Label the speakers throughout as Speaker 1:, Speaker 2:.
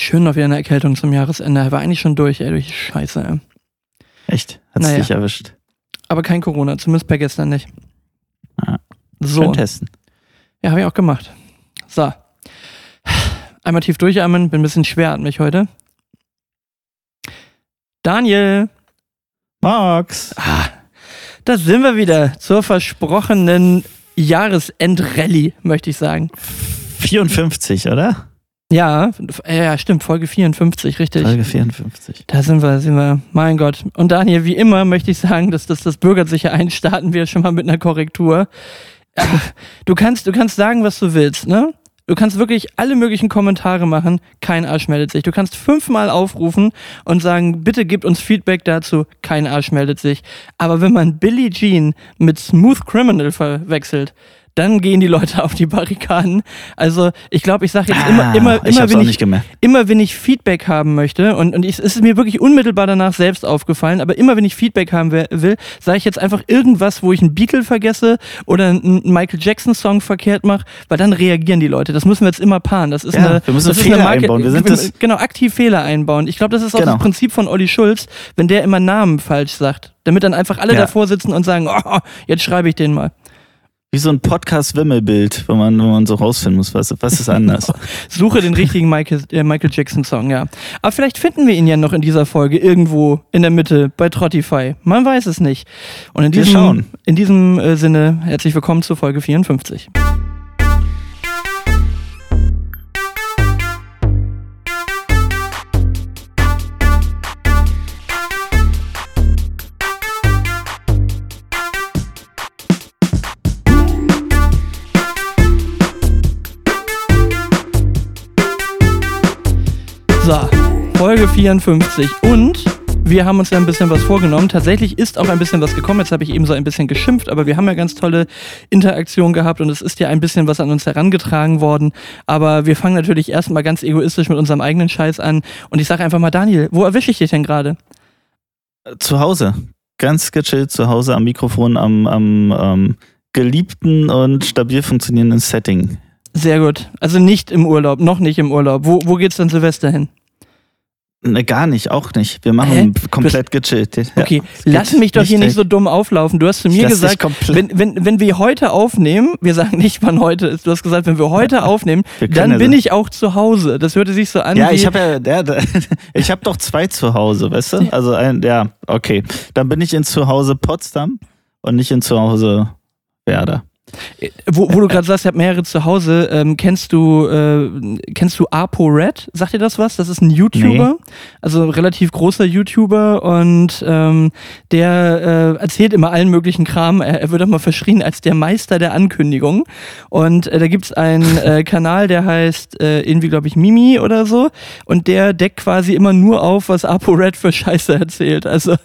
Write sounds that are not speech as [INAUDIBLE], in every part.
Speaker 1: Schön noch wieder eine Erkältung zum Jahresende. Er war eigentlich schon durch, ey, durch Scheiße, ey.
Speaker 2: Echt? Hat's
Speaker 1: Naja.
Speaker 2: dich erwischt?
Speaker 1: Aber kein Corona, zumindest per gestern nicht.
Speaker 2: Ah.
Speaker 1: So.
Speaker 2: Schön testen.
Speaker 1: Ja, habe ich auch gemacht. So. Einmal tief durchatmen, bin ein bisschen schwer an mich heute. Daniel,
Speaker 2: Max.
Speaker 1: ah, da sind wir wieder zur versprochenen Jahresendrallye, möchte ich sagen.
Speaker 2: 54, oder?
Speaker 1: Ja, f- ja, stimmt, Folge 54, richtig.
Speaker 2: Folge 54.
Speaker 1: Da sind wir, sind wir. Mein Gott. Und Daniel, wie immer möchte ich sagen, dass das, das bürgert sich ja ein, starten wir schon mal mit einer Korrektur. Äh, Du kannst, du kannst sagen, was du willst, ne? Du kannst wirklich alle möglichen Kommentare machen, kein Arsch meldet sich. Du kannst fünfmal aufrufen und sagen, bitte gebt uns Feedback dazu, kein Arsch meldet sich. Aber wenn man Billie Jean mit Smooth Criminal verwechselt, dann gehen die Leute auf die Barrikaden. Also ich glaube, ich sage jetzt immer, immer,
Speaker 2: Ah, ich
Speaker 1: immer,
Speaker 2: hab's
Speaker 1: wenn ich, immer wenn ich Feedback haben möchte, und, und ich, es ist mir wirklich unmittelbar danach selbst aufgefallen, aber immer wenn ich Feedback haben will, sage ich jetzt einfach irgendwas, wo ich einen Beatle vergesse oder einen Michael Jackson-Song verkehrt mache, weil dann reagieren die Leute. Das müssen wir jetzt immer paaren. Das ist
Speaker 2: Ja,
Speaker 1: eine,
Speaker 2: wir müssen Fehler
Speaker 1: eine Marke-
Speaker 2: einbauen. Wir sind das-
Speaker 1: genau, aktiv Fehler einbauen. Ich glaube, das ist auch
Speaker 2: Genau.
Speaker 1: das Prinzip von Olli Schulz, wenn der immer Namen falsch sagt. Damit dann einfach alle
Speaker 2: Ja.
Speaker 1: davor sitzen und sagen, oh, jetzt schreibe ich den mal.
Speaker 2: Wie so ein Podcast-Wimmelbild, wo man, wo man so rausfinden muss, was, was ist anders. [LAUGHS]
Speaker 1: Suche den richtigen Michael, äh, Michael Jackson Song, ja. Aber vielleicht finden wir ihn ja noch in dieser Folge irgendwo in der Mitte bei Trottify. Man weiß es nicht. Und in
Speaker 2: Wir
Speaker 1: diesem,
Speaker 2: schauen.
Speaker 1: in diesem äh, Sinne herzlich willkommen zur Folge 54. Folge 54 und wir haben uns ja ein bisschen was vorgenommen. Tatsächlich ist auch ein bisschen was gekommen. Jetzt habe ich eben so ein bisschen geschimpft, aber wir haben ja ganz tolle Interaktion gehabt und es ist ja ein bisschen was an uns herangetragen worden. Aber wir fangen natürlich erstmal ganz egoistisch mit unserem eigenen Scheiß an. Und ich sage einfach mal, Daniel, wo erwische ich dich denn gerade?
Speaker 2: zu Hause. Ganz gechillt zu Hause am Mikrofon, am, am ähm, geliebten und stabil funktionierenden Setting.
Speaker 1: Sehr gut. Also nicht im Urlaub, noch nicht im Urlaub. Wo, wo geht's denn Silvester hin?
Speaker 2: Ne, gar nicht, auch nicht. Wir machen
Speaker 1: Hä?
Speaker 2: komplett gechillt. Ja,
Speaker 1: Okay, lass mich doch hier nicht so dumm auflaufen. Du hast zu mir gesagt, wenn, wenn, wenn wir heute aufnehmen, wir sagen nicht, wann heute ist, du hast gesagt, wenn wir heute aufnehmen,
Speaker 2: Wir
Speaker 1: dann
Speaker 2: ja
Speaker 1: bin
Speaker 2: so-
Speaker 1: ich auch zu Hause. Das hörte sich so an
Speaker 2: Ja, ich habe ja, [LAUGHS] ich habe doch zwei zu Hause, weißt du? Also ein, ja, okay. Dann bin ich in Zuhause Potsdam und nicht in Zuhause Werder.
Speaker 1: Wo, wo du gerade sagst, ich habe mehrere zu Hause. Ähm, kennst du äh, kennst du ApoRed? Sagt dir das was? Das ist ein YouTuber, also ein relativ großer YouTuber und ähm, der äh, erzählt immer allen möglichen Kram. Er, er wird auch mal verschrien als der Meister der Ankündigung. Und äh, da gibt's einen [LAUGHS] äh, Kanal, der heißt äh, irgendwie, glaube ich, Mimi oder so. Und der deckt quasi immer nur auf, was ApoRed für Scheiße erzählt. Also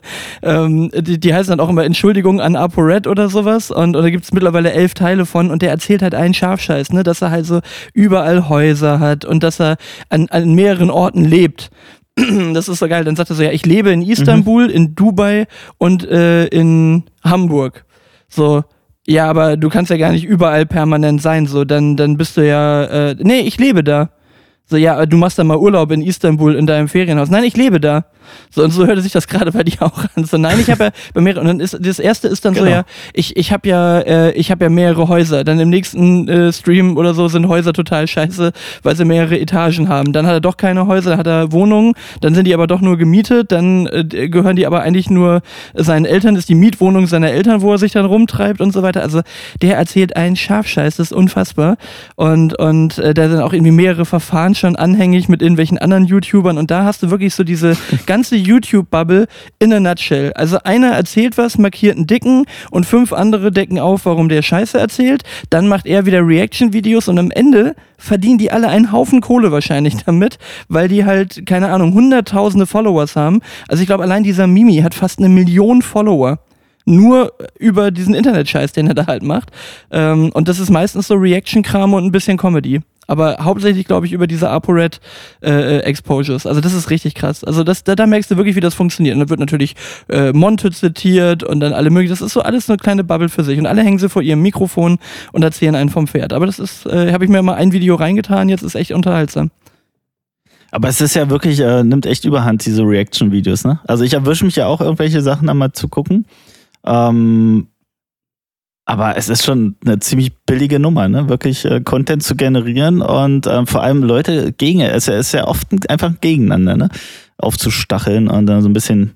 Speaker 1: ähm, die, die heißen dann auch immer Entschuldigung an ApoRed oder sowas. Und, und da gibt's mittlerweile elf Teile von. Und der erzählt halt einen Scharfscheiß, ne? dass er halt so überall Häuser hat und dass er an, an mehreren Orten lebt. [CLEARS THROAT] Das ist so geil. Dann sagt er so, ja, ich lebe in Istanbul, in Dubai und äh, in Hamburg. So, ja, aber du kannst ja gar nicht überall permanent sein. So, dann, dann bist du ja, äh, nee, ich lebe da. So, ja, du machst dann mal Urlaub in Istanbul in deinem Ferienhaus. Nein, ich lebe da. So, und so hörte sich das gerade bei dir auch an. So, nein, ich habe ja bei mehreren, und dann ist, das erste ist dann so,
Speaker 2: Genau.
Speaker 1: ja, ich, ich habe ja, äh, ich habe ja mehrere Häuser. Dann im nächsten äh, Stream oder so sind Häuser total scheiße, weil sie mehrere Etagen haben. Dann hat er doch keine Häuser, dann hat er Wohnungen, dann sind die aber doch nur gemietet, dann äh, gehören die aber eigentlich nur seinen Eltern, ist die Mietwohnung seiner Eltern, wo er sich dann rumtreibt und so weiter. Also der erzählt einen Scharfscheiß, das ist unfassbar. Und, und äh, da sind auch irgendwie mehrere Verfahren schon anhängig mit irgendwelchen anderen YouTubern und da hast du wirklich so diese [LAUGHS] ganze YouTube-Bubble in a nutshell. Also einer erzählt was, markiert einen Dicken und fünf andere decken auf, warum der Scheiße erzählt. Dann macht er wieder Reaction-Videos und am Ende verdienen die alle einen Haufen Kohle wahrscheinlich [LAUGHS] damit, weil die halt, keine Ahnung, hunderttausende Followers haben. Also ich glaube, allein dieser Mimi hat fast eine Million Follower. Nur über diesen Internetscheiß, den er da halt macht. Ähm, und das ist meistens so Reaction-Kram und ein bisschen Comedy. Aber hauptsächlich, glaube ich, über diese ApoRed äh, äh, Exposures. Also das ist richtig krass. Also das, da, da merkst du wirklich, wie das funktioniert. Und da wird natürlich äh, Monte zitiert und dann alle möglichen. Das ist so alles eine kleine Bubble für sich. Und alle hängen sie vor ihrem Mikrofon und erzählen einen vom Pferd. Aber das ist, äh, habe ich mir mal ein Video reingetan, jetzt ist echt unterhaltsam.
Speaker 2: Aber es ist ja wirklich, äh, nimmt echt überhand, diese Reaction-Videos, ne? Also ich erwische mich ja auch, irgendwelche Sachen einmal zu gucken. Ähm, aber es ist schon eine ziemlich billige Nummer, ne? Wirklich äh, Content zu generieren und äh, vor allem Leute gegen, es ist ja oft einfach gegeneinander, ne? Aufzustacheln und dann so ein bisschen,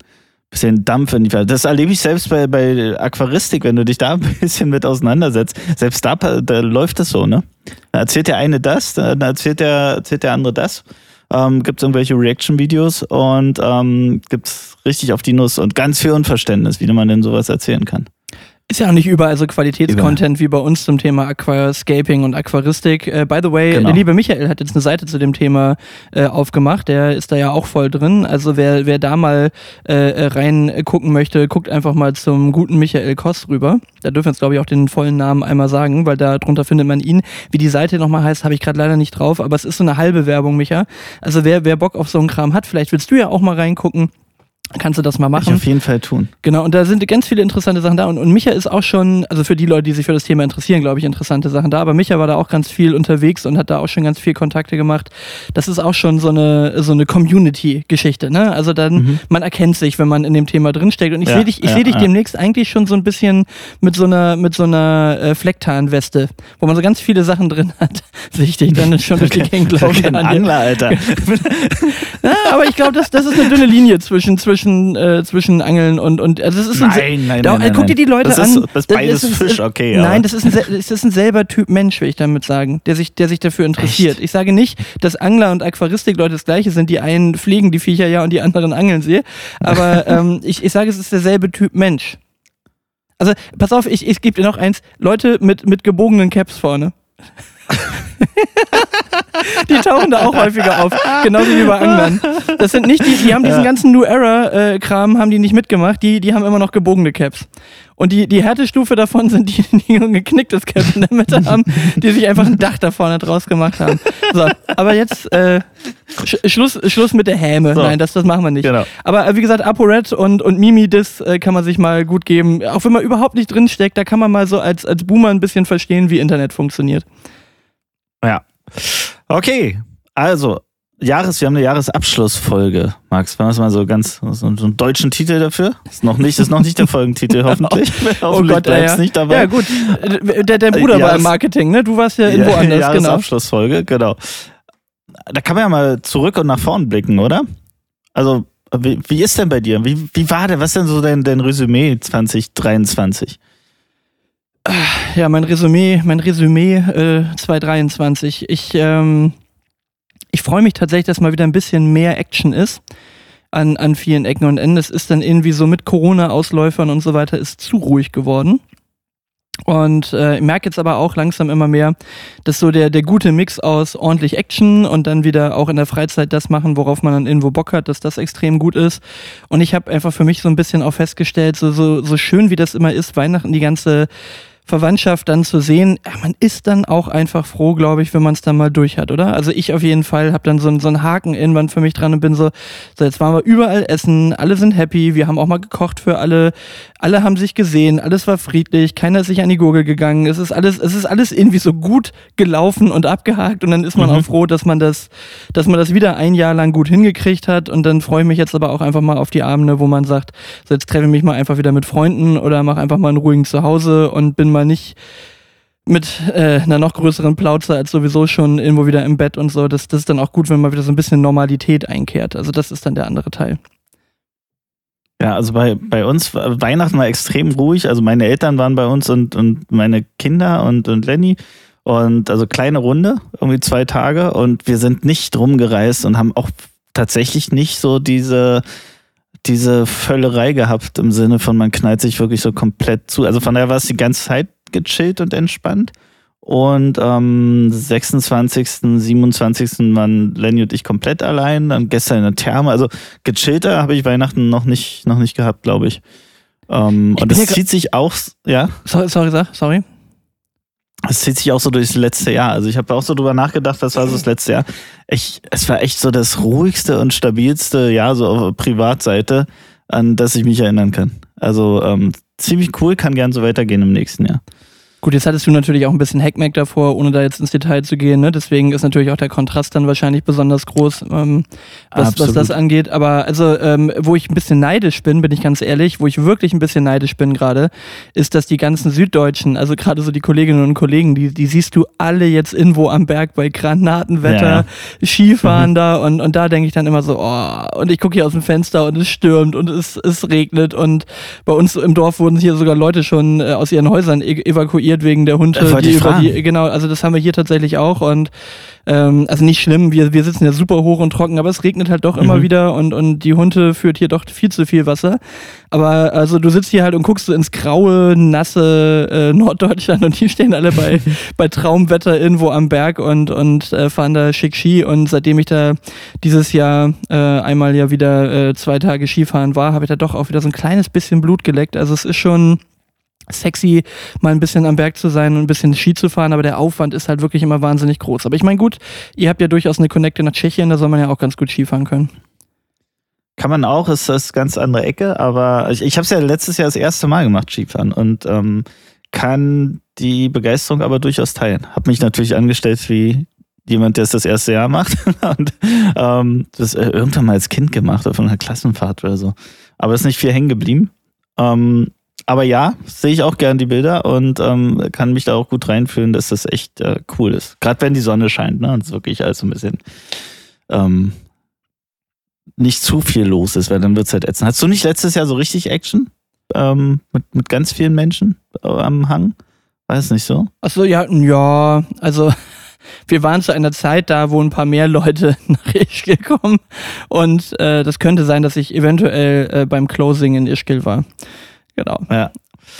Speaker 2: bisschen Dampf in die Das erlebe ich selbst bei, bei Aquaristik, wenn du dich da ein [LAUGHS] bisschen mit auseinandersetzt. Selbst da, da läuft das so, ne? Da erzählt der eine das, dann erzählt der, erzählt der andere das. Ähm, gibt es irgendwelche Reaction-Videos und ähm, gibt es richtig auf die Nuss und ganz viel Unverständnis, wie man denn sowas erzählen kann.
Speaker 1: Ist ja auch nicht überall so Qualitätscontent wie bei uns zum Thema Aquascaping und Aquaristik. Äh, by the way,
Speaker 2: Genau.
Speaker 1: der liebe Michael hat jetzt eine Seite zu dem Thema äh, aufgemacht. Der ist da ja auch voll drin. Also wer, wer da mal äh, äh, rein gucken möchte, guckt einfach mal zum guten Michael Koss rüber. Da dürfen wir jetzt, glaube ich, auch den vollen Namen einmal sagen, weil da drunter findet man ihn. Wie die Seite nochmal heißt, habe ich gerade leider nicht drauf, aber es ist so eine halbe Werbung, Micha. Also wer, wer Bock auf so einen Kram hat, vielleicht willst du ja auch mal reingucken. Kannst du das mal
Speaker 2: Ich
Speaker 1: machen?
Speaker 2: auf jeden Fall tun.
Speaker 1: Genau, und da sind ganz viele interessante Sachen da. Und, und Micha ist auch schon, also für die Leute, die sich für das Thema interessieren, glaube ich, interessante Sachen da. Aber Micha war da auch ganz viel unterwegs und hat da auch schon ganz viel Kontakte gemacht. Das ist auch schon so eine, so eine Community-Geschichte, ne? Also dann, man erkennt sich, wenn man in dem Thema drinsteckt. Und ich
Speaker 2: Ja,
Speaker 1: sehe dich, ich
Speaker 2: ja,
Speaker 1: sehe dich
Speaker 2: ja.
Speaker 1: demnächst eigentlich schon so ein bisschen mit so einer, mit so einer äh, Flecktarnweste, wo man so ganz viele Sachen drin hat. [LAUGHS] Sehe ich dich dann schon durch die Gegend laufen.
Speaker 2: Angler, Alter. [LAUGHS]
Speaker 1: Ja, aber ich glaube, das, das ist eine dünne Linie zwischen, zwischen, äh, zwischen Angeln und, und also das ist ein
Speaker 2: Nein, nein,
Speaker 1: da,
Speaker 2: nein, nein,
Speaker 1: Guck dir die Leute
Speaker 2: das ist,
Speaker 1: an.
Speaker 2: Das ist beides
Speaker 1: ist-
Speaker 2: Fisch, okay.
Speaker 1: Nein,
Speaker 2: aber-
Speaker 1: das ist, ein, das ist ein selber Typ Mensch, will ich damit sagen, der sich, der sich dafür interessiert.
Speaker 2: Echt?
Speaker 1: Ich sage nicht, dass Angler und Aquaristik-Leute das gleiche sind. Die einen pflegen die Viecher ja und die anderen angeln sie. Aber [LAUGHS] ähm, ich, ich sage, es ist derselbe Typ Mensch. Also, pass auf, ich, ich gebe dir noch eins. Leute mit, mit gebogenen Caps vorne. Die tauchen da auch häufiger auf, genauso wie bei Anglern. Das sind nicht die, die haben diesen ganzen New Era-Kram, haben die nicht mitgemacht, die, die haben immer noch gebogene Caps. Und die, die Härtestufe davon sind die, [LAUGHS] die ein geknicktes Cap in der Mitte haben, die sich einfach ein Dach da vorne draus gemacht haben. So, aber jetzt äh, Sch Schluss, Schluss mit der Häme.
Speaker 2: So.
Speaker 1: Nein, das, das machen wir nicht.
Speaker 2: Genau.
Speaker 1: Aber äh, wie gesagt, ApoRed und, und Mimi, das äh, kann man sich mal gut geben. Auch wenn man überhaupt nicht drinsteckt, da kann man mal so als, als Boomer ein bisschen verstehen, wie Internet funktioniert.
Speaker 2: Ja. Okay, also, Jahres, wir haben eine Jahresabschlussfolge. Max, machen wir mal so ganz so, einen deutschen Titel dafür? Ist noch nicht, ist noch nicht der Folgentitel, [LAUGHS] [LAUGHS] hoffentlich. hoffentlich
Speaker 1: ja,
Speaker 2: bleibt's
Speaker 1: ja.
Speaker 2: nicht dabei.
Speaker 1: Ja, gut. Der, der Bruder
Speaker 2: Ja,
Speaker 1: war im Marketing, ne? Du warst ja irgendwo [LAUGHS] anders, genau.
Speaker 2: Jahresabschlussfolge, genau. Da kann man ja mal zurück und nach vorn blicken, oder? Also, wie, wie ist denn bei dir? Wie, wie war der? Was ist denn so dein, dein Resümee 2023?
Speaker 1: Ja, mein Resümee, mein Resümee äh, 2023. Ich, ähm, ich freue mich tatsächlich, dass mal wieder ein bisschen mehr Action ist an, an vielen Ecken und Enden. Es ist dann irgendwie so mit Corona-Ausläufern und so weiter ist zu ruhig geworden. Und äh, ich merke jetzt aber auch langsam immer mehr, dass so der, der gute Mix aus ordentlich Action und dann wieder auch in der Freizeit das machen, worauf man dann irgendwo Bock hat, dass das extrem gut ist. Und ich habe einfach für mich so ein bisschen auch festgestellt, so, so, so schön wie das immer ist, Weihnachten die ganze Verwandtschaft dann zu sehen, ja, man ist dann auch einfach froh, glaube ich, wenn man es dann mal durch hat, oder? Also ich auf jeden Fall habe dann so, einen- so einen Haken irgendwann für mich dran und bin so, so, jetzt waren wir überall essen, alle sind happy, wir haben auch mal gekocht für alle, alle haben sich gesehen, alles war friedlich, keiner ist sich an die Gurgel gegangen, es ist alles, es ist alles irgendwie so gut gelaufen und abgehakt und dann ist man
Speaker 2: Mhm.
Speaker 1: auch froh, dass man das, dass man das wieder ein Jahr lang gut hingekriegt hat und dann freue ich mich jetzt aber auch einfach mal auf die Abende, wo man sagt, so jetzt treffe ich mich mal einfach wieder mit Freunden oder mache einfach mal einen ruhigen Zuhause und bin mal nicht mit äh, einer noch größeren Plauze als sowieso schon irgendwo wieder im Bett und so. Das, das ist dann auch gut, wenn mal wieder so ein bisschen Normalität einkehrt. Also das ist dann der andere Teil.
Speaker 2: Ja, also bei, bei uns Weihnachten war extrem ruhig. Also meine Eltern waren bei uns und, und meine Kinder und, und Lenny. Und also kleine Runde, irgendwie zwei Tage. Und wir sind nicht rumgereist und haben auch tatsächlich nicht so diese, diese Völlerei gehabt im Sinne von, man knallt sich wirklich so komplett zu. Also von daher war es die ganze Zeit gechillt und entspannt. Und am 26., 27. waren Lenny und ich komplett allein. Dann gestern in der Therme. Also gechillter habe ich Weihnachten noch nicht, noch nicht gehabt, glaube ich. Ähm,
Speaker 1: Ich
Speaker 2: und es zieht sich auch, ja,
Speaker 1: Sorry, sorry, sorry.
Speaker 2: Es zieht sich auch so durchs letzte Jahr. Also ich habe auch so drüber nachgedacht, was war so das letzte Jahr. Ich, es war echt so das ruhigste und stabilste Jahr so auf Privatseite, an das ich mich erinnern kann. Also ähm, ziemlich cool, kann gern so weitergehen im nächsten Jahr.
Speaker 1: Gut, jetzt hattest du natürlich auch ein bisschen Hackmack davor, ohne da jetzt ins Detail zu gehen. Ne? Deswegen ist natürlich auch der Kontrast dann wahrscheinlich besonders groß, ähm, was, was das angeht. Aber also, ähm, wo ich ein bisschen neidisch bin, bin ich ganz ehrlich, wo ich wirklich ein bisschen neidisch bin gerade, ist, dass die ganzen Süddeutschen, also gerade so die Kolleginnen und Kollegen, die, die siehst du alle jetzt irgendwo am Berg bei Granatenwetter, ja. Skifahren mhm. da und, und da denke ich dann immer so, oh, und ich gucke hier aus dem Fenster und es stürmt und es, es regnet und bei uns im Dorf wurden hier sogar Leute schon äh, aus ihren Häusern e evakuiert evakuiert wegen der Hunde, die über die, genau, also das haben wir hier tatsächlich auch und ähm, also nicht schlimm, wir, wir sitzen ja super hoch und trocken, aber es regnet halt doch mhm. immer wieder und, und die Hunde führt hier doch viel zu viel Wasser. Aber also du sitzt hier halt und guckst so ins graue, nasse äh, Norddeutschland und die stehen alle bei, [LAUGHS] bei Traumwetter irgendwo am Berg und, und äh, fahren da schick Ski und seitdem ich da dieses Jahr äh, einmal ja wieder äh, zwei Tage Skifahren war, habe ich da doch auch wieder so ein kleines bisschen Blut geleckt. Also es ist schon sexy, mal ein bisschen am Berg zu sein und ein bisschen Ski zu fahren, aber der Aufwand ist halt wirklich immer wahnsinnig groß. Aber ich meine, gut, ihr habt ja durchaus eine Connecte nach Tschechien, da soll man ja auch ganz gut Skifahren können.
Speaker 2: Kann man auch, ist das ganz andere Ecke, aber ich, ich habe es ja letztes Jahr das erste Mal gemacht, Skifahren, und ähm, kann die Begeisterung aber durchaus teilen. Hab mich natürlich angestellt wie jemand, der es das erste Jahr macht [LAUGHS] und ähm, das äh, irgendwann mal als Kind gemacht auf einer Klassenfahrt oder so. Aber ist nicht viel hängen geblieben. Ähm, aber ja, sehe ich auch gern die Bilder und ähm, kann mich da auch gut reinfühlen, dass das echt äh, cool ist. Gerade wenn die Sonne scheint, ne? Und es wirklich alles so ein bisschen ähm, nicht zu viel los ist, weil dann wird es halt ätzend. Hast du nicht letztes Jahr so richtig Action? Ähm, mit, mit ganz vielen Menschen am Hang? Weiß nicht so?
Speaker 1: Achso, ja, ja, also [LAUGHS] wir waren zu einer Zeit da, wo ein paar mehr Leute [LAUGHS] nach Ischgl kommen und äh, das könnte sein, dass ich eventuell äh, beim Closing in Ischgl war. Genau.
Speaker 2: Ja.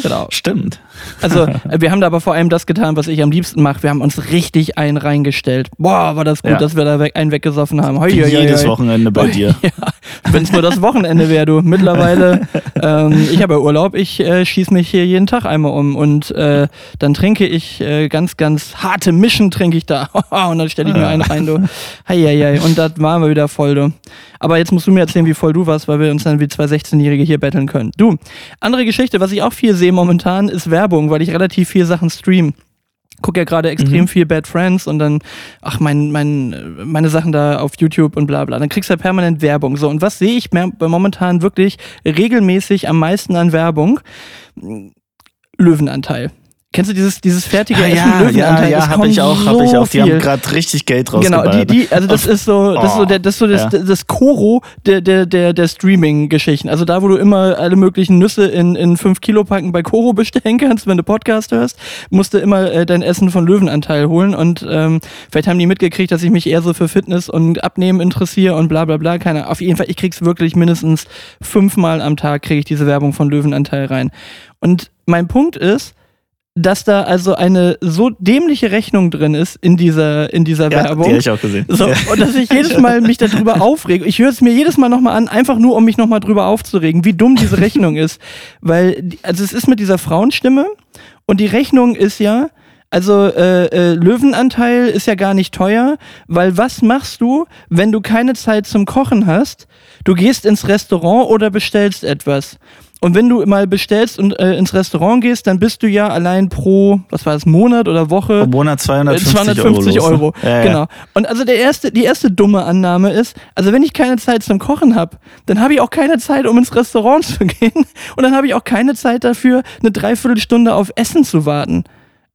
Speaker 2: Genau. Stimmt.
Speaker 1: Also, [LAUGHS] äh, wir haben da aber vor allem das getan, was ich am liebsten mache. Wir haben uns richtig einen reingestellt. Boah, war das gut, ja. dass wir da einen weggesoffen haben.
Speaker 2: Hoi, Jedes. Wochenende bei dir. [LAUGHS] Ja,
Speaker 1: Wenn es nur das Wochenende wäre, du. Mittlerweile, [LAUGHS] ähm, ich habe Urlaub, ich äh, schieße mich hier jeden Tag einmal um und äh, dann trinke ich äh, ganz, ganz harte Mischen trinke ich da. und dann stelle ich mir einen rein, du. Hei, hei, hei. Und das waren wir wieder voll, du. Aber jetzt musst du mir erzählen, wie voll du warst, weil wir uns dann wie zwei 16-Jährige hier betteln können. Du, andere Geschichte, was ich auch viel sehe momentan, ist Werbung, weil ich relativ viel Sachen stream gucke ja gerade extrem mhm. viel Bad Friends und dann, ach, mein, mein, meine Sachen da auf YouTube und bla bla. Dann kriegst du ja permanent Werbung. So, und was sehe ich momentan wirklich regelmäßig am meisten an Werbung? Löwenanteil. Kennst du dieses, dieses fertige
Speaker 2: ah, ja, Essen Löwenanteil? Ja, ja, habe ich auch, so habe ich auch. Die viel. haben gerade richtig Geld rausgeballert.
Speaker 1: Genau, die, die, also das ist so, das ist so, der, das, ist so das, ja. das Koro der, der, der, der Streaming-Geschichten. Also da, wo du immer alle möglichen Nüsse in, in 5 Kilo Packen bei Koro bestellen kannst, wenn du Podcast hörst, musst du immer äh, dein Essen von Löwenanteil holen. Und ähm, vielleicht haben die mitgekriegt, dass ich mich eher so für Fitness und Abnehmen interessiere und bla bla bla. Keine, auf jeden Fall, ich krieg's wirklich mindestens fünfmal am Tag kriege ich diese Werbung von Löwenanteil rein. Und mein Punkt ist, dass da also eine so dämliche Rechnung drin ist in dieser, in dieser ja, Werbung. Die
Speaker 2: habe ich auch gesehen.
Speaker 1: So, und dass ich jedes Mal mich darüber [LAUGHS] aufrege. Ich höre es mir jedes Mal nochmal an, einfach nur, um mich nochmal drüber aufzuregen, wie dumm diese Rechnung ist. Weil, also es ist mit dieser Frauenstimme und die Rechnung ist ja, also äh, äh, Löwenanteil ist ja gar nicht teuer, weil was machst du, wenn du keine Zeit zum Kochen hast? Du gehst ins Restaurant oder bestellst etwas. Und wenn du mal bestellst und äh, ins Restaurant gehst, dann bist du ja allein pro, was war das, Monat oder Woche?
Speaker 2: Pro Monat 250, äh, 250 Euro.
Speaker 1: Euro. Ja, genau. Und also der erste, die erste dumme Annahme ist, also wenn ich keine Zeit zum Kochen habe, dann habe ich auch keine Zeit, um ins Restaurant [LAUGHS] zu gehen. Und dann habe ich auch keine Zeit dafür, eine Dreiviertelstunde auf Essen zu warten.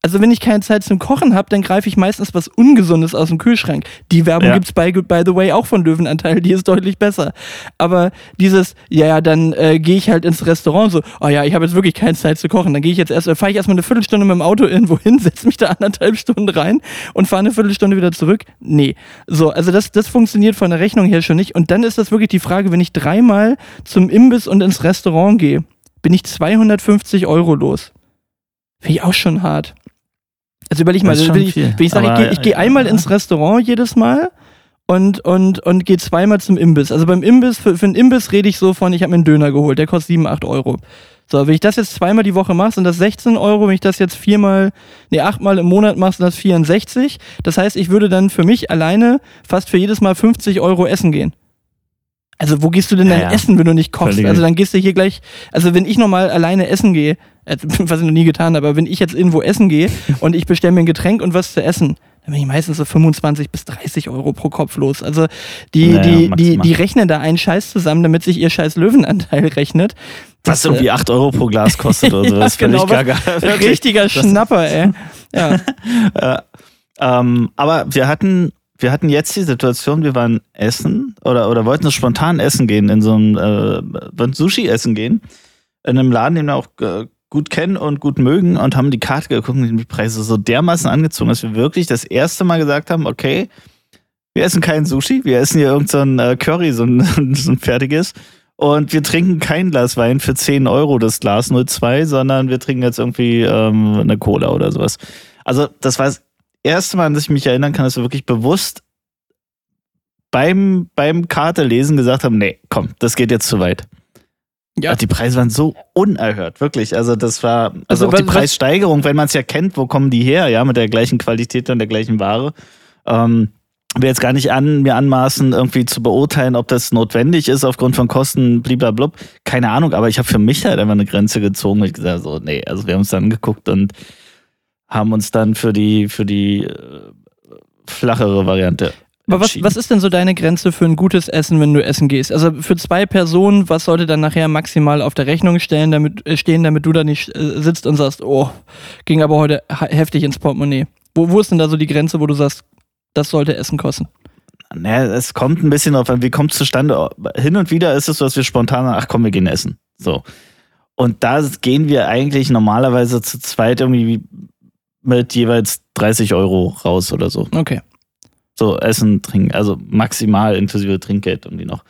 Speaker 1: Also wenn ich keine Zeit zum Kochen habe, dann greife ich meistens was Ungesundes aus dem Kühlschrank. Die Werbung ja. gibt's by, by the way auch von Löwenanteil, die ist deutlich besser. Aber dieses, ja, ja, dann äh, gehe ich halt ins Restaurant so, oh ja, ich habe jetzt wirklich keine Zeit zu kochen. Dann gehe ich jetzt erst, fahre ich erstmal eine Viertelstunde mit dem Auto irgendwo hin, [LAUGHS] setze mich da anderthalb Stunden rein und fahre eine Viertelstunde wieder zurück. Nee. So, also das, das funktioniert von der Rechnung her schon nicht. Und dann ist das wirklich die Frage, wenn ich dreimal zum Imbiss und ins Restaurant gehe, bin ich 250 Euro los. Finde ich auch schon hart. Also überleg mal, wenn ich, wenn ich sage, ich gehe geh einmal ins Restaurant jedes Mal und, und, und gehe zweimal zum Imbiss. Also beim Imbiss, für, für einen Imbiss rede ich so von, ich habe mir einen Döner geholt, der kostet 7, 8 Euro. So, wenn ich das jetzt zweimal die Woche mache, sind das 16 Euro. Wenn ich das jetzt viermal, nee, achtmal im Monat mache, sind das 64. Das heißt, ich würde dann für mich alleine fast für jedes Mal 50 Euro essen gehen. Also wo gehst du denn dann
Speaker 2: Ja,
Speaker 1: essen, wenn du nicht kochst?
Speaker 2: Völlig.
Speaker 1: Also dann gehst du hier gleich, also wenn ich nochmal alleine essen gehe, äh, [LAUGHS] was ich noch nie getan habe, aber wenn ich jetzt irgendwo essen gehe [LAUGHS] und ich bestelle mir ein Getränk und was zu essen, dann bin ich meistens so 25 bis 30 Euro pro Kopf los. Also die,
Speaker 2: Naja,
Speaker 1: die, die, die rechnen da einen Scheiß zusammen, damit sich ihr scheiß Löwenanteil rechnet.
Speaker 2: Was
Speaker 1: Das,
Speaker 2: irgendwie 8 Euro pro Glas [LAUGHS] kostet oder so.
Speaker 1: Ja,
Speaker 2: Das ist völlig
Speaker 1: genau, äh,
Speaker 2: Wirklich.
Speaker 1: richtiger Schnapper, ey. Ja.
Speaker 2: Äh, ähm, aber wir hatten, wir hatten jetzt die Situation, wir waren essen oder, oder wollten spontan essen gehen, in so einem, äh, Sushi essen gehen, in einem Laden, den wir auch äh, gut kennen und gut mögen und haben die Karte geguckt und die Preise so dermaßen angezogen, dass wir wirklich das erste Mal gesagt haben, okay, wir essen kein Sushi, wir essen hier irgendein so äh, Curry, so ein, [LAUGHS] so ein fertiges. Und wir trinken kein Glas Wein für 10 Euro, das Glas 02, sondern wir trinken jetzt irgendwie ähm, eine Cola oder sowas. Also, das war das erste Mal, an das ich mich erinnern kann, dass wir wirklich bewusst beim, beim Kartelesen gesagt haben, nee, komm, das geht jetzt zu weit.
Speaker 1: Ja.
Speaker 2: Die Preise waren so unerhört, wirklich. Also das war, also,
Speaker 1: Also
Speaker 2: auch die Preissteigerung, wenn man es ja kennt, wo kommen die her, ja, mit der gleichen Qualität und der gleichen Ware. Ähm, will jetzt gar nicht an, mir anmaßen, irgendwie zu beurteilen, ob das notwendig ist aufgrund von Kosten, blablabla. Keine Ahnung, aber ich habe für mich halt einfach eine Grenze gezogen ich gesagt, so, nee, also wir haben uns dann angeguckt und haben uns dann für die, für die äh, flachere Variante.
Speaker 1: Aber was, was ist denn so deine Grenze für ein gutes Essen, wenn du essen gehst? Also für zwei Personen, was sollte dann nachher maximal auf der Rechnung stellen, damit, äh, stehen, damit du da nicht äh, sitzt und sagst, oh, ging aber heute heftig ins Portemonnaie. Wo, wo ist denn da so die Grenze, wo du sagst, das sollte Essen kosten?
Speaker 2: Naja, es kommt ein bisschen auf an, wie kommt es zustande. Hin und wieder ist es so, dass wir spontan, ach komm, wir gehen essen. So. Und da gehen wir eigentlich normalerweise zu zweit irgendwie mit jeweils 30 Euro raus oder so.
Speaker 1: Okay.
Speaker 2: So, Essen, Trinken, also maximal inklusive Trinkgeld irgendwie noch.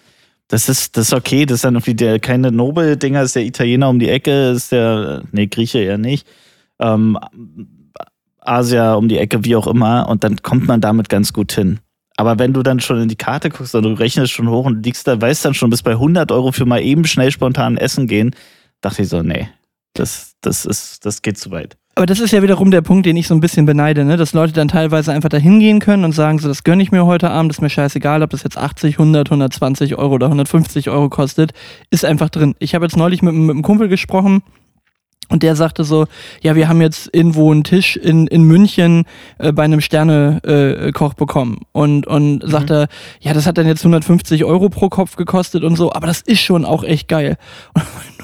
Speaker 2: Das ist, das ist okay, das ist dann irgendwie der, keine Nobel-Dinger, ist der Italiener um die Ecke, ist der, nee, Grieche eher nicht. Ähm, Asia um die Ecke, wie auch immer, und dann kommt man damit ganz gut hin. Aber wenn du dann schon in die Karte guckst und du rechnest schon hoch und liegst da, weißt dann schon, bis bei 100 Euro für mal eben schnell spontan essen gehen, dachte ich so, nee, das, das ist, das geht zu weit.
Speaker 1: Aber das ist ja wiederum der Punkt, den ich so ein bisschen beneide, ne? dass Leute dann teilweise einfach da hingehen können und sagen, so, das gönne ich mir heute Abend, ist mir scheißegal, ob das jetzt 80, 100, 120 Euro oder 150 Euro kostet, ist einfach drin. Ich habe jetzt neulich mit, mit einem Kumpel gesprochen, und der sagte so, ja, wir haben jetzt irgendwo einen Tisch in, in München äh, bei einem Sterne-Koch äh, Koch bekommen. Und, und sagte, ja, das hat dann jetzt 150 Euro pro Kopf gekostet und so, aber das ist schon auch echt geil. [LAUGHS]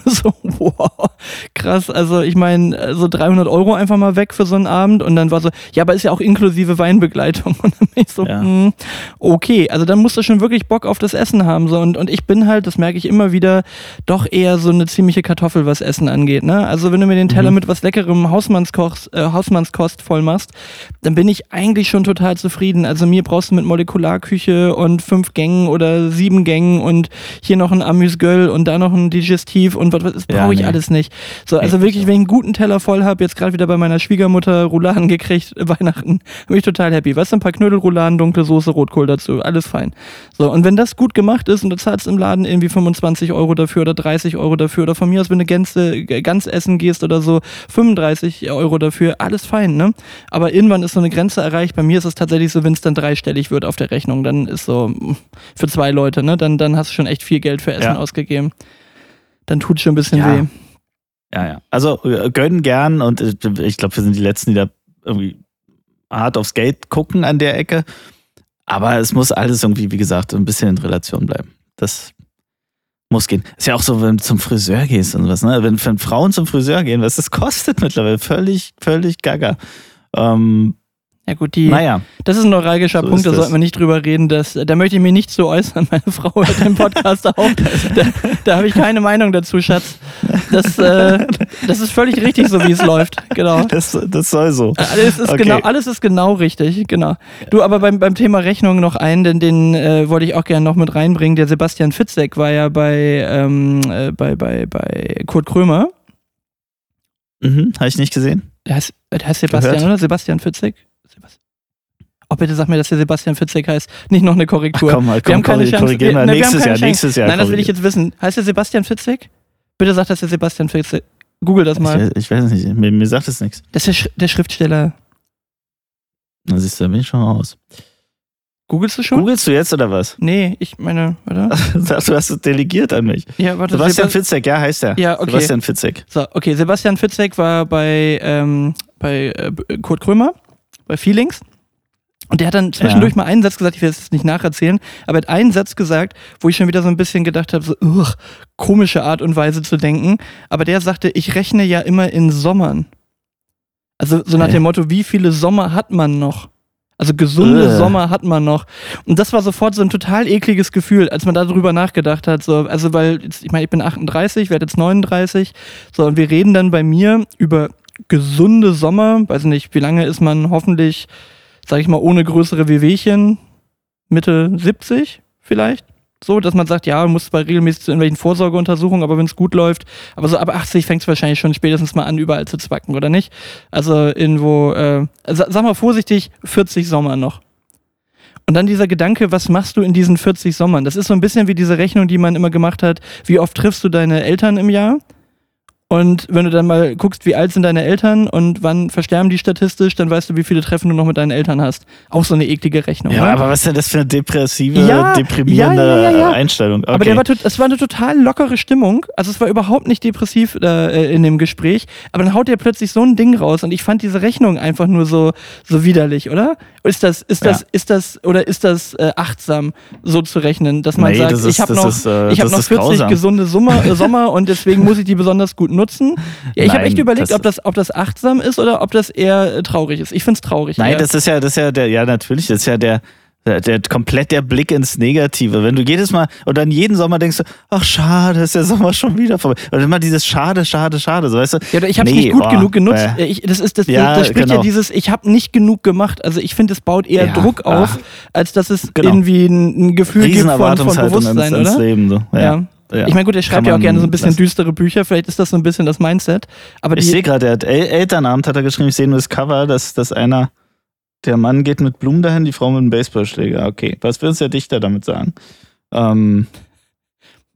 Speaker 1: Und so, wow, krass. Also ich meine, so 300 Euro einfach mal weg für so einen Abend und dann war so, ja, aber ist ja auch inklusive Weinbegleitung. [LAUGHS] Und dann bin ich so,
Speaker 2: Ja.
Speaker 1: hm, okay, also dann musst du schon wirklich Bock auf das Essen haben. So. Und, und ich bin halt, das merke ich immer wieder, doch eher so eine ziemliche Kartoffel, was Essen angeht. Ne? Also wenn du mir den Teller
Speaker 2: Mhm.
Speaker 1: mit was leckerem Hausmannskost, äh, Hausmannskost voll machst, dann bin ich eigentlich schon total zufrieden. Also mir brauchst du mit Molekularküche und fünf Gängen oder sieben Gängen und hier noch ein Amüsgöl und da noch ein Digestiv und was, was das
Speaker 2: Ja,
Speaker 1: brauche ich
Speaker 2: nee.
Speaker 1: alles nicht. So, also
Speaker 2: Nee,
Speaker 1: wirklich, wenn ich einen guten Teller voll habe, jetzt gerade wieder bei meiner Schwiegermutter Rouladen gekriegt, äh, [LAUGHS] Weihnachten, bin ich total happy. Weißt du, ein paar Knödelrouladen, dunkle Soße, Rotkohl dazu, alles fein. So, und wenn das gut gemacht ist und du zahlst im Laden irgendwie 25 Euro dafür oder 30 Euro dafür oder von mir aus, wenn du Gänze, ganz essen gehst oder so, 35 Euro dafür, alles fein, ne? Aber irgendwann ist so eine Grenze erreicht. Bei mir ist es tatsächlich so, wenn es dann dreistellig wird auf der Rechnung, dann ist so für zwei Leute, ne? Dann, dann hast du schon echt viel Geld für Essen
Speaker 2: Ja.
Speaker 1: ausgegeben. Dann tut schon ein bisschen
Speaker 2: Ja.
Speaker 1: weh.
Speaker 2: Ja, ja. Also äh, gönnen gern und äh, ich glaube, wir sind die Letzten, die da irgendwie hart aufs Geld gucken an der Ecke. Aber es muss alles irgendwie, wie gesagt, ein bisschen in Relation bleiben. Das muss gehen. Ist ja auch so, wenn du zum Friseur gehst und was, ne? Wenn, wenn Frauen zum Friseur gehen, was das kostet mittlerweile, völlig, völlig gaga. Ähm,
Speaker 1: Ja gut, die,
Speaker 2: naja,
Speaker 1: das ist ein neuralgischer
Speaker 2: So
Speaker 1: Punkt, da sollten wir nicht drüber reden. Dass, da möchte ich mich nicht zu äußern. Meine [LAUGHS] Frau hört den Podcast auch. Da, da habe ich keine Meinung dazu, Schatz. Das, äh, das ist völlig richtig, so wie es läuft. Genau.
Speaker 2: das, das soll so.
Speaker 1: Alles ist,
Speaker 2: Okay.
Speaker 1: genau, alles ist genau richtig, genau. Du, aber beim, beim Thema Rechnung noch einen, denn den äh, wollte ich auch gerne noch mit reinbringen. Der Sebastian Fitzek war ja bei, ähm, äh, bei, bei, bei Kurt Krömer.
Speaker 2: Mhm, Habe ich nicht gesehen.
Speaker 1: Der heißt, der heißt Sebastian,
Speaker 2: Gehört.
Speaker 1: oder? Sebastian Fitzek? Sebastian. Oh, bitte sag mir, dass der Sebastian Fitzek heißt. Nicht noch eine Korrektur.
Speaker 2: komm mal,
Speaker 1: wir
Speaker 2: komm,
Speaker 1: haben keine
Speaker 2: korri-
Speaker 1: Chance.
Speaker 2: korrigieren wir
Speaker 1: ne,
Speaker 2: nächstes
Speaker 1: keine
Speaker 2: Jahr,
Speaker 1: Chance.
Speaker 2: nächstes Jahr
Speaker 1: Nein, das will ich jetzt wissen. Heißt der Sebastian Fitzek? Bitte sag, dass der Sebastian Fitzek. Google das mal.
Speaker 2: Ich, ich weiß nicht, mir, mir sagt es nichts.
Speaker 1: Das ist der, Sch der Schriftsteller.
Speaker 2: Da siehst du, da bin ich schon raus.
Speaker 1: Googlest du schon?
Speaker 2: Googlest du jetzt oder was?
Speaker 1: Nee, ich meine.
Speaker 2: Sagst [LAUGHS] du, hast es delegiert an mich.
Speaker 1: Ja, warte.
Speaker 2: Sebastian
Speaker 1: Sebast-
Speaker 2: Fitzek, ja, heißt er.
Speaker 1: Ja, okay.
Speaker 2: Sebastian Fitzek.
Speaker 1: So, okay, Sebastian Fitzek war bei, ähm, bei äh, Kurt Krömer, bei Feelings. Und der hat dann zwischendurch mal einen Satz gesagt, ich will es jetzt nicht nacherzählen, aber er hat einen Satz gesagt, wo ich schon wieder so ein bisschen gedacht habe, so, ugh, komische Art und Weise zu denken. Aber der sagte, ich rechne ja immer in Sommern. Also so nach dem Motto, wie viele Sommer hat man noch? Also gesunde
Speaker 2: Ugh.
Speaker 1: Sommer hat man noch. Und das war sofort so ein total ekliges Gefühl, als man darüber nachgedacht hat. So, also weil, jetzt, ich meine, ich bin 38, werde jetzt 39. So, und wir reden dann bei mir über gesunde Sommer. Weiß nicht, wie lange ist man hoffentlich, sag ich mal, ohne größere Wehwehchen? Mitte 70 vielleicht? So, dass man sagt, ja, man muss zwar regelmäßig zu irgendwelchen Vorsorgeuntersuchungen, aber wenn es gut läuft, aber so ab 80 fängt es wahrscheinlich schon spätestens mal an, überall zu zwacken, oder nicht? Also irgendwo, äh, sa- sag mal vorsichtig, 40 Sommer noch. Und dann dieser Gedanke, was machst du in diesen 40 Sommern? Das ist so ein bisschen wie diese Rechnung, die man immer gemacht hat, wie oft triffst du deine Eltern im Jahr? Und wenn du dann mal guckst, wie alt sind deine Eltern und wann versterben die statistisch, dann weißt du, wie viele Treffen du noch mit deinen Eltern hast. Auch so eine eklige Rechnung.
Speaker 2: Ja,
Speaker 1: oder?
Speaker 2: aber was ist denn das für eine depressive,
Speaker 1: Ja,
Speaker 2: deprimierende
Speaker 1: ja, ja.
Speaker 2: Einstellung? Okay.
Speaker 1: Aber der war, es war eine total lockere Stimmung. Also es war überhaupt nicht depressiv äh, in dem Gespräch. Aber dann haut er plötzlich so ein Ding raus und ich fand diese Rechnung einfach nur so, so widerlich, oder? Ist das, ist das,
Speaker 2: Ja.
Speaker 1: ist das, oder ist das äh, achtsam, so zu rechnen, dass man
Speaker 2: Nee,
Speaker 1: sagt,
Speaker 2: das ist-
Speaker 1: ich habe noch,
Speaker 2: ist, äh,
Speaker 1: ich hab noch
Speaker 2: ist
Speaker 1: 40
Speaker 2: grausam.
Speaker 1: gesunde Sommer, äh, Sommer und deswegen muss ich die besonders gut nutzen. Ja, ich habe echt überlegt,
Speaker 2: das-
Speaker 1: ob das, ob das achtsam ist oder ob das eher äh, traurig ist. Ich find's traurig.
Speaker 2: Nein,
Speaker 1: eher.
Speaker 2: das ist ja, das ist ja der, ja natürlich, das ist ja der, der, der komplett der Blick ins Negative. Wenn du jedes Mal und dann jeden Sommer denkst du, ach schade, ist der Sommer schon wieder vorbei. Und immer dieses schade, schade, schade, so weißt du?
Speaker 1: Ja, oder ich habe es
Speaker 2: Nee,
Speaker 1: nicht gut
Speaker 2: boah,
Speaker 1: genug genutzt.
Speaker 2: äh.
Speaker 1: Ich, das ist das,
Speaker 2: Ja,
Speaker 1: das spricht ja
Speaker 2: genau.
Speaker 1: dieses, ich habe nicht genug gemacht. Also ich finde, es baut eher
Speaker 2: Ja,
Speaker 1: Druck auf,
Speaker 2: ach.
Speaker 1: als dass es
Speaker 2: Genau.
Speaker 1: irgendwie ein, ein Gefühl gibt von, von Bewusstsein,
Speaker 2: ins, ins
Speaker 1: oder?
Speaker 2: Leben. So. Ja.
Speaker 1: Ja.
Speaker 2: Ja.
Speaker 1: Ich meine, gut, er schreibt ja auch gerne so ein bisschen
Speaker 2: lassen.
Speaker 1: düstere Bücher. Vielleicht ist das so ein bisschen das Mindset. Aber
Speaker 2: Ich sehe gerade, er hat El Elternabend hat er geschrieben, ich sehe nur das Cover, dass, dass einer, der Mann geht mit Blumen dahin, die Frau mit einem Baseballschläger. Okay, was will uns der Dichter damit sagen? Ähm,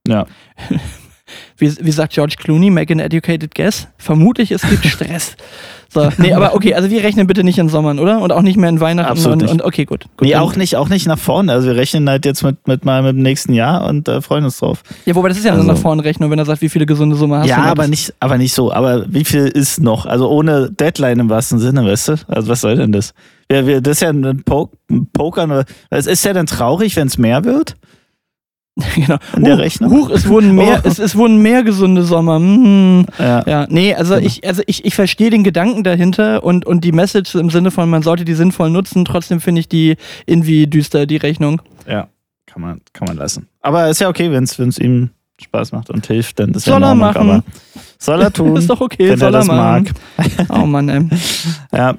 Speaker 2: ja, [LAUGHS]
Speaker 1: wie, wie sagt George Clooney, make an educated guess? Vermutlich, es gibt [LAUGHS] Stress. So, nee, aber okay, also wir rechnen bitte nicht in Sommern, oder? Und auch nicht mehr in Weihnachten.
Speaker 2: Absolut
Speaker 1: und,
Speaker 2: nicht.
Speaker 1: und okay, gut. gut
Speaker 2: nee, auch nicht, auch nicht nach vorne. Also wir rechnen halt jetzt mit, mit mal mit dem nächsten Jahr und äh, freuen uns drauf.
Speaker 1: Ja, wobei das ist ja
Speaker 2: Also-
Speaker 1: eine nach vorne Rechnung, wenn er sagt, wie viele gesunde Summe hast
Speaker 2: ja,
Speaker 1: du. noch.
Speaker 2: aber nicht, aber nicht so. Aber wie viel ist noch? Also ohne Deadline im wahrsten Sinne, weißt du? Also was soll denn das? Wir, wir, das ist ja ein, po ein Poker. nur- Es ist ja dann traurig, wenn es mehr wird. [LAUGHS]
Speaker 1: genau.
Speaker 2: in der
Speaker 1: Huch,
Speaker 2: Rechnung.
Speaker 1: Huch, es wurden mehr,
Speaker 2: Oh.
Speaker 1: es, es wurden mehr gesunde Sommer. Hm.
Speaker 2: Ja.
Speaker 1: Ja, nee, also ich, also ich, ich verstehe den Gedanken dahinter und, und die Message im Sinne von, man sollte die sinnvoll nutzen, trotzdem finde ich die irgendwie düster, die Rechnung.
Speaker 2: Ja, kann man, kann man lassen. Aber ist ja okay, wenn es ihm Spaß macht und hilft, dann ist ja
Speaker 1: Soll
Speaker 2: in
Speaker 1: er machen.
Speaker 2: Aber soll er [LAUGHS] tun,
Speaker 1: Ist doch okay,
Speaker 2: wenn
Speaker 1: soll
Speaker 2: er das
Speaker 1: machen.
Speaker 2: mag.
Speaker 1: Oh Mann, ey. [LAUGHS]
Speaker 2: Ja,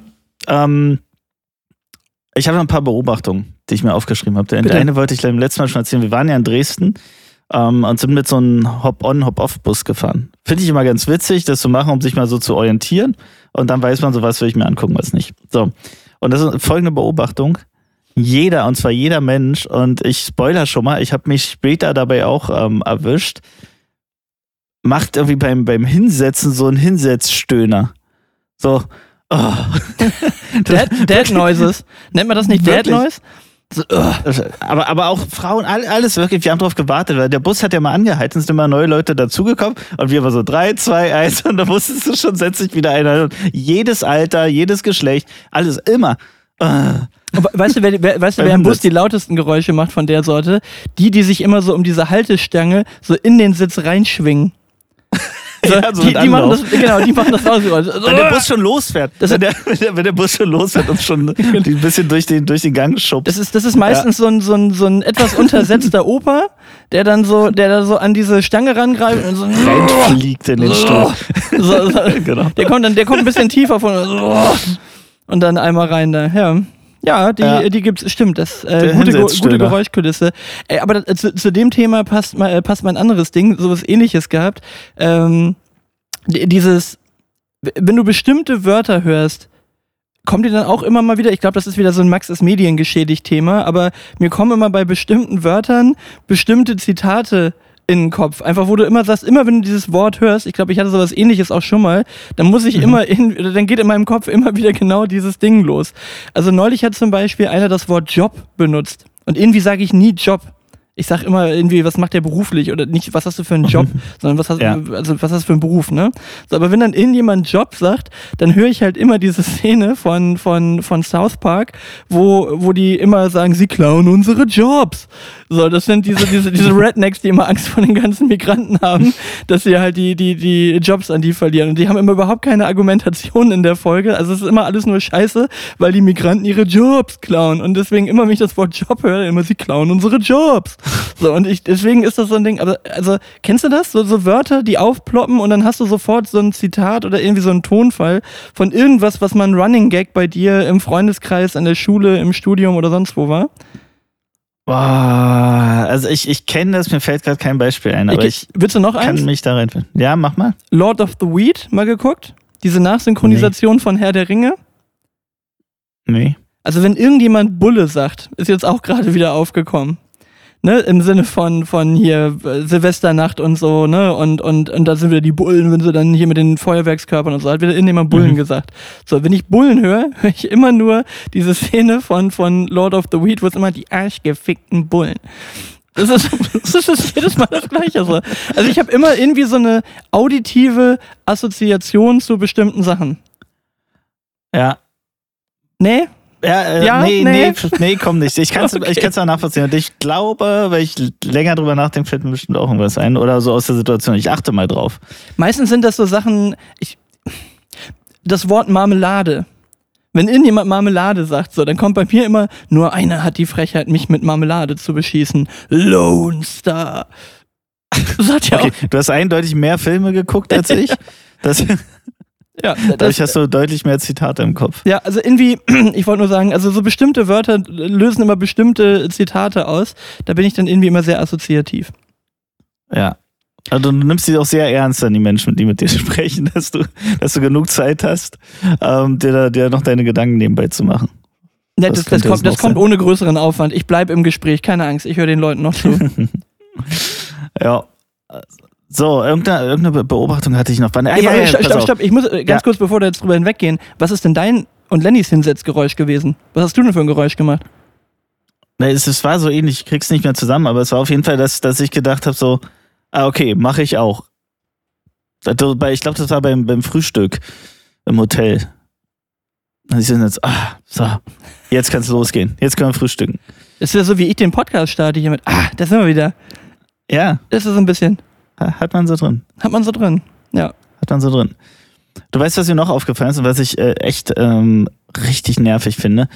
Speaker 2: ähm, ich habe noch ein paar Beobachtungen, die ich mir aufgeschrieben habe. Der
Speaker 1: Bitte.
Speaker 2: eine wollte ich gleich im letzten Mal schon erzählen. Wir waren ja in Dresden ähm, und sind mit so einem Hop-on, Hop-off-Bus gefahren. Finde ich immer ganz witzig, das zu machen, um sich mal so zu orientieren. Und dann weiß man so, was will ich mir angucken, was nicht. So. Und das ist folgende Beobachtung. Jeder, und zwar jeder Mensch, und ich spoiler schon mal, ich habe mich später dabei auch ähm, erwischt, macht irgendwie beim, beim Hinsetzen so einen Hinsetzstöhner. So, oh. [LAUGHS]
Speaker 1: Dead, Dead Noises. Nennt man das nicht Dead
Speaker 2: Wirklich?
Speaker 1: Noise? So, ugh.
Speaker 2: Aber, aber auch Frauen, all- alles wirklich, wir haben drauf gewartet, weil der Bus hat ja mal angehalten, es sind immer neue Leute dazugekommen und wir waren so drei, zwei, eins und da wusstest du schon, setzt sich wieder einer. Und jedes Alter, jedes Geschlecht, alles immer.
Speaker 1: Aber Weißt du, wer, wer, weißt du, wer im Bus die lautesten Geräusche macht von der Sorte? Die, die sich immer so um diese Haltestange so in den Sitz reinschwingen. [LAUGHS]
Speaker 2: Ja, [LAUGHS] so
Speaker 1: die, die machen das, genau, die machen das Lautgeräusch. So, [LAUGHS]
Speaker 2: Wenn der Bus schon losfährt, wenn, der, wenn, der, Bus schon losfährt und schon ein bisschen durch den, durch den Gang schubst.
Speaker 1: Das ist, das ist meistens so, ein, so, ein, so ein etwas untersetzter Opa, der dann so, der da so an diese Stange rangreift und so.
Speaker 2: reinfliegt in den Stuhl.
Speaker 1: So, so,
Speaker 2: Genau.
Speaker 1: Der kommt dann, der kommt ein bisschen tiefer von und dann einmal rein da. Ja. Ja, die,
Speaker 2: Ja.
Speaker 1: die gibt's, stimmt, das äh, gute, gute Geräuschkulisse. Äh, aber das, zu, zu dem Thema passt, mal- äh, passt mein anderes Ding, sowas ähnliches gehabt. Ähm, dieses, wenn du bestimmte Wörter hörst, kommt dir dann auch immer mal wieder, ich glaube, das ist wieder so ein Max ist Mediengeschädigt Thema, aber mir kommen immer bei bestimmten Wörtern bestimmte Zitate in den Kopf. Einfach, wo du immer sagst, immer wenn du dieses Wort hörst, ich glaube, ich hatte sowas ähnliches auch schon mal, dann muss ich mhm. immer, in, dann geht in meinem Kopf immer wieder genau dieses Ding los. Also neulich hat zum Beispiel einer das Wort Job benutzt. Und irgendwie sage ich nie Job ich sag immer irgendwie, was macht der beruflich oder nicht, was hast du für einen Job, [LAUGHS] sondern was hast, ja. also, was hast du für einen Beruf, ne? So, aber wenn dann irgendjemand Job sagt, dann höre ich halt immer diese [LAUGHS] Szene von, von, von South Park, wo, wo die immer sagen, sie klauen unsere Jobs. So, das sind diese, diese, diese [LAUGHS] Rednecks, die immer Angst vor den ganzen Migranten haben, dass sie halt die, die, die Jobs an die verlieren. Und die haben immer überhaupt keine Argumentation in der Folge. Also es ist immer alles nur Scheiße, weil die Migranten ihre Jobs klauen. Und deswegen immer, wenn ich das Wort Job höre, immer, sie klauen unsere Jobs. [LAUGHS] So, und ich, deswegen ist das so ein Ding, aber, also, kennst du das? So, so Wörter, die aufploppen und dann hast du sofort so ein Zitat oder irgendwie so einen Tonfall von irgendwas, was mal ein Running Gag bei dir im Freundeskreis, an der Schule, im Studium oder sonst wo war?
Speaker 2: Boah, also ich, ich kenne das, mir fällt gerade kein Beispiel ein, aber ich, ich
Speaker 1: willst du noch
Speaker 2: kann
Speaker 1: eins?
Speaker 2: mich da reinfinden. Ja, mach mal.
Speaker 1: Lord of the Weed, mal geguckt? Diese Nachsynchronisation nee. von Herr der Ringe?
Speaker 2: Nee.
Speaker 1: Also wenn irgendjemand Bulle sagt, ist jetzt auch gerade wieder aufgekommen ne, im Sinne von, von hier äh, Silvesternacht und so, ne, und, und, und da sind wieder die Bullen, wenn sie dann hier mit den Feuerwerkskörpern und so, hat wieder irgendjemand Bullen mhm. gesagt. So, wenn ich Bullen höre, [LAUGHS] höre ich immer nur diese Szene von, von Lord of the Weed, wo es immer die arschgefickten Bullen. [LAUGHS] Das ist, das ist jedes Mal das Gleiche. So. Also ich habe immer irgendwie so eine auditive Assoziation zu bestimmten Sachen.
Speaker 2: Ja.
Speaker 1: Nee?
Speaker 2: Ja, äh, ja nee, nee, nee, nee, komm nicht. Ich kann es [LAUGHS] okay. ich auch nachvollziehen. Und ich glaube, wenn ich länger drüber nachdenke, fällt mir bestimmt auch irgendwas ein. Oder so aus der Situation. Ich achte mal drauf.
Speaker 1: Meistens sind das so Sachen, ich, das Wort Marmelade. Wenn irgendjemand Marmelade sagt, so, dann kommt bei mir immer, nur einer hat die Frechheit, mich mit Marmelade zu beschießen. Lone Star. [LAUGHS]
Speaker 2: Sagt ja okay, auch. Du hast eindeutig mehr Filme geguckt als ich. [LAUGHS] Das ja, Dadurch hast du deutlich mehr Zitate im Kopf.
Speaker 1: Ja, also irgendwie, [CLEARS THROAT] ich wollte nur sagen, also so bestimmte Wörter lösen immer bestimmte Zitate aus. Da bin ich dann irgendwie immer sehr assoziativ.
Speaker 2: Ja. Also du nimmst sie auch sehr ernst an die Menschen, die mit dir [LAUGHS] sprechen, dass du, dass du genug Zeit hast, ähm, dir, dir noch deine Gedanken nebenbei zu machen.
Speaker 1: Ja, das, das, das kommt, das kommt ohne größeren Aufwand. Ich bleibe im Gespräch, keine Angst, ich höre den Leuten noch zu. [LAUGHS]
Speaker 2: ja, so, irgendeine, irgendeine Beobachtung hatte ich noch.
Speaker 1: Ah, ja, ja, stopp, stopp, stopp. Ich muss äh, ganz ja. kurz, bevor wir jetzt drüber hinweggehen, was ist denn dein und Lennys Hinsetzgeräusch gewesen? Was hast du denn für ein Geräusch gemacht?
Speaker 2: Nee, es, es war so ähnlich, ich krieg's nicht mehr zusammen, aber es war auf jeden Fall, dass, dass ich gedacht habe, so, ah, okay, mache ich auch. Ich glaube, das war beim, beim Frühstück im Hotel. Und ich sind jetzt, ah, so, jetzt kann's losgehen. Jetzt können wir frühstücken.
Speaker 1: Das ist ja so, wie ich den Podcast starte hier mit, ah, da sind wir wieder.
Speaker 2: Ja.
Speaker 1: Das ist so ein bisschen.
Speaker 2: Hat man so drin.
Speaker 1: Hat man so drin, ja.
Speaker 2: Hat man so drin. Du weißt, was mir noch aufgefallen ist und was ich äh, echt ähm, richtig nervig finde.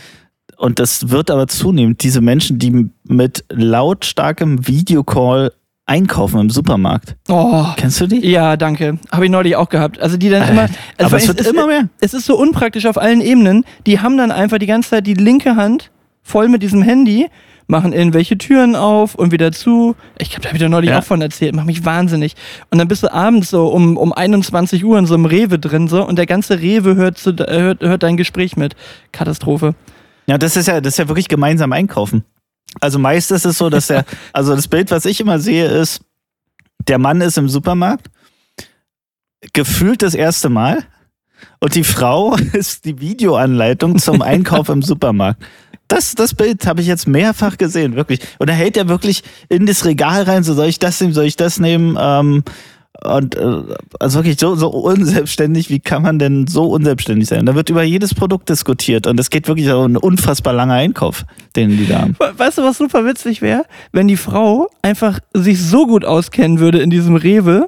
Speaker 2: Und das wird aber zunehmend, diese Menschen, die mit lautstarkem Videocall einkaufen im Supermarkt.
Speaker 1: Oh.
Speaker 2: Kennst du die?
Speaker 1: Ja, danke. Habe ich neulich auch gehabt. Also die dann äh, immer. Also
Speaker 2: aber es wird es, immer mehr.
Speaker 1: Es ist so unpraktisch auf allen Ebenen. Die haben dann einfach die ganze Zeit die linke Hand voll mit diesem Handy machen irgendwelche Türen auf und wieder zu. Ich glaube, da habe ich dir neulich ja. auch von erzählt, macht mich wahnsinnig. Und dann bist du abends so um, um 21 Uhr in so einem Rewe drin so und der ganze Rewe hört, zu, hört, hört dein Gespräch mit. Katastrophe.
Speaker 2: Ja, das ist ja, das ist ja wirklich gemeinsam einkaufen. Also meist ist es so, dass der, [LAUGHS] also das Bild, was ich immer sehe, ist, der Mann ist im Supermarkt, gefühlt das erste Mal, und die Frau [LAUGHS] ist die Videoanleitung zum Einkauf im Supermarkt. Das, das Bild habe ich jetzt mehrfach gesehen, wirklich. Und er hält ja wirklich in das Regal rein, so soll ich das nehmen, soll ich das nehmen? Ähm, und äh, also wirklich so, so unselbstständig, wie kann man denn so unselbstständig sein? Da wird über jedes Produkt diskutiert und es geht wirklich um einen unfassbar langer Einkauf, den die da haben.
Speaker 1: Weißt du, was super witzig wäre? Wenn die Frau einfach sich so gut auskennen würde in diesem Rewe,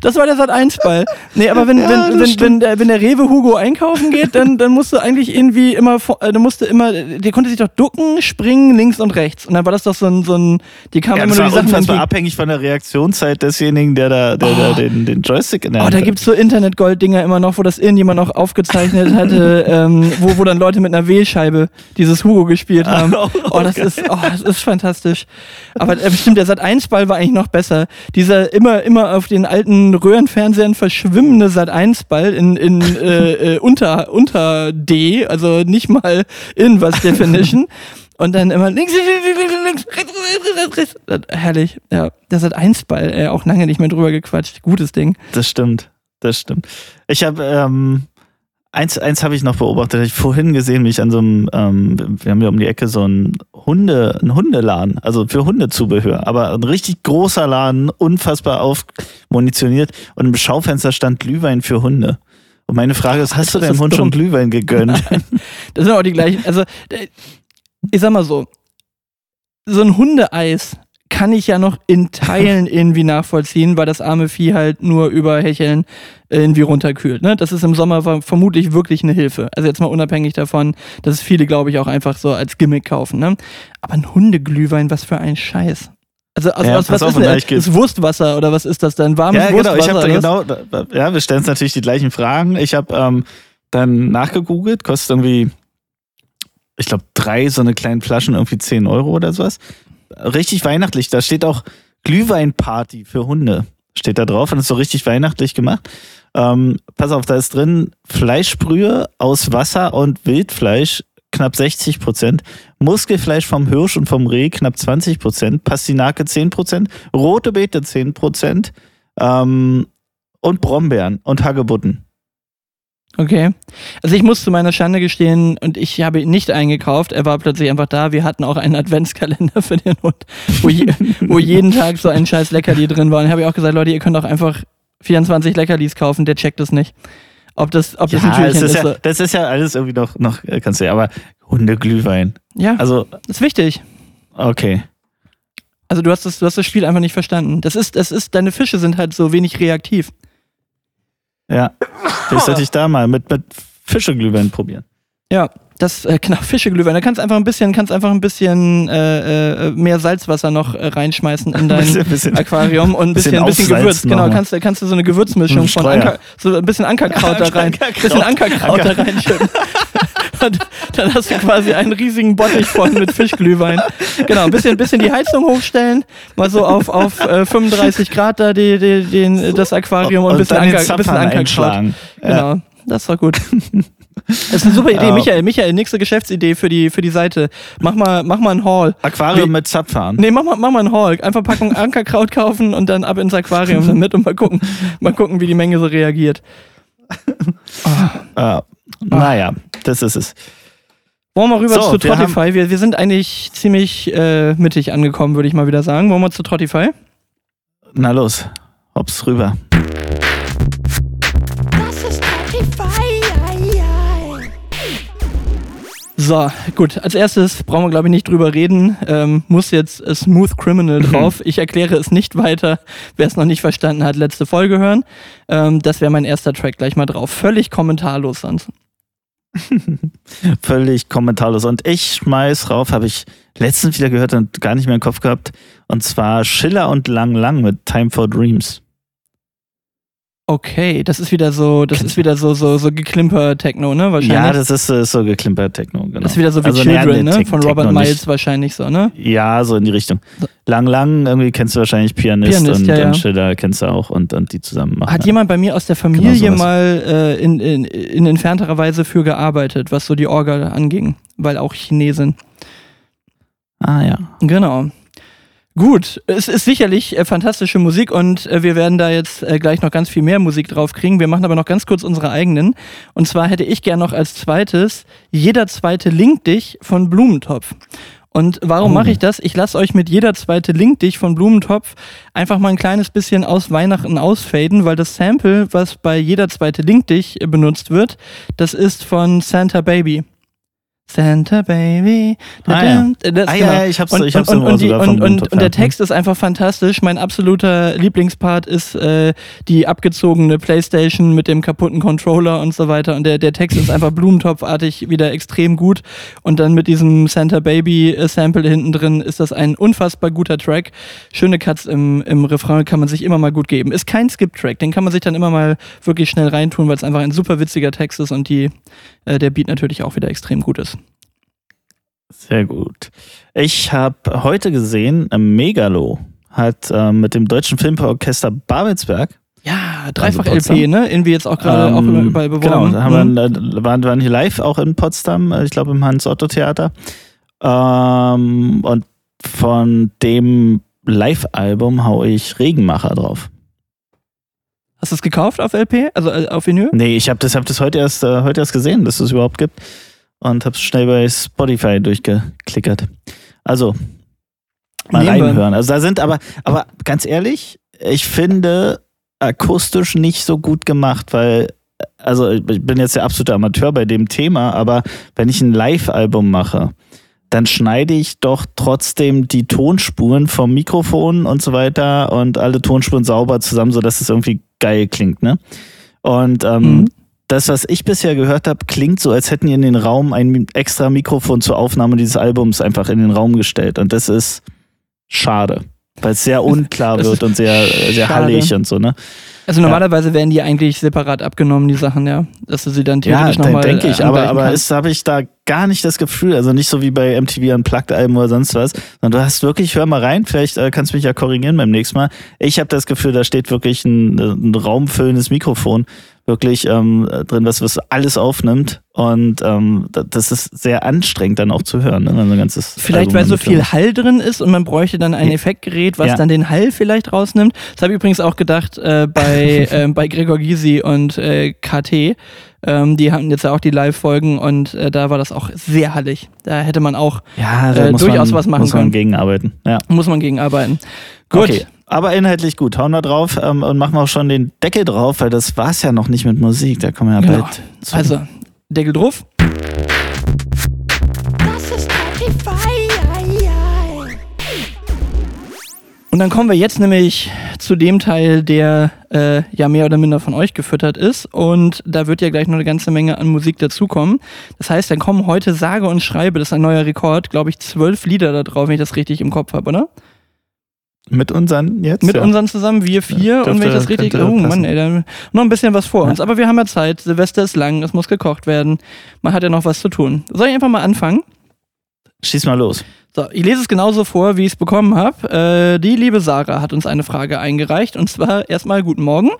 Speaker 1: Das war der Sat 1 Ball. Nee, aber wenn, [LAUGHS]
Speaker 2: Ja,
Speaker 1: wenn,
Speaker 2: das
Speaker 1: wenn, wenn, der, wenn der Rewe Hugo einkaufen geht, dann, dann musst du eigentlich irgendwie immer, vor- äh, du musst immer, der konnte sich doch ducken, springen, links und rechts. Und dann war das doch so ein, so ein die kamen
Speaker 2: Ja,
Speaker 1: immer
Speaker 2: das
Speaker 1: nur
Speaker 2: war
Speaker 1: die Sachen
Speaker 2: unfassbar
Speaker 1: entgegen.
Speaker 2: abhängig von der Reaktionszeit desjenigen, der da, der da den, den Joystick in der
Speaker 1: Oh,
Speaker 2: Hand
Speaker 1: da
Speaker 2: hat.
Speaker 1: gibt's so Internet-Gold-Dinger immer noch, wo das irgendjemand noch aufgezeichnet [LAUGHS] hatte, ähm, wo, wo dann Leute mit einer Wählscheibe dieses Hugo gespielt haben.
Speaker 2: Oh,
Speaker 1: Oh, das ist, oh, das ist fantastisch. Aber äh, bestimmt, der Sat-1-Ball war eigentlich noch besser. Dieser immer, immer auf den alten Röhrenfernsehern verschwimmende Sat-1-Ball in, in äh, äh, unter, unter D, also nicht mal Inverse Definition. Und dann immer links, links, links, rechts, rechts. Herrlich. Ja, der Sat-1-Ball, äh, auch lange nicht mehr drüber gequatscht. Gutes Ding.
Speaker 2: Das stimmt, das stimmt. Ich habe ähm, eins, eins habe ich noch beobachtet. Ich vorhin gesehen, wie ich an so einem, ähm, wir haben ja um die Ecke so einen Hunde, einen Hundeladen, also für Hundezubehör, aber ein richtig großer Laden, unfassbar aufmunitioniert und im Schaufenster stand Glühwein für Hunde. Und meine Frage ist, hast du
Speaker 1: ist
Speaker 2: deinem
Speaker 1: das
Speaker 2: Hund
Speaker 1: dumm.
Speaker 2: schon Glühwein gegönnt? [LAUGHS]
Speaker 1: Das sind auch die gleichen. Also, äh, ich sag mal so, so ein Hundeeis kann ich ja noch in Teilen [LAUGHS] irgendwie nachvollziehen, weil das arme Vieh halt nur über Hecheln irgendwie runterkühlt. Ne? Das ist im Sommer ver- vermutlich wirklich eine Hilfe. Also jetzt mal unabhängig davon, dass es viele, glaube ich, auch einfach so als Gimmick kaufen. Ne? Aber ein Hundeglühwein, was für ein Scheiß. Also, also
Speaker 2: Ja,
Speaker 1: was, was
Speaker 2: auf,
Speaker 1: ist das? Wurstwasser oder was ist das denn? Warmes
Speaker 2: Ja, genau.
Speaker 1: Wurstwasser?
Speaker 2: Ich habe da genau, ja, wir stellen uns natürlich die gleichen Fragen. Ich habe ähm, dann nachgegoogelt, kostet irgendwie, ich glaube, drei so eine kleinen Flaschen irgendwie 10 Euro oder sowas. Richtig weihnachtlich. Da steht auch Glühweinparty für Hunde. Steht da drauf und ist so richtig weihnachtlich gemacht. Ähm, pass auf, da ist drin Fleischbrühe aus Wasser und Wildfleisch, knapp 60 Prozent. Muskelfleisch vom Hirsch und vom Reh, knapp 20 Prozent. Pastinake 10 Prozent. Rote Beete 10 Prozent. Ähm, und Brombeeren und Hagebutten.
Speaker 1: Okay. Also ich muss zu meiner Schande gestehen und ich habe ihn nicht eingekauft. Er war plötzlich einfach da. Wir hatten auch einen Adventskalender [LAUGHS] für den Hund, wo, je, wo jeden Tag so ein scheiß Leckerli drin war. Und habe ich auch gesagt, Leute, ihr könnt auch einfach 24 Leckerlis kaufen. Der checkt es nicht. Ob das, ob das ein
Speaker 2: Ja,
Speaker 1: Türchen
Speaker 2: das ist
Speaker 1: ist.
Speaker 2: ja, das ist ja alles irgendwie noch, noch äh, kannst du ja, aber Hundeglühwein.
Speaker 1: ja,
Speaker 2: Also,
Speaker 1: ist wichtig.
Speaker 2: okay.
Speaker 1: Also du hast das, du hast das Spiel einfach nicht verstanden. Das ist, das ist, deine Fische sind halt so wenig reaktiv.
Speaker 2: Ja. [LAUGHS] Vielleicht sollte ich da mal mit, mit Fischeglühwein probieren.
Speaker 1: Ja, das äh, [LAUGHS] genau Fischeglühwein. Da kannst einfach ein bisschen, kannst einfach ein bisschen äh, äh, mehr Salzwasser noch äh, reinschmeißen in [LAUGHS] dein
Speaker 2: Bisschen- bisschen-
Speaker 1: Aquarium und ein bisschen, ein bisschen Gewürz. Genau, kannst, du- kannst du so eine Gewürzmischung
Speaker 2: Ein
Speaker 1: von. Anker, so ein bisschen Ankerkraut [LAUGHS] da rein,
Speaker 2: Ankerkraut.
Speaker 1: bisschen Ankerkraut da
Speaker 2: Anker-
Speaker 1: reinschütten. Und dann hast du quasi einen riesigen Bottich voll mit Fischglühwein. Genau, ein bisschen, bisschen die Heizung hochstellen, mal so auf, auf äh, 35 Grad da die, die, den, das Aquarium und ein bisschen, Anker, ein bisschen Ankerkraut.
Speaker 2: einschlagen. Ja.
Speaker 1: Genau, das war gut. Das ist eine super Idee,
Speaker 2: Ja.
Speaker 1: Michael. Michael, nächste Geschäftsidee für die, für die Seite. Mach mal, mach mal einen Haul.
Speaker 2: Aquarium
Speaker 1: Wie-
Speaker 2: mit Zapfhahn.
Speaker 1: Nee, mach mal, mach mal einen Haul. Einfach Packung [LAUGHS] Ankerkraut kaufen und dann ab ins Aquarium [LAUGHS] damit und mal gucken, mal gucken, wie die Menge so reagiert.
Speaker 2: Äh, [LAUGHS] naja, das ist es.
Speaker 1: Wollen wir rüber
Speaker 2: So,
Speaker 1: zu
Speaker 2: wir
Speaker 1: Trottify? Wir, wir sind eigentlich ziemlich äh, mittig angekommen, würde ich mal wieder sagen. Wollen wir zu Trottify?
Speaker 2: Na los, hops rüber.
Speaker 1: So, gut. Als erstes brauchen wir, glaube ich, nicht drüber reden. Ähm, muss jetzt Smooth Criminal drauf. Ich erkläre es nicht weiter. Wer es noch nicht verstanden hat, letzte Folge hören. Ähm, das wäre mein erster Track gleich mal drauf. Völlig kommentarlos sonst. [LAUGHS]
Speaker 2: Völlig kommentarlos. Und ich schmeiß rauf, habe ich letztens wieder gehört und gar nicht mehr im Kopf gehabt. Und zwar Schiller und Lang Lang mit Time for Dreams.
Speaker 1: Okay, das ist wieder so, das ist wieder so, so, so geklimper Techno, ne? Wahrscheinlich.
Speaker 2: Ja, das ist äh, so geklimpert Techno, genau.
Speaker 1: Das ist wieder so wie
Speaker 2: Also,
Speaker 1: Children, ne? Von Robert
Speaker 2: Techno
Speaker 1: Miles
Speaker 2: nicht.
Speaker 1: wahrscheinlich so, ne?
Speaker 2: Ja, so in die Richtung. Lang Lang, irgendwie kennst du wahrscheinlich Pianist,
Speaker 1: Pianist,
Speaker 2: und,
Speaker 1: ja, ja.
Speaker 2: und Schiller kennst du auch und, und die zusammen machen.
Speaker 1: Hat jemand bei mir aus der
Speaker 2: Genau
Speaker 1: Familie
Speaker 2: sowas.
Speaker 1: mal äh, in, in, in entfernterer Weise für gearbeitet, was so die Orgel anging, weil auch Chinesen.
Speaker 2: ah ja.
Speaker 1: Genau. Gut, es ist sicherlich äh, fantastische Musik und äh, wir werden da jetzt äh, gleich noch ganz viel mehr Musik drauf kriegen. Wir machen aber noch ganz kurz unsere eigenen. Und zwar hätte ich gern noch als zweites jeder zweite Link dich von Blumentopf. Und warum
Speaker 2: Oh.
Speaker 1: mache ich das? Ich lasse euch mit jeder zweite Link dich von Blumentopf einfach mal ein kleines bisschen aus Weihnachten ausfaden, weil das Sample, was bei jeder zweite Link dich äh, benutzt wird, das ist von Santa Baby. Santa Baby.
Speaker 2: Ah, ja.
Speaker 1: Das,
Speaker 2: Ah, ja, ja, ich hab's-
Speaker 1: und,
Speaker 2: ich hab's
Speaker 1: und, und, die, und, und, und der. Text ist einfach fantastisch. Mein absoluter Lieblingspart ist äh, die abgezogene Playstation mit dem kaputten Controller und so weiter. Und der, der Text ist einfach blumentopfartig wieder extrem gut. Und dann mit diesem Santa Baby äh, Sample hinten drin ist das ein unfassbar guter Track. Schöne Cuts im, im Refrain kann man sich immer mal gut geben. Ist kein Skip-Track, den kann man sich dann immer mal wirklich schnell reintun, weil es einfach ein super witziger Text ist und die, äh, der Beat natürlich auch wieder extrem gut ist.
Speaker 2: Sehr gut. Ich habe heute gesehen, äh, Megalo hat äh, mit dem Deutschen Filmorchester Babelsberg
Speaker 1: Ja, dreifach
Speaker 2: Also
Speaker 1: LP, ne? Irgendwie jetzt auch gerade auch
Speaker 2: Ähm,
Speaker 1: überall beworben.
Speaker 2: Genau, da
Speaker 1: Mhm.
Speaker 2: haben wir, waren, waren hier live auch in Potsdam, äh, ich glaube im Hans-Otto-Theater. Ähm, und von dem Live-Album hau ich Regenmacher drauf.
Speaker 1: Hast du es gekauft auf LP? Also äh, auf Vinyl?
Speaker 2: Nee, ich habe das, hab das heute, erst, äh, heute erst gesehen, dass es überhaupt gibt. Und habe es schnell bei Spotify durchgeklickert. Also, mal
Speaker 1: Nehmen
Speaker 2: reinhören. Also da sind aber, aber ganz ehrlich, ich finde akustisch nicht so gut gemacht, weil, also ich bin jetzt der absolute Amateur bei dem Thema, aber wenn ich ein Live-Album mache, dann schneide ich doch trotzdem die Tonspuren vom Mikrofon und so weiter und alle Tonspuren sauber zusammen, sodass es irgendwie geil klingt, ne? Und ähm,
Speaker 1: Mhm.
Speaker 2: das, was ich bisher gehört habe, klingt so, als hätten die in den Raum ein extra Mikrofon zur Aufnahme dieses Albums einfach in den Raum gestellt. Und das ist schade, weil es sehr unklar wird und sehr, sehr
Speaker 1: schade.
Speaker 2: hallig und so, ne?
Speaker 1: Also normalerweise werden die eigentlich separat abgenommen, die Sachen, ja. Dass du sie dann
Speaker 2: Ja,
Speaker 1: theoretisch
Speaker 2: dann
Speaker 1: nochmal
Speaker 2: denke ich,
Speaker 1: äh,
Speaker 2: aber,
Speaker 1: angleichen
Speaker 2: aber
Speaker 1: kannst.
Speaker 2: ist habe ich da gar nicht das Gefühl, also nicht so wie bei MTV Unplugged-Alben oder sonst was, sondern du hast wirklich, hör mal rein, vielleicht äh, kannst du mich ja korrigieren beim nächsten Mal. Ich habe das Gefühl, da steht wirklich ein, ein raumfüllendes Mikrofon wirklich ähm, drin, was, was alles aufnimmt und ähm, da- das ist sehr anstrengend dann auch zu hören. Ne? wenn man ein ganzes
Speaker 1: Vielleicht,
Speaker 2: Album
Speaker 1: weil so viel. Hall drin ist und man bräuchte dann ein. Effektgerät, was
Speaker 2: Ja.
Speaker 1: dann den Hall vielleicht rausnimmt. Das habe ich übrigens auch gedacht äh, bei, [LAUGHS] ähm, bei Gregor Gysi und äh, KT. Ähm, die hatten jetzt ja auch die Live-Folgen und äh, da war das auch sehr hallig. Da hätte man auch,
Speaker 2: ja, da
Speaker 1: äh,
Speaker 2: muss
Speaker 1: durchaus
Speaker 2: man,
Speaker 1: was machen
Speaker 2: muss man
Speaker 1: können.
Speaker 2: gegenarbeiten. Ja.
Speaker 1: muss man gegen arbeiten. Gut.
Speaker 2: Okay. Aber inhaltlich gut. Hauen wir drauf ähm, und machen wir auch schon den Deckel drauf, weil das war's ja noch nicht mit Musik. Da kommen wir ja
Speaker 1: Genau.
Speaker 2: bald zu.
Speaker 1: Also, Deckel drauf.
Speaker 3: Das ist Spotify.
Speaker 1: Und dann kommen wir jetzt nämlich zu dem Teil, der äh, ja mehr oder minder von euch gefüttert ist. Und da wird ja gleich noch eine ganze Menge an Musik dazukommen. Das heißt, dann kommen heute sage und schreibe, das ist ein neuer Rekord, glaube ich, zwölf Lieder da drauf, wenn ich das richtig im Kopf habe, oder?
Speaker 2: Mit unseren jetzt?
Speaker 1: Mit
Speaker 2: ja.
Speaker 1: unseren zusammen, wir vier.
Speaker 2: Ja,
Speaker 1: und wenn ich das
Speaker 2: dürfte-
Speaker 1: richtig. Oh Mann, ey, dann noch ein bisschen was vor
Speaker 2: Ja.
Speaker 1: uns. Aber wir haben ja Zeit. Silvester ist lang, es muss gekocht werden. Man hat ja noch was zu tun. Soll ich einfach mal anfangen?
Speaker 2: Schieß mal los.
Speaker 1: So, ich lese es genauso vor, wie ich es bekommen habe. Äh, die liebe Sarah hat uns eine Frage eingereicht und zwar erstmal guten Morgen.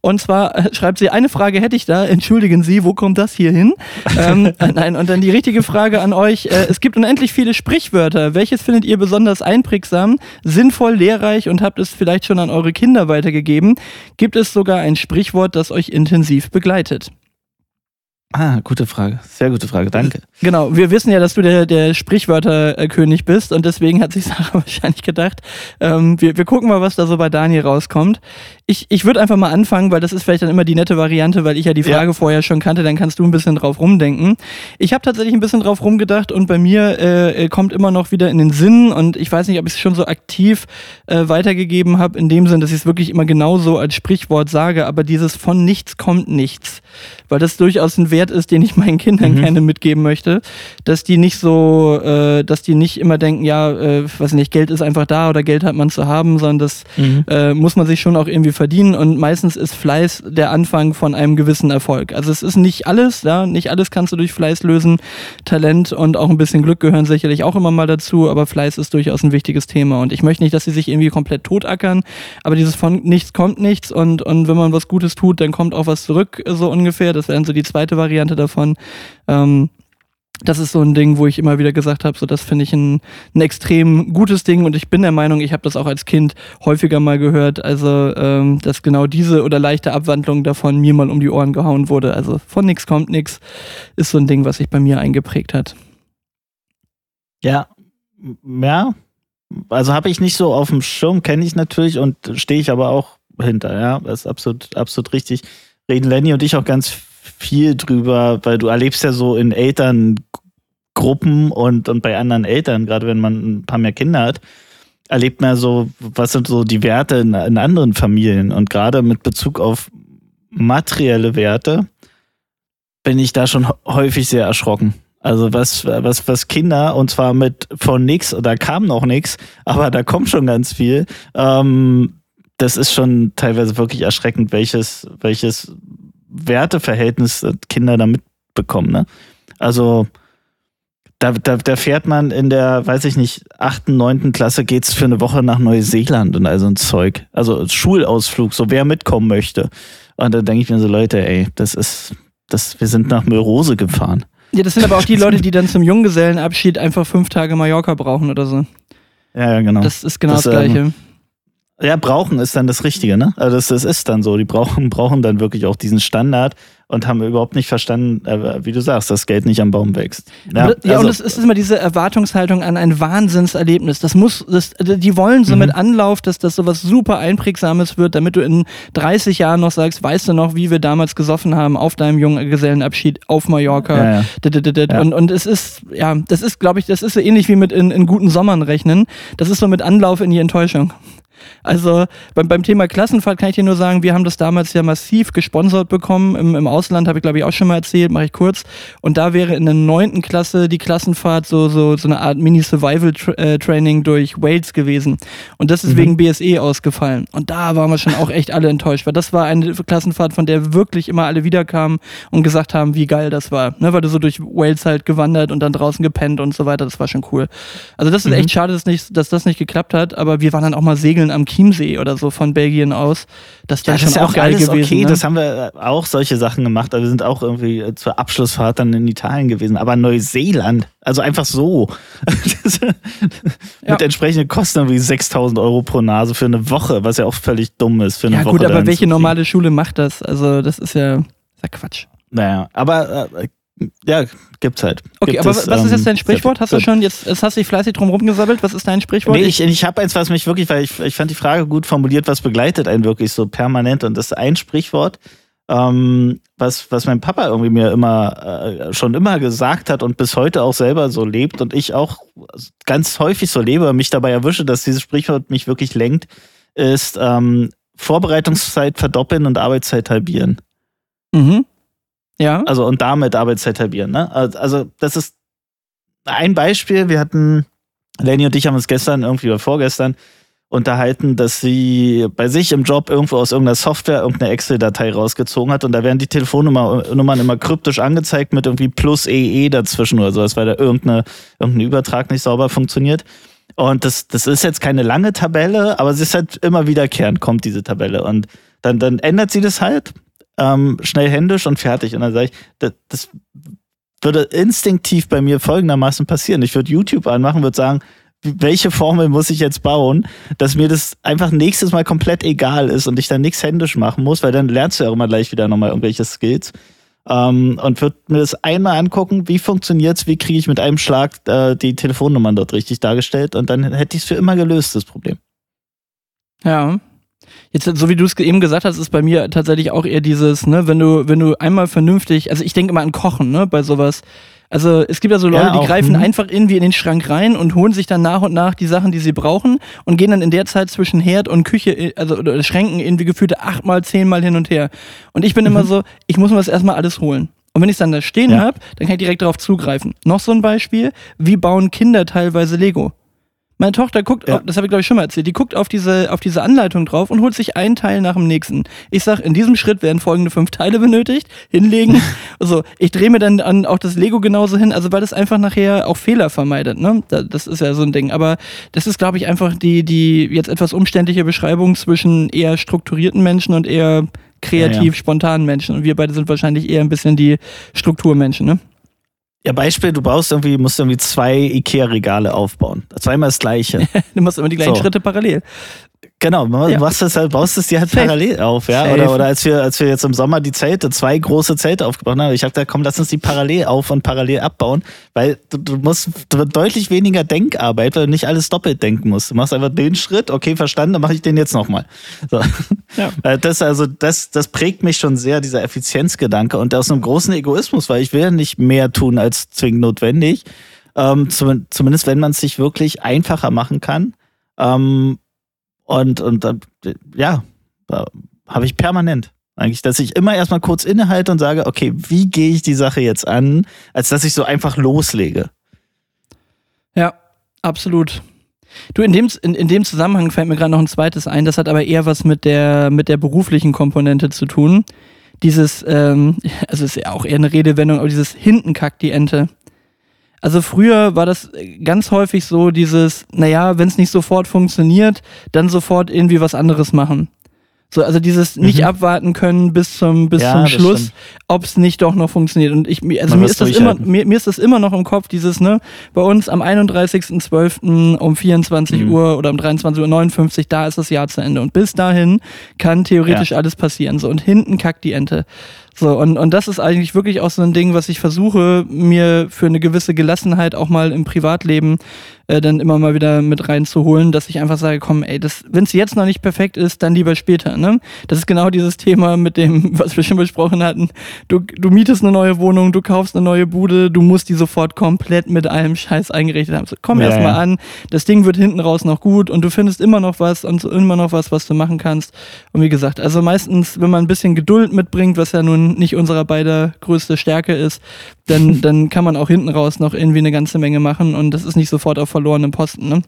Speaker 1: Und zwar äh, schreibt sie, eine Frage hätte ich da, entschuldigen Sie, wo kommt das hier hin? ähm, [LAUGHS] äh, nein, und dann die richtige Frage an euch. Äh, es gibt unendlich viele Sprichwörter. Welches findet ihr besonders einprägsam, sinnvoll, lehrreich und habt es vielleicht schon an eure Kinder weitergegeben? Gibt es sogar ein Sprichwort, das euch intensiv begleitet?
Speaker 2: Ah, gute Frage. Sehr gute Frage. Danke.
Speaker 1: Genau, wir wissen ja, dass du der, der Sprichwörterkönig bist und deswegen hat sich Sarah [LAUGHS] wahrscheinlich gedacht, ähm, wir, wir gucken mal, was da so bei Daniel rauskommt. Ich, ich würde einfach mal anfangen, weil das ist vielleicht dann immer die nette Variante, weil ich ja die
Speaker 2: Ja.
Speaker 1: Frage vorher schon kannte, dann kannst du ein bisschen drauf rumdenken. Ich habe tatsächlich ein bisschen drauf rumgedacht und bei mir äh, äh, kommt immer noch wieder in den Sinn und ich weiß nicht, ob ich es schon so aktiv äh, weitergegeben habe, in dem Sinn, dass ich es wirklich immer genauso als Sprichwort sage, aber dieses von nichts kommt nichts, weil das durchaus ein Wert ist, den ich [LAUGHS] meinen Kindern
Speaker 2: Mhm.
Speaker 1: gerne mitgeben möchte, dass die nicht so, äh, dass die nicht immer denken, ja, äh, weiß nicht, Geld ist einfach da oder Geld hat man zu haben, sondern das äh, muss man sich schon auch irgendwie verdienen und meistens ist Fleiß der Anfang von einem gewissen Erfolg. Also es ist nicht alles, ja, nicht alles kannst du durch Fleiß lösen. Talent und auch ein bisschen Glück gehören sicherlich auch immer mal dazu, aber Fleiß ist durchaus ein wichtiges Thema und ich möchte nicht, dass sie sich irgendwie komplett totackern, aber dieses von nichts kommt nichts und, und wenn man was Gutes tut, dann kommt auch was zurück, so ungefähr. Das wäre dann so die zweite Variante davon. Ähm, das ist so ein Ding, wo ich immer wieder gesagt habe, so das finde ich ein, ein extrem gutes Ding und ich bin der Meinung, ich habe das auch als Kind häufiger mal gehört, also ähm, dass genau diese oder leichte Abwandlung davon mir mal um die Ohren gehauen wurde. Also von nix kommt nix ist so ein Ding, was sich bei mir eingeprägt hat.
Speaker 2: Ja. Ja. Also habe ich nicht so auf dem Schirm, kenne ich natürlich und stehe ich aber auch hinter, ja. Das ist absolut, absolut richtig. Reden Lenny und ich auch ganz viel drüber, weil du erlebst ja so in Gruppen und, und bei anderen Eltern, gerade wenn man ein paar mehr Kinder hat, erlebt man so, was sind so die Werte in, in anderen Familien. Und gerade mit Bezug auf materielle Werte bin ich da schon häufig sehr erschrocken. Also was, was, was Kinder, und zwar mit von nix, da kam noch nix, aber da kommt schon ganz viel. Ähm, das ist schon teilweise wirklich erschreckend, welches, welches Werteverhältnis Kinder da mitbekommen. Ne? Also da, da, da fährt man in der, weiß ich nicht, achten, neunten Klasse geht's für eine Woche nach Neuseeland und all so ein Zeug. Also Schulausflug, so wer mitkommen möchte. Und da denke ich mir so, Leute, ey, das ist, das, wir sind nach Mörose gefahren.
Speaker 1: Ja, das sind aber auch die Leute, die dann zum Junggesellenabschied einfach fünf Tage Mallorca brauchen oder so.
Speaker 2: Ja, ja genau.
Speaker 1: Das ist genau das, das Gleiche. Ähm,
Speaker 2: ja, brauchen ist dann das Richtige, ne? Also das, das ist dann so. Die brauchen, [LAUGHS] brauchen dann wirklich auch diesen Standard und haben überhaupt nicht verstanden, äh, wie du sagst, dass Geld nicht am Baum wächst.
Speaker 1: Ja, ja also. und es ist immer diese Erwartungshaltung an ein Wahnsinnserlebnis. Das muss, das, die wollen so mhm. mit Anlauf, dass das sowas super Einprägsames wird, damit du in 30 Jahren noch sagst, weißt du noch, wie wir damals gesoffen haben auf deinem jungen Gesellenabschied auf Mallorca. Ja, ja. Und, und es ist, ja, das ist, glaube ich, das ist so ähnlich wie mit in, in guten Sommern rechnen. Das ist so mit Anlauf in die Enttäuschung. Also beim, beim Thema Klassenfahrt kann ich dir nur sagen, wir haben das damals ja massiv gesponsert bekommen. Im, im Ausland habe ich, glaube ich, auch schon mal erzählt, mache ich kurz. Und da wäre in der neunten Klasse die Klassenfahrt so, so, so eine Art Mini-Survival-Training durch Wales gewesen. Und das ist mhm. wegen BSE ausgefallen. Und da waren wir schon auch echt alle enttäuscht, weil das war eine Klassenfahrt, von der wirklich immer alle wiederkamen und gesagt haben, wie geil das war. Ne, weil du so durch Wales halt gewandert und dann draußen gepennt und so weiter. Das war schon cool. Also das ist mhm. echt schade, dass, nicht, dass das nicht geklappt hat, aber wir waren dann auch mal segeln am Chiemsee oder so von Belgien aus. Das, ja, das ist ja auch geil gewesen. Okay,
Speaker 2: ne? das haben wir äh, auch solche Sachen gemacht. Also wir sind auch irgendwie äh, zur Abschlussfahrt dann in Italien gewesen. Aber Neuseeland, also einfach so. [LAUGHS] mit entsprechenden Kosten irgendwie 6000 Euro pro Nase für eine Woche, was ja auch völlig dumm ist für eine
Speaker 1: ja,
Speaker 2: Woche.
Speaker 1: Ja gut, aber welche normale Schule macht das? Also das ist ja, ist ja Quatsch.
Speaker 2: Naja, aber äh, ja, gibt's halt.
Speaker 1: Okay,
Speaker 2: Gibt
Speaker 1: aber es, was ist jetzt dein Sprichwort? Hast du schon jetzt, jetzt hast du dich fleißig drum rumgesammelt? Was ist dein Sprichwort?
Speaker 2: Nee, ich, ich habe eins, was mich wirklich, weil ich, ich fand die Frage gut formuliert, was begleitet einen wirklich so permanent und das ist ein Sprichwort, ähm, was, was mein Papa irgendwie mir immer äh, schon immer gesagt hat und bis heute auch selber so lebt und ich auch ganz häufig so lebe, mich dabei erwische, dass dieses Sprichwort mich wirklich lenkt, ist ähm, Vorbereitungszeit verdoppeln und Arbeitszeit halbieren.
Speaker 1: Mhm. Ja.
Speaker 2: Also und damit Arbeitszeit halbieren. Ne? Also das ist ein Beispiel. Wir hatten, Lenny und ich haben uns gestern irgendwie oder vorgestern unterhalten, dass sie bei sich im Job irgendwo aus irgendeiner Software irgendeine Excel-Datei rausgezogen hat und da werden die Telefonnummern immer kryptisch angezeigt mit irgendwie plus EE dazwischen oder sowas, weil da irgendeine, irgendein Übertrag nicht sauber funktioniert. Und das, das ist jetzt keine lange Tabelle, aber es ist halt immer wiederkehrend, kommt diese Tabelle. Und dann, dann ändert sie das halt ähm, schnell händisch und fertig. Und dann sage ich, das, das würde instinktiv bei mir folgendermaßen passieren. Ich würde YouTube anmachen, würde sagen, welche Formel muss ich jetzt bauen, dass mir das einfach nächstes Mal komplett egal ist und ich dann nichts händisch machen muss, weil dann lernst du ja immer gleich wieder nochmal irgendwelche Skills. Ähm, und würde mir das einmal angucken, wie funktioniert's, wie kriege ich mit einem Schlag äh, die Telefonnummern dort richtig dargestellt und dann hätte ich es für immer gelöst, das Problem.
Speaker 1: Ja, Jetzt, so wie du es eben gesagt hast, ist bei mir tatsächlich auch eher dieses, ne, wenn du, wenn du einmal vernünftig, also ich denke immer an Kochen, ne, bei sowas. Also es gibt ja so Leute, ja, die greifen hm. einfach irgendwie in den Schrank rein und holen sich dann nach und nach die Sachen, die sie brauchen und gehen dann in der Zeit zwischen Herd und Küche, äh, also oder Schränken irgendwie gefühlte achtmal, zehnmal hin und her. Und ich bin mhm. immer so, ich muss mir das erstmal alles holen. Und wenn ich es dann da stehen ja. habe, dann kann ich direkt darauf zugreifen. Noch so ein Beispiel, wie bauen Kinder teilweise Lego? Meine Tochter guckt, ja. auf, das habe ich glaube ich schon mal erzählt, die guckt auf diese, auf diese Anleitung drauf und holt sich einen Teil nach dem nächsten. Ich sag, in diesem Schritt werden folgende fünf Teile benötigt, hinlegen. [LAUGHS] also ich drehe mir dann an auch das Lego genauso hin, also weil das einfach nachher auch Fehler vermeidet. Ne? Das ist ja so ein Ding. Aber das ist, glaube ich, einfach die, die jetzt etwas umständliche Beschreibung zwischen eher strukturierten Menschen und eher kreativ, ja, ja. spontanen Menschen. Und wir beide sind wahrscheinlich eher ein bisschen die Strukturmenschen, ne?
Speaker 2: Ja, Beispiel, du brauchst irgendwie, musst irgendwie zwei Ikea-Regale aufbauen. Zweimal das gleiche. [LAUGHS]
Speaker 1: du machst immer die gleichen so. Schritte parallel.
Speaker 2: Genau, du ja. machst das halt, baust es dir halt Safe. parallel auf, ja. Oder, oder als wir, als wir jetzt im Sommer die Zelte, zwei große Zelte aufgebaut haben, ich habe gesagt, komm, lass uns die parallel auf und parallel abbauen, weil du, du musst du deutlich weniger Denkarbeit, weil du nicht alles doppelt denken musst. Du machst einfach den Schritt, okay, verstanden, dann mache ich den jetzt nochmal. So. Ja. [LAUGHS] Das also, das, das prägt mich schon sehr, dieser Effizienzgedanke und aus einem großen Egoismus, weil ich will ja nicht mehr tun als zwingend notwendig Ähm, zum, zumindest wenn man es sich wirklich einfacher machen kann. Ähm, und und äh, ja, äh, habe ich permanent. Eigentlich, dass ich immer erstmal kurz innehalte und sage, okay, wie gehe ich die Sache jetzt an, als dass ich so einfach loslege.
Speaker 1: Ja, absolut. Du, in dem, in, in dem Zusammenhang fällt mir gerade noch ein zweites ein, das hat aber eher was mit der, mit der beruflichen Komponente zu tun. Dieses, ähm, [LAUGHS] also ist ja auch eher eine Redewendung, aber dieses hinten kackt die Ente. Also früher war das ganz häufig so dieses, naja, wenn es nicht sofort funktioniert, dann sofort irgendwie was anderes machen. So, also dieses nicht
Speaker 2: Mhm.
Speaker 1: abwarten können bis zum, bis
Speaker 2: Ja,
Speaker 1: zum Schluss, ob es nicht doch noch funktioniert. Und ich, mir- also mir ist das immer, mir, mir ist das immer noch im Kopf, dieses, ne, bei uns am 31.12. um 24
Speaker 2: Mhm.
Speaker 1: Uhr oder um 23.59 Uhr, da ist das Jahr zu Ende. Und bis dahin kann theoretisch alles passieren. So, und hinten kackt die Ente. So, und, und das ist eigentlich wirklich auch so ein Ding, was ich versuche, mir für eine gewisse Gelassenheit auch mal im Privatleben äh, dann immer mal wieder mit reinzuholen, dass ich einfach sage, komm, ey, wenn es jetzt noch nicht perfekt ist, dann lieber später, ne? Das ist genau dieses Thema mit dem, [LAUGHS] was wir schon besprochen hatten. Du, du mietest eine neue Wohnung, du kaufst eine neue Bude, du musst die sofort komplett mit allem Scheiß eingerichtet haben. So, komm
Speaker 2: Ja,
Speaker 1: erst mal
Speaker 2: ja.
Speaker 1: an, das Ding wird hinten raus noch gut und du findest immer noch was und immer noch was, was du machen kannst. Und wie gesagt, also meistens, wenn man ein bisschen Geduld mitbringt, was ja nun nicht unserer beider größte Stärke ist, dann, dann kann man auch hinten raus noch irgendwie eine ganze Menge machen und das ist nicht sofort auf verlorenem Posten. Ne?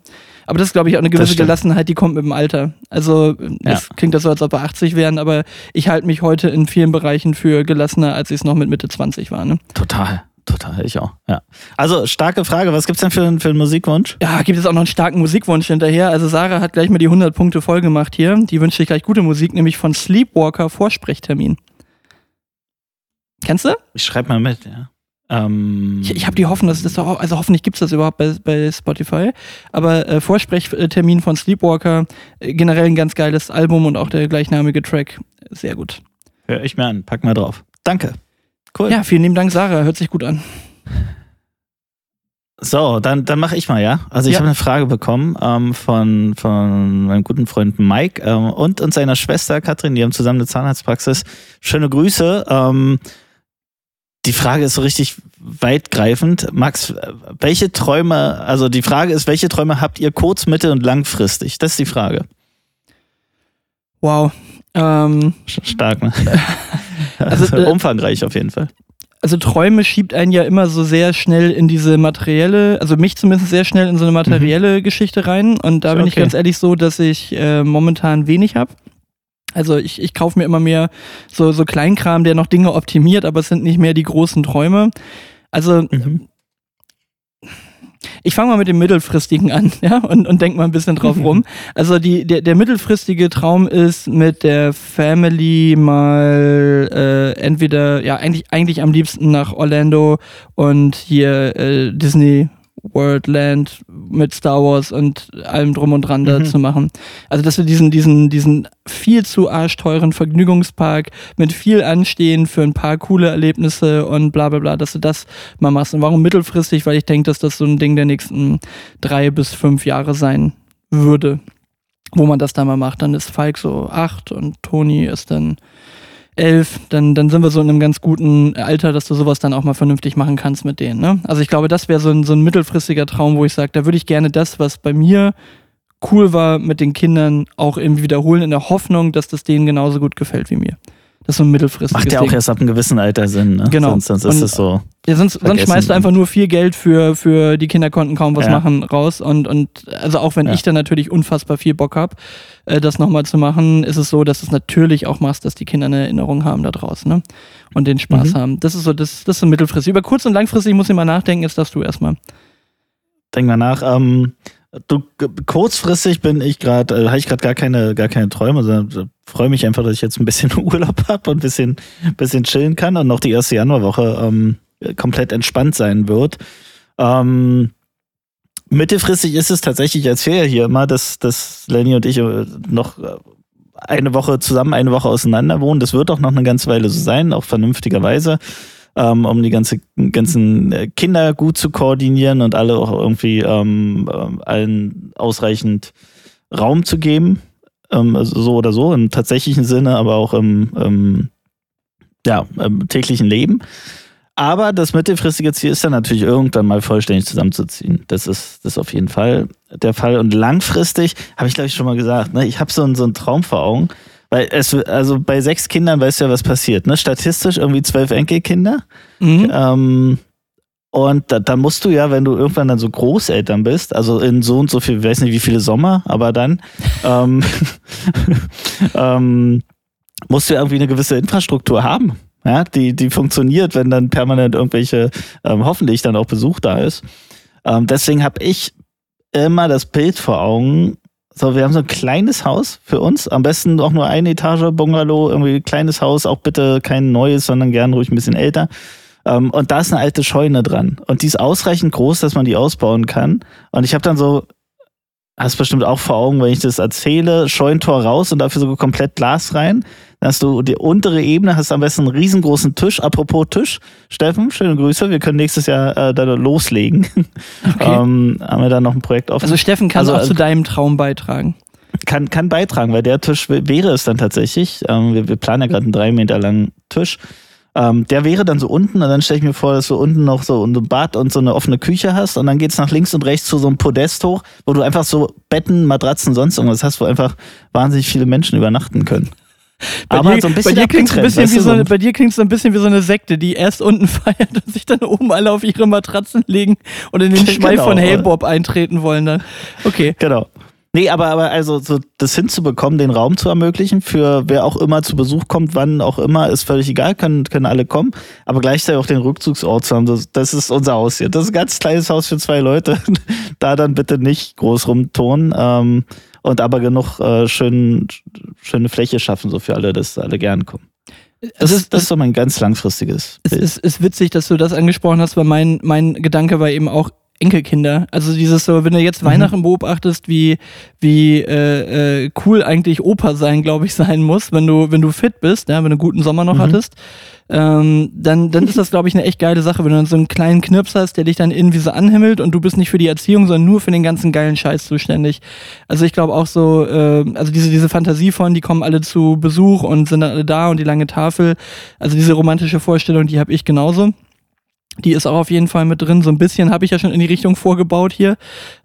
Speaker 1: Aber das ist, glaube ich, auch eine gewisse. Gelassenheit, die kommt mit dem Alter. Also es klingt das so, als ob wir 80 wären, aber ich halte mich heute in vielen Bereichen für gelassener, als ich es noch mit Mitte 20 war. Ne?
Speaker 2: Total, total, ich auch. Ja. Also starke Frage, was gibt's denn für, einen- für einen Musikwunsch?
Speaker 1: Ja, gibt es auch noch einen starken Musikwunsch hinterher. Also Sarah hat gleich mal die 100 Punkte voll gemacht hier. Die wünscht sich gleich gute Musik, nämlich von Sleepwalker Vorsprechtermin. Kennst du?
Speaker 2: Ich schreibe mal mit, ja. Ähm,
Speaker 1: Ich, ich habe die Hoffnung, dass das doch, also hoffentlich gibt's das überhaupt bei, bei Spotify. Aber äh, Vorsprechtermin von Sleepwalker, äh, generell ein ganz geiles Album und auch der gleichnamige Track. Sehr gut.
Speaker 2: Hör ich mir an, pack mal drauf. Danke. Cool.
Speaker 1: Ja, vielen lieben Dank, Sarah. Hört sich gut an.
Speaker 2: So, dann, dann mache ich mal, ja. Also ich
Speaker 1: Ja.
Speaker 2: habe eine Frage bekommen ähm, von, von meinem guten Freund Mike ähm, und, und seiner Schwester Katrin, die haben zusammen eine Zahnarztpraxis. Schöne Grüße. Ähm, die Frage ist so richtig weitgreifend. Max, welche Träume, also die Frage ist, welche Träume habt ihr kurz-, mittel- und langfristig? Das ist die Frage.
Speaker 1: Wow. Ähm,
Speaker 2: Stark, ne? [LAUGHS]
Speaker 1: Also, äh,
Speaker 2: umfangreich auf jeden Fall.
Speaker 1: also Träume schiebt einen ja immer so sehr schnell in diese materielle, also mich zumindest sehr schnell in so eine materielle Geschichte rein. Und da bin ich ganz ehrlich so, dass ich äh, momentan wenig habe. Also ich, ich kaufe mir immer mehr so, so Kleinkram, der noch Dinge optimiert, aber es sind nicht mehr die großen Träume. Also
Speaker 2: Mhm.
Speaker 1: ich fange mal mit dem mittelfristigen an, [LAUGHS] ja, und, und denk mal ein bisschen drauf rum. Also die, der, der mittelfristige Traum ist mit der Family mal äh, entweder, ja, eigentlich, eigentlich am liebsten nach Orlando und hier äh, Disney World Land mit Star Wars und allem drum und dran da
Speaker 2: Mhm.
Speaker 1: zu machen. Also dass wir diesen, diesen, diesen viel zu arschteuren Vergnügungspark mit viel Anstehen für ein paar coole Erlebnisse und bla bla bla, dass du das mal machst. Und warum mittelfristig? Weil ich denke, dass das so ein Ding der nächsten drei bis fünf Jahre sein würde, wo man das da mal macht. Dann ist Falk so acht und Toni ist dann elf, dann, dann sind wir so in einem ganz guten Alter, dass du sowas dann auch mal vernünftig machen kannst mit denen. Ne? Also ich glaube, das wäre so ein, so ein mittelfristiger Traum, wo ich sage, da würde ich gerne das, was bei mir cool war mit den Kindern, auch irgendwie wiederholen, in der Hoffnung, dass das denen genauso gut gefällt wie mir. Das ist so ein mittelfristiges
Speaker 2: Macht ja auch erst ab einem gewissen Alter Sinn, ne?
Speaker 1: Genau.
Speaker 2: Sonst, sonst ist es so.
Speaker 1: Ja, sonst, sonst schmeißt du einfach nur viel Geld für, für die Kinder konnten kaum was
Speaker 2: Ja.
Speaker 1: machen raus. Und, und also auch wenn
Speaker 2: Ja.
Speaker 1: ich dann natürlich unfassbar viel Bock habe, äh, das nochmal zu machen, ist es so, dass du es natürlich auch machst, dass die Kinder eine Erinnerung haben da draußen, ne? Und den Spaß
Speaker 2: Mhm.
Speaker 1: haben. Das ist so, das, das ist so mittelfristig. Über kurz und langfristig muss ich mal nachdenken, jetzt darfst du erstmal.
Speaker 2: Denk mal nach. Ähm, du, kurzfristig bin ich gerade, äh, habe ich gerade gar keine, gar keine Träume, sondern freue mich einfach, dass ich jetzt ein bisschen [LAUGHS] Urlaub habe und ein bisschen, bisschen chillen kann und noch die erste Januarwoche ähm, komplett entspannt sein wird. Ähm, mittelfristig ist es tatsächlich, ich erzähle ja hier immer, dass, dass Lenny und ich äh, noch äh, eine Woche zusammen, eine Woche auseinander wohnen. Das wird auch noch eine ganze Weile so sein, auch vernünftigerweise ähm, um die ganze, ganzen äh, Kinder gut zu koordinieren und alle auch irgendwie ähm, ähm, allen ausreichend Raum zu geben. Ähm, also so oder so, im tatsächlichen Sinne, aber auch im, im ja, im täglichen Leben. aber das mittelfristige Ziel ist dann natürlich irgendwann mal vollständig zusammenzuziehen. Das ist, das ist auf jeden Fall der Fall. Und langfristig, habe ich glaube ich schon mal gesagt, ne, ich habe so, einen- so einen Traum vor Augen. Weil es, also bei sechs Kindern weißt du ja, was passiert. Ne? Statistisch irgendwie zwölf Enkelkinder.
Speaker 1: Mhm.
Speaker 2: Ähm, und da, dann musst du ja, wenn du irgendwann dann so Großeltern bist, also in so und so viel, weiß nicht wie viele Sommer, aber dann ähm, [LAUGHS] ähm, musst du ja irgendwie eine gewisse Infrastruktur haben, ja, die, die funktioniert, wenn dann permanent irgendwelche, ähm, hoffentlich dann auch Besuch da ist. Ähm, deswegen habe ich immer das Bild vor Augen. So, wir haben so ein kleines Haus für uns, am besten auch nur eine Etage Bungalow, irgendwie ein kleines Haus, auch bitte kein neues, sondern gern ruhig ein bisschen älter. Ähm, und da ist eine alte Scheune dran. Und die ist ausreichend groß, dass man die ausbauen kann. Und ich habe dann so, hast bestimmt auch vor Augen, wenn ich das erzähle, Scheunentor raus und dafür so komplett Glas rein. Dann hast du die untere Ebene, hast am besten einen riesengroßen Tisch. Apropos Tisch, Steffen, schöne Grüße. Wir können nächstes Jahr äh, da loslegen.
Speaker 1: Okay. [LAUGHS]
Speaker 2: ähm, haben wir da noch ein Projekt offen.
Speaker 1: Also Steffen kann
Speaker 2: Also,
Speaker 1: auch
Speaker 2: äh,
Speaker 1: zu deinem Traum beitragen.
Speaker 2: kann, kann beitragen, weil der Tisch wäre es dann tatsächlich. Ähm, wir, wir planen ja gerade einen drei Meter langen Tisch. Ähm, der wäre dann so unten und dann stelle ich mir vor, dass du unten noch so ein Bad und so eine offene Küche hast und dann geht's nach links und rechts zu so einem Podest hoch, wo du einfach so Betten, Matratzen, sonst irgendwas hast, wo einfach wahnsinnig viele Menschen übernachten können.
Speaker 1: Bei
Speaker 2: Aber
Speaker 1: dir,
Speaker 2: so ein bisschen
Speaker 1: bei dir klingt's ein
Speaker 2: abgetrennt,
Speaker 1: bisschen
Speaker 2: weißt
Speaker 1: wie so eine, bei dir klingt's so ein bisschen wie so eine Sekte, die erst unten [LAUGHS] feiert und sich dann oben alle auf ihre Matratzen legen und in den Schweif [LAUGHS]
Speaker 2: Genau.
Speaker 1: von Hey Bob eintreten wollen dann. Okay.
Speaker 2: Genau. Nee, aber, aber also so das hinzubekommen, den Raum zu ermöglichen, für wer auch immer zu Besuch kommt, wann auch immer, ist völlig egal, können, können alle kommen, aber gleichzeitig auch den Rückzugsort zu haben, das, das ist unser Haus hier. Das ist ein ganz kleines Haus für zwei Leute. [LAUGHS] da dann bitte nicht groß rumturnen ähm, und aber genug äh, schön, schöne Fläche schaffen, so für alle, dass alle gern kommen. Das,
Speaker 1: ist,
Speaker 2: das ist so mein ganz langfristiges
Speaker 1: Es ist, ist witzig, dass du das angesprochen hast, weil mein, mein Gedanke war eben auch Enkelkinder. Also dieses so, wenn du jetzt
Speaker 2: Mhm.
Speaker 1: Weihnachten beobachtest, wie, wie äh, äh, cool eigentlich Opa sein, glaube ich, sein muss, wenn du, wenn du fit bist, ja, wenn du einen guten Sommer noch
Speaker 2: Mhm.
Speaker 1: hattest, ähm, dann, dann ist das, glaube ich, eine echt geile Sache, wenn du dann so einen kleinen Knirps hast, der dich dann irgendwie so anhimmelt und du bist nicht für die Erziehung, sondern nur für den ganzen geilen Scheiß zuständig. Also ich glaube auch so, äh, also diese, diese Fantasie von, die kommen alle zu Besuch und sind dann alle da und die lange Tafel, also diese romantische Vorstellung, die habe ich genauso. Die ist auch auf jeden Fall mit drin. So ein bisschen habe ich ja schon in die Richtung vorgebaut hier.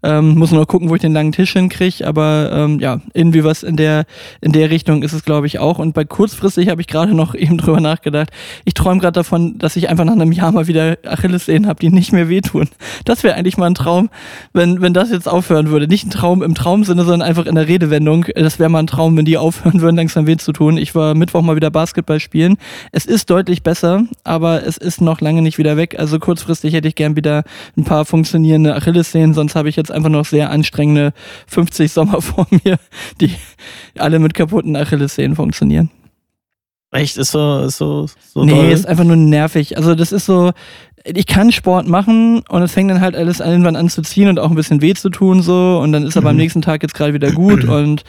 Speaker 1: Ähm, muss nur gucken, wo ich den langen Tisch hinkriege. Aber ähm, ja, irgendwie was in der, in der Richtung ist es, glaube ich, auch. Und bei kurzfristig habe ich gerade noch [LAUGHS] eben drüber nachgedacht. Ich träume gerade davon, dass ich einfach nach einem Jahr mal wieder Achillessehnen habe, die nicht mehr wehtun. Das wäre eigentlich mal ein Traum, wenn, wenn das jetzt aufhören würde. Nicht ein Traum im Traumsinne, sondern einfach in der Redewendung. Das wäre mal ein Traum, wenn die aufhören würden, langsam weh zu tun. Ich war Mittwoch mal wieder Basketball spielen. Es ist deutlich besser, aber es ist noch lange nicht wieder weg. Also kurzfristig hätte ich gern wieder ein paar funktionierende Achillessehnen, sonst habe ich jetzt einfach noch sehr anstrengende 50 Sommer [LAUGHS] vor mir, die alle mit kaputten Achillessehnen funktionieren.
Speaker 2: Echt, ist so, ist so, so
Speaker 1: Nee,
Speaker 2: doll?
Speaker 1: ist einfach nur nervig. Also das ist so, ich kann Sport machen und es fängt dann halt alles irgendwann an zu ziehen und auch ein bisschen weh zu tun so und dann ist aber am
Speaker 2: Mhm.
Speaker 1: nächsten Tag jetzt gerade wieder gut [CLEARS THROAT] und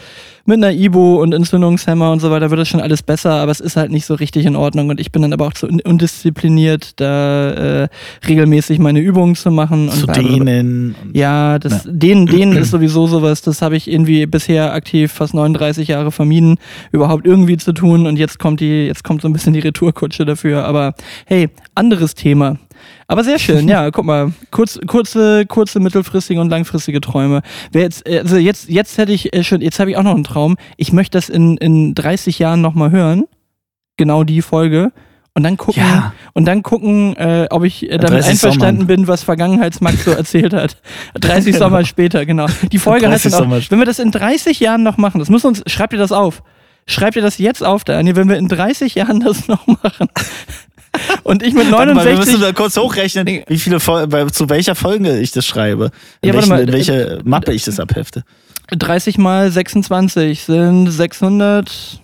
Speaker 1: mit einer Ibo und Entzündungshemmer und so weiter wird das schon alles besser, aber es ist halt nicht so richtig in Ordnung und ich bin dann aber auch zu un- undiszipliniert, da äh, regelmäßig meine Übungen zu machen und
Speaker 2: zu dehnen.
Speaker 1: ja, das, Den, denen [CLEARS THROAT] ist sowieso sowas, das habe ich irgendwie bisher aktiv fast 39 Jahre vermieden, überhaupt irgendwie zu tun und jetzt kommt die, jetzt kommt so ein bisschen die Retourkutsche dafür, aber hey, anderes Thema. Aber sehr schön, ja, guck mal, kurz, kurze, kurze, mittelfristige und langfristige Träume. Wer jetzt, also jetzt, jetzt hätte ich äh, schon, jetzt habe ich auch noch einen Traum. Ich möchte das in, in 30 Jahren nochmal hören. Genau die Folge. Und dann gucken,
Speaker 2: Ja.
Speaker 1: und dann gucken, äh, ob ich äh, damit
Speaker 2: 30
Speaker 1: einverstanden
Speaker 2: Sommern.
Speaker 1: bin, was Vergangenheitsmax so erzählt hat. 30 Sommer später, genau. Die Folge heißt
Speaker 2: 30
Speaker 1: dann auch,
Speaker 2: Sommer
Speaker 1: wenn wir das in 30 Jahren noch machen, das muss uns, schreibt ihr das auf. Schreibt ihr das jetzt auf, Daniel, wenn wir in 30 Jahren das noch machen. Und ich mit
Speaker 2: Warte mal, wir
Speaker 1: 69.
Speaker 2: müssen da kurz hochrechnen, wie viele Fol bei, zu welcher Folge ich das schreibe. In,
Speaker 1: Ja,
Speaker 2: welchen,
Speaker 1: mal,
Speaker 2: in welche Mappe ich das abhefte.
Speaker 1: 30 mal 26 sind 600.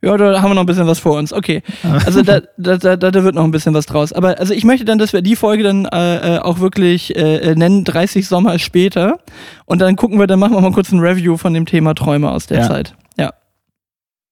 Speaker 1: Ja, da haben wir noch ein bisschen was vor uns. Okay. Also da, da, da, da wird noch ein bisschen was draus. Aber also ich möchte dann, dass wir die Folge dann äh, äh, auch wirklich äh, äh, nennen, 30 Sommer später. Und dann gucken wir, dann machen wir mal kurz ein Review von dem Thema Träume aus der
Speaker 2: Ja.
Speaker 1: Zeit.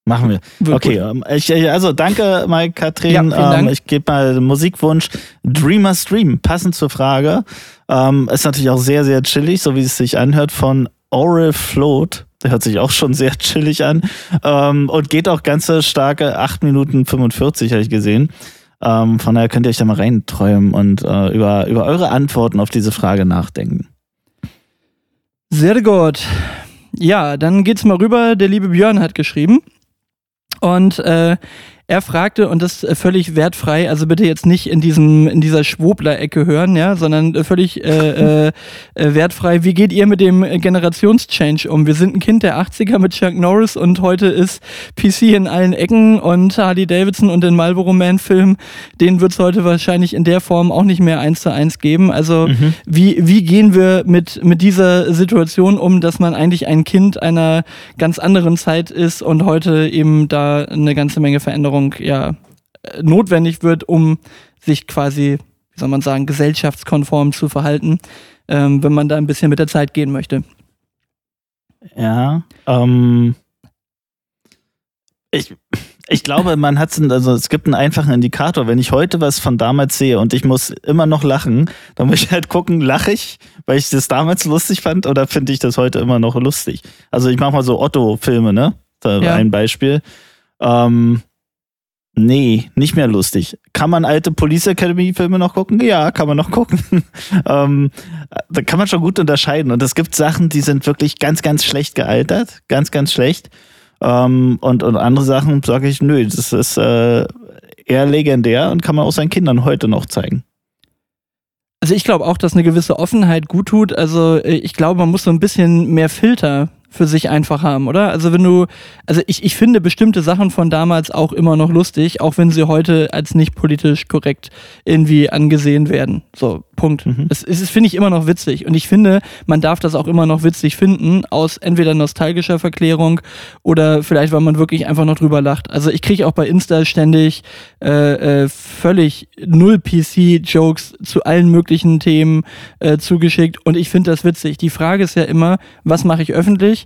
Speaker 2: Machen wir.
Speaker 1: Wird
Speaker 2: Okay, ähm, ich, ich- also danke, Mike, Katrin.
Speaker 1: Ja, vielen Dank.
Speaker 2: Ähm, ich gebe mal Musikwunsch Dreamer Stream, passend zur Frage. Ähm, ist natürlich auch sehr, sehr chillig, so wie es sich anhört, von Oral Float. Der hört sich auch schon sehr chillig an. Ähm, und geht auch ganze starke 8 Minuten 45, habe ich gesehen. Ähm, von daher könnt ihr euch da mal reinträumen und äh, über, über eure Antworten auf diese Frage nachdenken.
Speaker 1: Sehr gut. Ja, dann geht's mal rüber. Der liebe Björn hat geschrieben. Und äh, er fragte, und das äh, völlig wertfrei, also bitte jetzt nicht in diesem, in dieser Schwobler-Ecke hören, ja, sondern äh, völlig äh, äh, äh, wertfrei. Wie geht ihr mit dem Generationschange um? Wir sind ein Kind der 80er mit Chuck Norris und heute ist PC in allen Ecken und Harley Davidson und den Marlboro Man-Film, den wird es heute wahrscheinlich in der Form auch nicht mehr eins zu eins geben. Also mhm. wie, wie gehen wir mit, mit dieser Situation um, dass man eigentlich ein Kind einer ganz anderen Zeit ist und heute eben da eine ganze Menge Veränderungen Veränderung ja notwendig wird, um sich quasi, wie soll man sagen, gesellschaftskonform zu verhalten, ähm, wenn man da ein bisschen mit der Zeit gehen möchte.
Speaker 2: Ja, ähm, ich, ich glaube, man hat also es gibt einen einfachen Indikator. Wenn ich heute was von damals sehe und ich muss immer noch lachen, dann muss ich halt gucken, lache ich, weil ich das damals lustig fand oder finde ich das heute immer noch lustig? Also ich mache mal so Otto-Filme, ne? Da ja. Ein Beispiel. Ähm, Nee, nicht mehr lustig. Kann man alte Police Academy Filme noch gucken? Ja, kann man noch [LAUGHS] gucken. ähm, da kann man schon gut unterscheiden. Und es gibt Sachen, die sind wirklich ganz, ganz schlecht gealtert. Ganz, ganz schlecht. Ähm, und, und andere Sachen sage ich, nö, das ist äh, eher legendär und kann man auch seinen Kindern heute noch zeigen.
Speaker 1: Also ich glaube auch, dass eine gewisse Offenheit gut tut. Also äh, ich glaube, man muss so ein bisschen mehr Filter für sich einfach haben, oder? Also wenn du, also ich, ich finde bestimmte Sachen von damals auch immer noch lustig, auch wenn sie heute als nicht politisch korrekt irgendwie angesehen werden. So, Punkt. Mhm. Es, es finde ich immer noch witzig und ich finde, man darf das auch immer noch witzig finden, aus entweder nostalgischer Verklärung oder vielleicht, weil man wirklich einfach noch drüber lacht. Also ich kriege auch bei Insta ständig äh, äh, völlig null PC-Jokes zu allen möglichen Themen äh, zugeschickt und ich finde das witzig. Die Frage ist ja immer, was mache ich öffentlich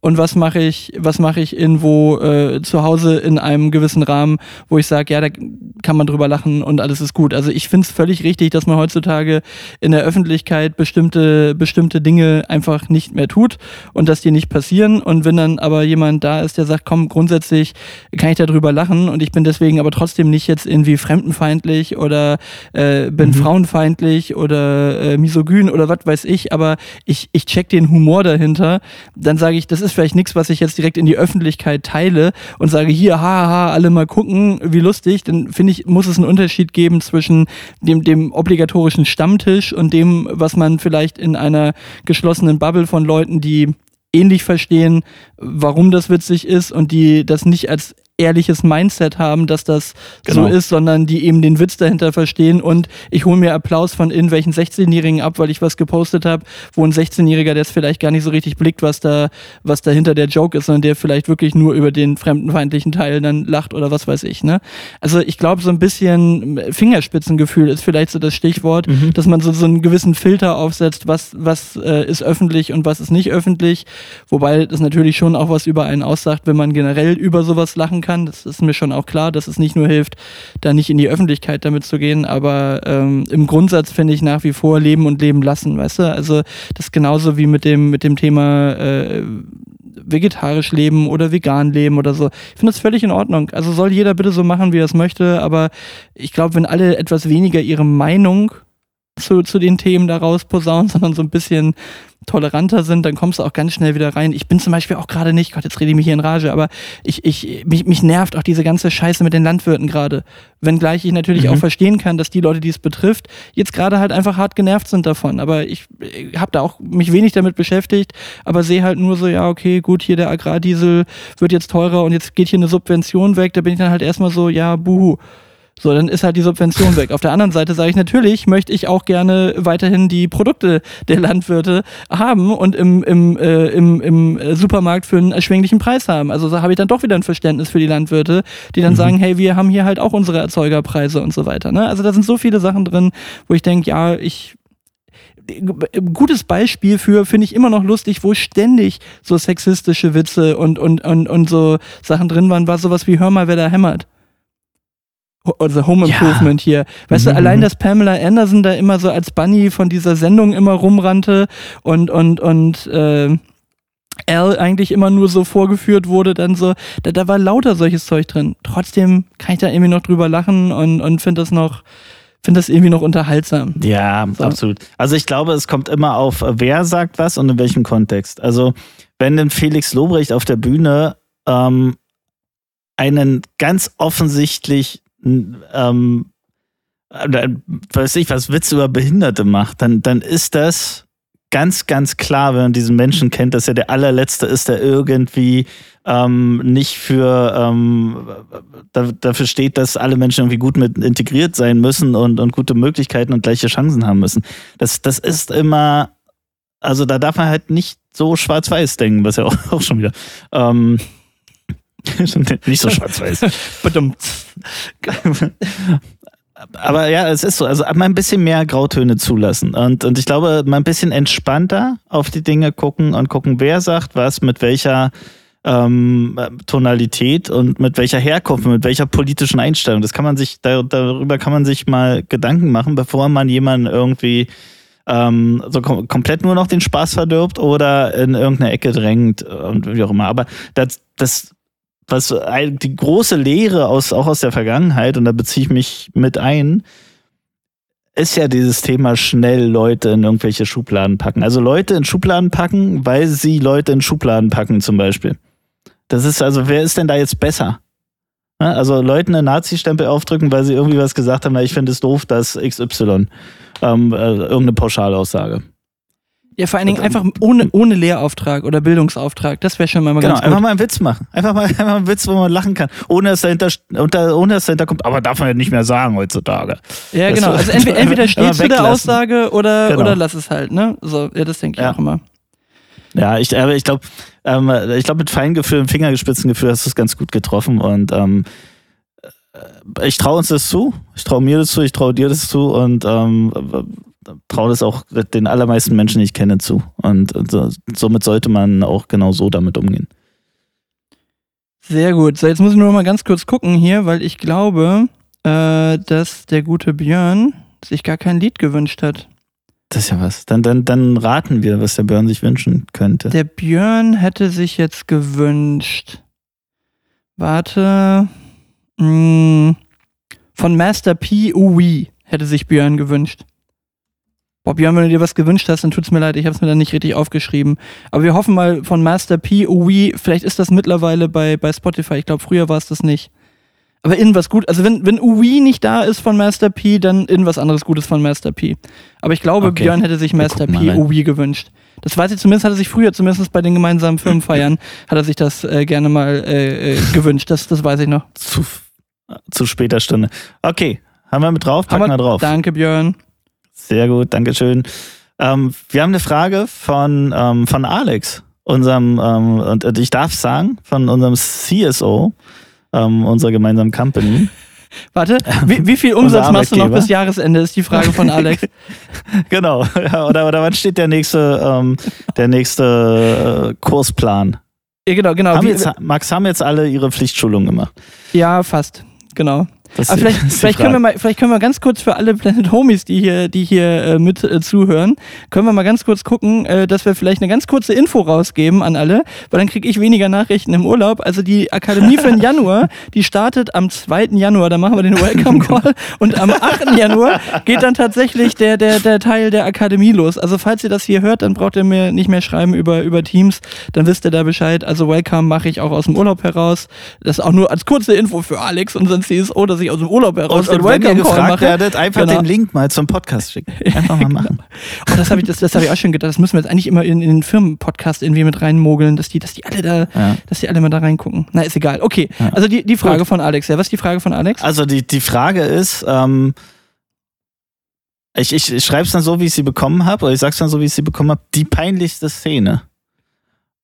Speaker 1: und was mache ich, was mache ich irgendwo äh, zu Hause in einem gewissen Rahmen, wo ich sage, ja, da kann man drüber lachen und alles ist gut. Also ich finde es völlig richtig, dass man heutzutage in der Öffentlichkeit bestimmte, bestimmte Dinge einfach nicht mehr tut und dass die nicht passieren. Und wenn dann aber jemand da ist, der sagt, komm, grundsätzlich kann ich darüber lachen und ich bin deswegen aber trotzdem nicht jetzt irgendwie fremdenfeindlich oder äh, bin mhm. frauenfeindlich oder äh, misogyn oder was weiß ich, aber ich, ich check den Humor dahinter, dann sage ich, das ist vielleicht nichts, was ich jetzt direkt in die Öffentlichkeit teile und sage, hier, haha, alle mal gucken, wie lustig, dann finde ich, muss es einen Unterschied geben zwischen dem, dem obligatorischen Stammtisch und dem, was man vielleicht in einer geschlossenen Bubble von Leuten, die ähnlich verstehen, warum das witzig ist und die das nicht als ehrliches Mindset haben, dass das genau. so ist, sondern die eben den Witz dahinter verstehen und ich hole mir Applaus von irgendwelchen 16-Jährigen ab, weil ich was gepostet habe, wo ein 16-Jähriger, der es vielleicht gar nicht so richtig blickt, was da, was dahinter der Joke ist, sondern der vielleicht wirklich nur über den fremdenfeindlichen Teil dann lacht oder was weiß ich. Ne? Also ich glaube, so ein bisschen Fingerspitzengefühl ist vielleicht so das Stichwort, mhm. dass man so, so einen gewissen Filter aufsetzt, was, was äh, ist öffentlich und was ist nicht öffentlich, wobei das natürlich schon auch was über einen aussagt, wenn man generell über sowas lachen kann kann. Das ist mir schon auch klar, dass es nicht nur hilft, da nicht in die Öffentlichkeit damit zu gehen, aber ähm, im Grundsatz finde ich nach wie vor leben und leben lassen, weißt du? Also das ist genauso wie mit dem, mit dem Thema äh, vegetarisch leben oder vegan leben oder so. Ich finde das völlig in Ordnung. Also soll jeder bitte so machen, wie er es möchte, aber ich glaube, wenn alle etwas weniger ihre Meinung zu, zu den Themen daraus posaunen, sondern so ein bisschen toleranter sind, dann kommst du auch ganz schnell wieder rein. Ich bin zum Beispiel auch gerade nicht, Gott, jetzt rede ich mich hier in Rage, aber ich, ich, mich, mich nervt auch diese ganze Scheiße mit den Landwirten gerade. Wenngleich ich natürlich mhm. auch verstehen kann, dass die Leute, die es betrifft, jetzt gerade halt einfach hart genervt sind davon. Aber ich, ich habe da auch mich wenig damit beschäftigt, aber sehe halt nur so, ja, okay, gut, hier der Agrardiesel wird jetzt teurer und jetzt geht hier eine Subvention weg. Da bin ich dann halt erstmal so, ja, buhu. So, dann ist halt die Subvention weg. Auf der anderen Seite sage ich natürlich, möchte ich auch gerne weiterhin die Produkte der Landwirte haben und im, im, äh, im, im Supermarkt für einen erschwinglichen Preis haben. Also da habe ich dann doch wieder ein Verständnis für die Landwirte, die dann mhm. sagen, hey, wir haben hier halt auch unsere Erzeugerpreise und so weiter. Ne? Also da sind so viele Sachen drin, wo ich denke, ja, ich gutes Beispiel für, finde ich immer noch lustig, wo ständig so sexistische Witze und, und, und, und so Sachen drin waren, war sowas wie Hör mal, wer da hämmert also Home Improvement ja. hier. Weißt mhm. du, allein, dass Pamela Anderson da immer so als Bunny von dieser Sendung immer rumrannte und, und, und, äh, Al eigentlich immer nur so vorgeführt wurde, dann so, da, da war lauter solches Zeug drin. Trotzdem kann ich da irgendwie noch drüber lachen und, und finde das noch, finde das irgendwie noch unterhaltsam.
Speaker 2: Ja,
Speaker 1: So.
Speaker 2: absolut. Also ich glaube, es kommt immer auf, wer sagt was und in welchem Kontext. Also wenn denn Felix Lobrecht auf der Bühne ähm, einen ganz offensichtlich ähm, äh, weiß ich was Witz über Behinderte macht, dann, dann ist das ganz, ganz klar, wenn man diesen Menschen kennt, dass er der allerletzte ist, der irgendwie ähm, nicht für ähm, da, dafür steht, dass alle Menschen irgendwie gut mit integriert sein müssen und, und gute Möglichkeiten und gleiche Chancen haben müssen. Das, das ist immer, also da darf man halt nicht so schwarz-weiß denken, was ja auch, [LAUGHS] auch schon wieder. Ähm, [LAUGHS] nicht so schwarz-weiß. [LAUGHS] [LAUGHS] Aber ja, es ist so. Also mal ein bisschen mehr Grautöne zulassen. Und, und ich glaube, mal ein bisschen entspannter auf die Dinge gucken und gucken, wer sagt was, mit welcher ähm, Tonalität und mit welcher Herkunft, mit welcher politischen Einstellung. Das kann man sich, da, darüber kann man sich mal Gedanken machen, bevor man jemanden irgendwie ähm, so kom komplett nur noch den Spaß verdirbt oder in irgendeine Ecke drängt und wie auch immer. Aber das, das was die große Lehre aus, auch aus der Vergangenheit, und da beziehe ich mich mit ein, ist ja dieses Thema schnell Leute in irgendwelche Schubladen packen. Also Leute in Schubladen packen, weil sie Leute in Schubladen packen zum Beispiel. Das ist also, wer ist denn da jetzt besser? Also Leuten einen Nazi-Stempel aufdrücken, weil sie irgendwie was gesagt haben, na, ich finde es doof, dass XY ähm, äh, irgendeine Pauschalaussage.
Speaker 1: Ja, vor allen Dingen einfach ohne, ohne Lehrauftrag oder Bildungsauftrag. Das wäre schon mal
Speaker 2: Genau,
Speaker 1: ganz
Speaker 2: einfach
Speaker 1: gut.
Speaker 2: mal einen Witz machen. Einfach mal, [LAUGHS] einfach mal einen Witz, wo man lachen kann. Ohne dass dahinter, unter, ohne dass dahinter kommt, aber darf man ja nicht mehr sagen heutzutage.
Speaker 1: Ja,
Speaker 2: Das
Speaker 1: genau.
Speaker 2: so-
Speaker 1: Also entweder, entweder [LAUGHS] stehst du der. Aussage oder,
Speaker 2: Genau.
Speaker 1: oder lass es halt, ne? So, ja, das denke ich
Speaker 2: Ja.
Speaker 1: auch immer.
Speaker 2: Ja, ich, aber ich glaube, ähm, ich glaube, mit Feingefühl, im Fingergespitzengefühl hast du es ganz gut getroffen und ähm, äh, ich traue uns das zu. Ich traue mir das zu, ich traue dir das zu und ähm, traue das auch den allermeisten Menschen, die ich kenne, zu. Und, und so, somit sollte man auch genau so damit umgehen.
Speaker 1: Sehr gut. So, jetzt muss ich nur noch mal ganz kurz gucken hier, weil ich glaube, äh, dass der gute Björn sich gar kein Lied gewünscht hat.
Speaker 2: Das ist ja was. Dann, dann, dann raten wir, was der Björn sich wünschen könnte.
Speaker 1: Der Björn hätte sich jetzt gewünscht. Warte. Mh, von Master P. Uwi hätte sich Björn gewünscht. Boah, Björn, wenn du dir was gewünscht hast, dann tut's mir leid, ich habe es mir dann nicht richtig aufgeschrieben. Aber wir hoffen mal von Master P. Uwi, vielleicht ist das mittlerweile bei, bei Spotify. Ich glaube, früher war es das nicht. Aber irgendwas gut. Also wenn, wenn Uwi nicht da ist von Master P, dann irgendwas anderes Gutes von Master P. Aber ich glaube,
Speaker 2: Okay.
Speaker 1: Björn hätte sich
Speaker 2: Wir
Speaker 1: Master P.
Speaker 2: rein.
Speaker 1: Uwi gewünscht. Das weiß ich zumindest, hat er sich früher, zumindest bei den gemeinsamen Firmenfeiern, [LAUGHS] hat er sich das äh, gerne mal äh, äh, gewünscht. Das, das weiß ich noch.
Speaker 2: Zu, zu später Stunde. Okay, haben wir mit drauf? Packen
Speaker 1: Haben
Speaker 2: wir drauf.
Speaker 1: Danke, Björn.
Speaker 2: Sehr gut, Dankeschön. Ähm, wir haben eine Frage von, ähm, von Alex, unserem, ähm, und ich darf sagen, von unserem CSO, ähm, unserer gemeinsamen Company. [LAUGHS]
Speaker 1: Warte, wie, wie viel Umsatz machst du noch bis Jahresende, ist die Frage von Alex. [LAUGHS] [LAUGHS]
Speaker 2: genau. Ja, oder, oder wann steht der nächste, ähm, der nächste äh, Kursplan?
Speaker 1: ja, genau, genau.
Speaker 2: haben
Speaker 1: Wie,
Speaker 2: jetzt, Max, haben jetzt alle ihre Pflichtschulung gemacht?
Speaker 1: ja, fast. Genau.
Speaker 2: Das
Speaker 1: Aber vielleicht, [LAUGHS]
Speaker 2: das
Speaker 1: vielleicht, können wir mal, vielleicht können wir ganz kurz für alle Planet Homies, die hier, die hier äh, mit äh, zuhören, können wir mal ganz kurz gucken, äh, dass wir vielleicht eine ganz kurze Info rausgeben an alle, weil dann kriege ich weniger Nachrichten im Urlaub. Also die Akademie für den Januar, [LAUGHS] die startet am 2. Januar, da machen wir den Welcome Call und am 8. Januar geht dann tatsächlich der, der, der Teil der Akademie los. Also falls ihr das hier hört, dann braucht ihr mir nicht mehr schreiben über, über Teams, dann wisst ihr da Bescheid. Also Welcome mache ich auch aus dem Urlaub heraus. Das ist auch nur als kurze Info für Alex, unseren CSO, dass ich aus dem Urlaub heraus
Speaker 2: Und, und wenn ihr gefragt werdet, einfach
Speaker 1: Genau.
Speaker 2: den Link mal zum Podcast schicken. [LAUGHS] Einfach mal machen.
Speaker 1: Oh, das habe ich, das, das hab ich auch schon gedacht. Das müssen wir jetzt eigentlich immer in, in den Firmenpodcast irgendwie mit reinmogeln, dass die, dass die alle da,
Speaker 2: Ja.
Speaker 1: dass die alle mal da reingucken. Na, ist egal. Okay.
Speaker 2: Ja.
Speaker 1: Also die, die Frage
Speaker 2: Gut.
Speaker 1: von Alex. Ja, was ist die Frage von Alex?
Speaker 2: Also die, die Frage ist, ähm, ich, ich, ich schreibe es dann so, wie ich sie bekommen habe, oder ich sag's dann so, wie ich sie bekommen habe, die peinlichste Szene.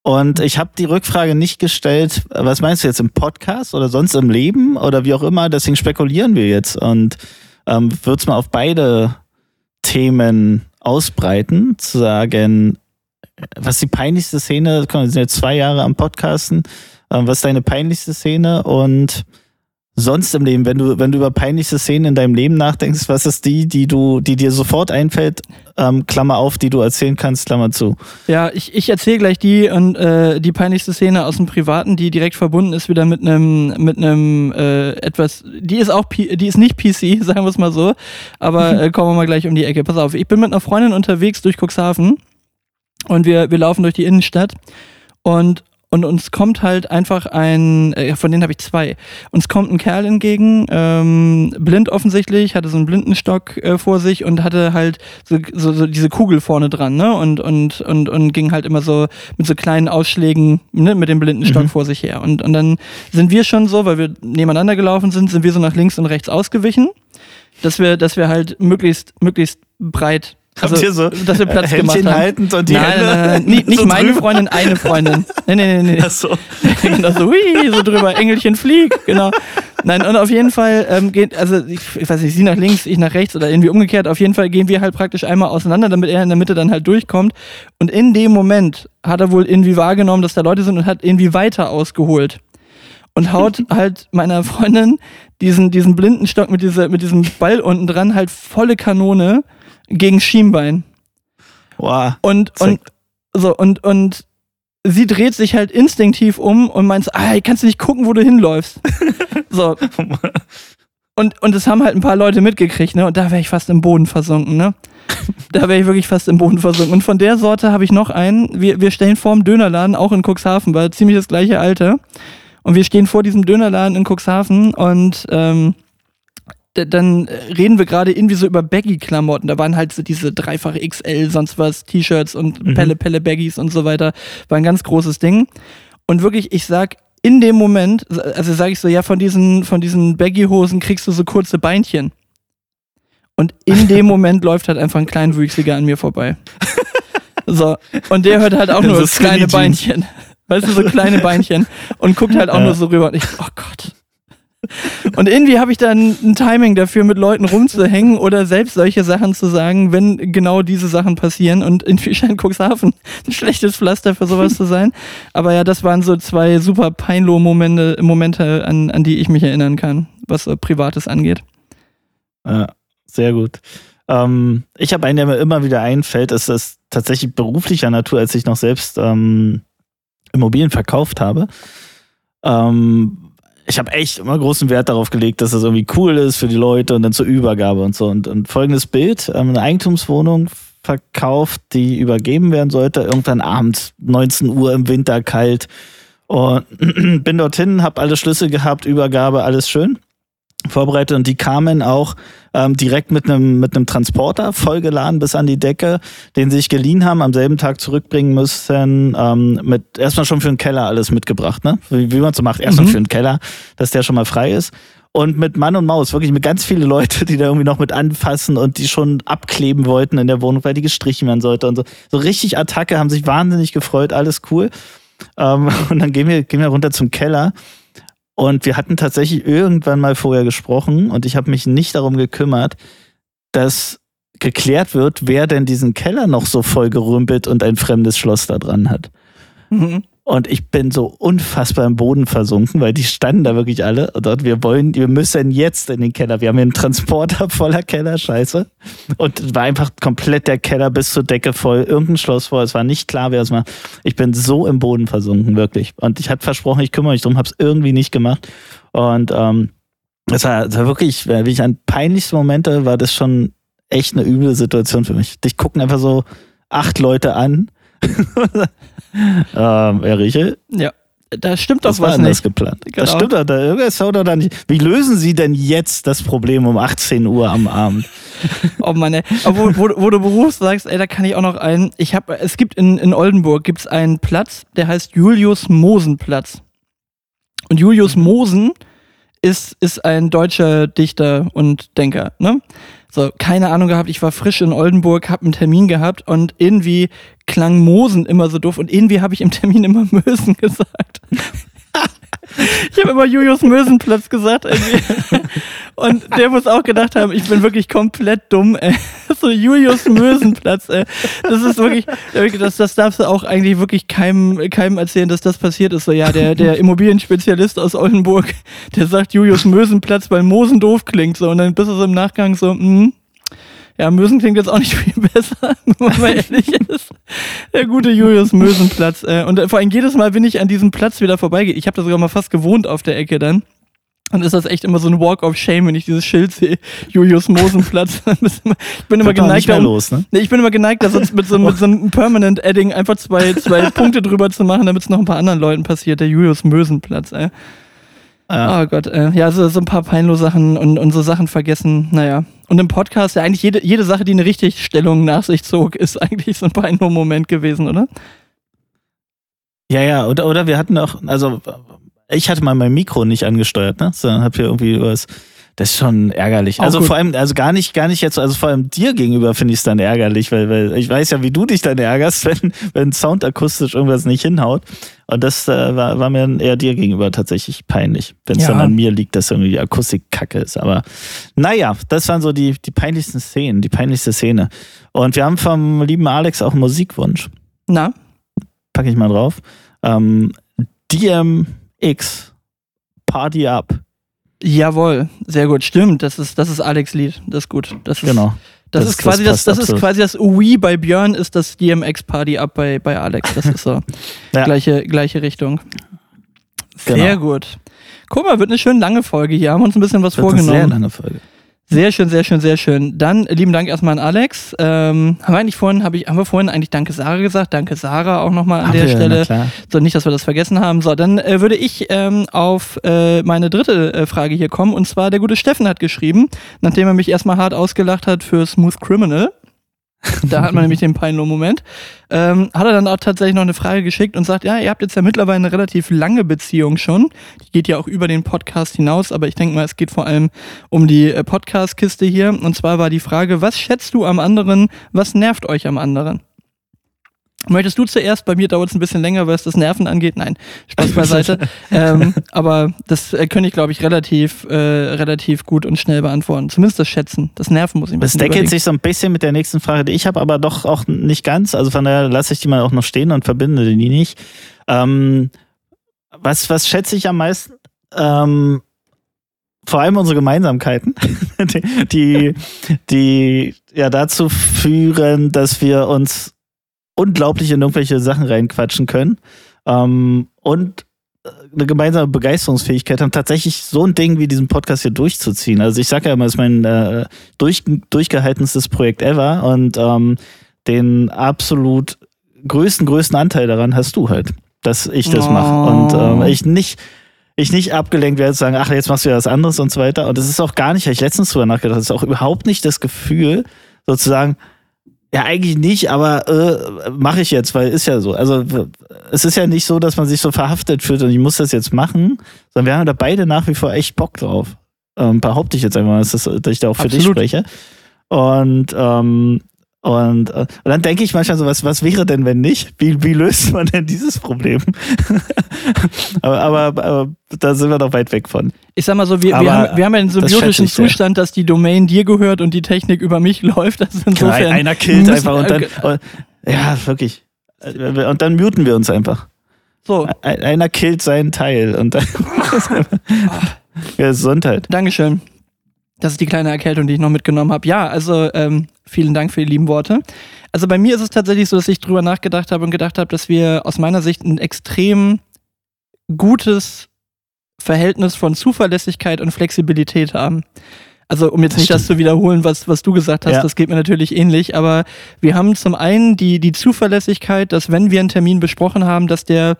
Speaker 2: Und ich habe die Rückfrage nicht gestellt, was meinst du jetzt im Podcast oder sonst im Leben oder wie auch immer, deswegen spekulieren wir jetzt und ähm, würde es mal auf beide Themen ausbreiten, zu sagen, was die peinlichste Szene, wir sind jetzt zwei Jahre am Podcasten, ähm, was ist deine peinlichste Szene? Und sonst im Leben, wenn du, wenn du über peinlichste Szenen in deinem Leben nachdenkst, was ist die, die du, die dir sofort einfällt, ähm, Klammer auf, die du erzählen kannst, Klammer zu.
Speaker 1: Ja, ich, ich erzähle gleich die und äh, die peinlichste Szene aus dem Privaten, die direkt verbunden ist wieder mit einem mit einem äh, etwas, die ist auch P die ist nicht PC, [LAUGHS] sagen wir es mal so, aber [LAUGHS] äh, kommen wir mal gleich um die Ecke. Pass auf, ich bin mit einer Freundin unterwegs durch Cuxhaven und wir wir laufen durch die Innenstadt und und uns kommt halt einfach ein, äh, von denen habe ich zwei. Uns kommt ein Kerl entgegen, ähm, blind offensichtlich, hatte so einen Blindenstock äh, vor sich und hatte halt so, so, so diese Kugel vorne dran, ne? Und, und, und, und ging halt immer so mit so kleinen Ausschlägen ne, mit dem Blindenstock
Speaker 2: Mhm.
Speaker 1: vor sich her. Und, und dann sind wir schon so, weil wir nebeneinander gelaufen sind, sind wir so nach links und rechts ausgewichen, dass wir, dass wir halt möglichst, möglichst breit
Speaker 2: Habt ihr so
Speaker 1: dass wir Platz
Speaker 2: äh,
Speaker 1: gemacht
Speaker 2: Händchen
Speaker 1: haben.
Speaker 2: haltend und die
Speaker 1: nein,
Speaker 2: Hände
Speaker 1: nein, nein, nein, nicht, [LAUGHS] nicht
Speaker 2: so
Speaker 1: meine
Speaker 2: drüber?
Speaker 1: Freundin, eine Freundin. Nee, nee, nee, nee.
Speaker 2: Ach so. [LAUGHS]
Speaker 1: genau so, hui, so drüber, Engelchen flieg, genau. Nein, und auf jeden Fall ähm, geht, also ich, ich weiß nicht, sie nach links, ich nach rechts oder irgendwie umgekehrt, auf jeden Fall gehen wir halt praktisch einmal auseinander, damit er in der Mitte dann halt durchkommt. Und in dem Moment hat er wohl irgendwie wahrgenommen, dass da Leute sind und hat irgendwie weiter ausgeholt. Und haut [LAUGHS] halt meiner Freundin diesen, diesen Blindenstock mit, dieser, mit diesem Ball unten dran halt volle Kanone gegen Schienbein.
Speaker 2: Wow.
Speaker 1: Und, und, so, und, und sie dreht sich halt instinktiv um und meint, ah, kannst du nicht gucken, wo du hinläufst. [LAUGHS] so. Und, und das haben halt ein paar Leute mitgekriegt, ne? Und da wäre ich fast im Boden versunken, ne? Da wäre ich wirklich fast im Boden versunken. Und von der Sorte habe ich noch einen. Wir, wir stellen vorm Dönerladen, auch in Cuxhaven, war ziemlich das gleiche Alter. Und wir stehen vor diesem Dönerladen in Cuxhaven und ähm, dann reden wir gerade irgendwie so über Baggy-Klamotten. Da waren halt so diese dreifache XL, sonst was, T-Shirts und
Speaker 2: Mhm.
Speaker 1: Pelle, Pelle Baggies und so weiter. War ein ganz großes Ding. Und wirklich, ich sag, in dem Moment, also sage ich so, ja, von diesen, von diesen Baggy-Hosen kriegst du so kurze Beinchen. Und in [LAUGHS] dem Moment läuft halt einfach ein Kleinwüchsiger an mir vorbei. So, und der hört halt auch [LAUGHS]
Speaker 2: So
Speaker 1: nur
Speaker 2: Skinny
Speaker 1: kleine. Beinchen. Weißt du, so kleine Beinchen. Und guckt halt auch
Speaker 2: Ja.
Speaker 1: nur so rüber. Und ich, oh Gott. Und irgendwie habe ich dann ein Timing dafür, mit Leuten rumzuhängen oder selbst solche Sachen zu sagen, wenn genau diese Sachen passieren. Und irgendwie scheint Cuxhaven ein schlechtes Pflaster für sowas zu sein. Aber ja, das waren so zwei super Peinlo-Momente, Momente, an, an die ich mich erinnern kann, was Privates angeht.
Speaker 2: Ja, sehr gut. Ähm, ich habe einen, der mir immer wieder einfällt, ist das tatsächlich beruflicher Natur, als ich noch selbst ähm, Immobilien verkauft habe. Ähm, ich habe echt immer großen Wert darauf gelegt, dass das irgendwie cool ist für die Leute und dann zur Übergabe und so. Und, und folgendes Bild: ähm, eine Eigentumswohnung verkauft, die übergeben werden sollte, irgendwann abends, 19 Uhr im Winter kalt. Und [CLEARS THROAT] bin dorthin, habe alle Schlüssel gehabt, Übergabe, alles schön vorbereitet und die kamen auch ähm, direkt mit einem mit einem Transporter vollgeladen bis an die Decke, den sie sich geliehen haben, am selben Tag zurückbringen müssen, ähm, mit erstmal schon für den Keller alles mitgebracht, ne? Wie, wie man so macht, erstmal
Speaker 1: Mhm.
Speaker 2: für den Keller, dass der schon mal frei ist. Und mit Mann und Maus, wirklich mit ganz viele Leute, die da irgendwie noch mit anfassen und die schon abkleben wollten in der Wohnung, weil die gestrichen werden sollte und so. So richtig Attacke, haben sich wahnsinnig gefreut, alles cool. Ähm, [LAUGHS] und dann gehen wir, gehen wir runter zum Keller. Und wir hatten tatsächlich irgendwann mal vorher gesprochen und ich habe mich nicht darum gekümmert, dass geklärt wird, wer denn diesen Keller noch so voll gerümpelt und ein fremdes Schloss da dran hat.
Speaker 1: Mhm.
Speaker 2: Und ich bin so unfassbar im Boden versunken, weil die standen da wirklich alle. Und dort, wir wollen, wir müssen jetzt in den Keller. Wir haben hier einen Transporter [LAUGHS] voller Keller, scheiße. Und es war einfach komplett der Keller bis zur Decke voll. Irgendein Schloss voll. Es war nicht klar, wer es macht. Ich bin so im Boden versunken, wirklich. Und ich hatte versprochen, ich kümmere mich drum, habe es irgendwie nicht gemacht. Und ähm, war, es war wirklich, wie ich an peinlichsten Momente war das schon echt eine üble Situation für mich. Dich gucken einfach so acht Leute an. Ähm, Herr Riche,
Speaker 1: Ja, da stimmt doch
Speaker 2: das war
Speaker 1: was
Speaker 2: anders
Speaker 1: nicht.
Speaker 2: geplant.
Speaker 1: Genau.
Speaker 2: Das stimmt doch, da, irgendwas haut doch da nicht. Wie lösen Sie denn jetzt das Problem um 18 Uhr am Abend? [LAUGHS]
Speaker 1: Oh Mann, ey. Aber wo, wo, du Beruf sagst, ey, da kann ich auch noch einen. Ich habe, es gibt in, in Oldenburg gibt's einen Platz, der heißt Julius Mosen Platz. Und Julius Mosen ist, ist ein deutscher Dichter und Denker, ne? So, keine Ahnung gehabt, ich war frisch in Oldenburg, hab einen Termin gehabt und irgendwie klang Mosen immer so doof und irgendwie habe ich im Termin immer [LAUGHS] Mösen gesagt. Ich habe immer Julius Mösenplatz gesagt irgendwie. Und der muss auch gedacht haben, ich bin wirklich komplett dumm, ey. [LAUGHS] So Julius Mösenplatz, ey. Das ist wirklich, das, das darfst du auch eigentlich wirklich keinem, keinem erzählen, dass das passiert ist. So, ja, der, der Immobilienspezialist aus Oldenburg, der sagt Julius Mösenplatz, weil Mosen doof klingt. So, und dann bist du so im Nachgang so, hm, ja, Mösen klingt jetzt auch nicht [LAUGHS] viel besser, wenn man [LAUGHS] ehrlich ist. Der gute Julius Mösenplatz. Äh, und vor allem jedes Mal, wenn ich an diesem Platz wieder vorbeigehe, ich habe da sogar mal fast gewohnt auf der Ecke dann. Und ist das echt immer so ein Walk of Shame, wenn ich dieses Schild sehe, Julius Mosenplatz. [LAUGHS] ich bin immer geneigt,
Speaker 2: da, los, ne?
Speaker 1: nee, ich bin immer geneigt, da sonst mit so, mit so einem Permanent Adding einfach zwei, zwei Punkte drüber zu machen, damit es noch ein paar anderen Leuten passiert. Der Julius Mösenplatz, ey. Ja. Oh Gott, äh, ja, so, so ein paar peinlose Sachen und, und so Sachen vergessen, naja. Und im Podcast, ja, eigentlich jede, jede Sache, die eine Richtigstellung nach sich zog, ist eigentlich so ein Peinlo-Moment gewesen, oder?
Speaker 2: Ja, ja, oder, oder wir hatten auch, also ich hatte mal mein Mikro nicht angesteuert, ne? So, hab hier irgendwie was das ist schon ärgerlich. Auch also gut. vor allem, also gar nicht, gar nicht jetzt, also vor allem dir gegenüber finde ich es dann ärgerlich, weil, weil ich weiß ja, wie du dich dann ärgerst, [LAUGHS] wenn, wenn Sound akustisch irgendwas nicht hinhaut. Und das äh, war, war mir eher dir gegenüber tatsächlich peinlich, wenn es ja. dann an mir liegt, dass irgendwie die Akustik kacke ist. Aber naja, das waren so die, die peinlichsten Szenen, die peinlichste Szene. Und wir haben vom lieben Alex auch einen Musikwunsch.
Speaker 1: Na?
Speaker 2: Packe ich mal drauf. Ähm, DMX Party Up
Speaker 1: Jawohl, sehr gut. Stimmt, das ist, das ist Alex Lied. Das ist gut. Das ist,
Speaker 2: genau.
Speaker 1: Das, das ist quasi das, das, das ist quasi das Wii bei Björn ist das DMX Party Up bei, bei Alex. Das ist so [LAUGHS] ja. gleiche, gleiche Richtung. Sehr genau. gut. Guck mal, wird eine schön lange Folge hier. Haben wir uns ein bisschen was wird vorgenommen. Eine sehr lange Folge. Sehr schön, sehr schön, sehr schön. Dann lieben Dank erstmal an Alex. Ähm, haben wir eigentlich vorhin, hab ich, haben wir vorhin eigentlich Danke Sarah gesagt? Danke Sarah auch nochmal an Ach, der ja, Stelle. So, nicht, dass wir das vergessen haben. So, dann äh, würde ich ähm, auf äh, meine dritte äh, Frage hier kommen. Und zwar, der gute Steffen hat geschrieben, nachdem er mich erstmal hart ausgelacht hat für Smooth Criminal [LAUGHS] da hat man nämlich den Peinlo-Moment. Ähm, hat er dann auch tatsächlich noch eine Frage geschickt und sagt, ja, ihr habt jetzt ja mittlerweile eine relativ lange Beziehung schon. Die geht ja auch über den Podcast hinaus, aber ich denke mal, es geht vor allem um die äh, Podcast-Kiste hier. Und zwar war die Frage, was schätzt du am anderen, was nervt euch am anderen? Möchtest du zuerst? Bei mir dauert es ein bisschen länger, weil es das Nerven angeht. Nein, Spaß beiseite. [LAUGHS] ähm, aber das äh, könnte ich, glaube ich, relativ, äh, relativ gut und schnell beantworten. Zumindest das Schätzen. Das Nerven muss ich
Speaker 2: Das deckelt sich so ein bisschen mit der nächsten Frage, die ich habe, aber doch auch nicht ganz. Also von daher lasse ich die mal auch noch stehen und verbinde die nicht. Ähm, was, was schätze ich am meisten? Ähm, vor allem unsere Gemeinsamkeiten, [LAUGHS] die, die, die ja dazu führen, dass wir uns unglaublich in irgendwelche Sachen reinquatschen können. Ähm, und äh, eine gemeinsame Begeisterungsfähigkeit haben, tatsächlich so ein Ding wie diesen Podcast hier durchzuziehen. Also ich sage ja immer, es ist mein äh, durch, durchgehaltenstes Projekt ever und ähm, den absolut größten, größten Anteil daran hast du halt, dass ich das oh. mache. Und ähm, ich nicht ich nicht abgelenkt werde zu sagen, ach, jetzt machst du ja was anderes und so weiter. Und das ist auch gar nicht, habe ich letztens drüber nachgedacht, das ist auch überhaupt nicht das Gefühl, sozusagen, ja, eigentlich nicht, aber äh, mache ich jetzt, weil ist ja so. Also es ist ja nicht so, dass man sich so verhaftet fühlt und ich muss das jetzt machen, sondern wir haben da beide nach wie vor echt Bock drauf. Ähm, behaupte ich jetzt einfach mal, dass, das, dass ich da auch für Absolut. dich spreche. Und ähm, und, äh, und dann denke ich manchmal so, was, was wäre denn, wenn nicht? Wie, wie löst man denn dieses Problem? [LAUGHS] aber, aber, aber, da sind wir doch weit weg von.
Speaker 1: Ich sag mal so, wir, wir, haben, wir haben ja den symbiotischen Zustand, dass die Domain dir gehört und die Technik über mich [LAUGHS] läuft. Das ist insofern
Speaker 2: genau, einer killt einfach und dann. [LAUGHS] Und, ja, wirklich. Und dann muten wir uns einfach. So. Einer killt seinen Teil und dann. Gesundheit.
Speaker 1: Dankeschön. Das ist die kleine Erkältung, die ich noch mitgenommen habe. Ja, also ähm, vielen Dank für die lieben Worte. Also bei mir ist es tatsächlich so, dass ich drüber nachgedacht habe und gedacht habe, dass wir aus meiner Sicht ein extrem gutes Verhältnis von Zuverlässigkeit und Flexibilität haben. Also um jetzt nicht das zu wiederholen, was, was du gesagt hast, ja. das geht mir natürlich ähnlich, aber wir haben zum einen die, die Zuverlässigkeit, dass wenn wir einen Termin besprochen haben, dass der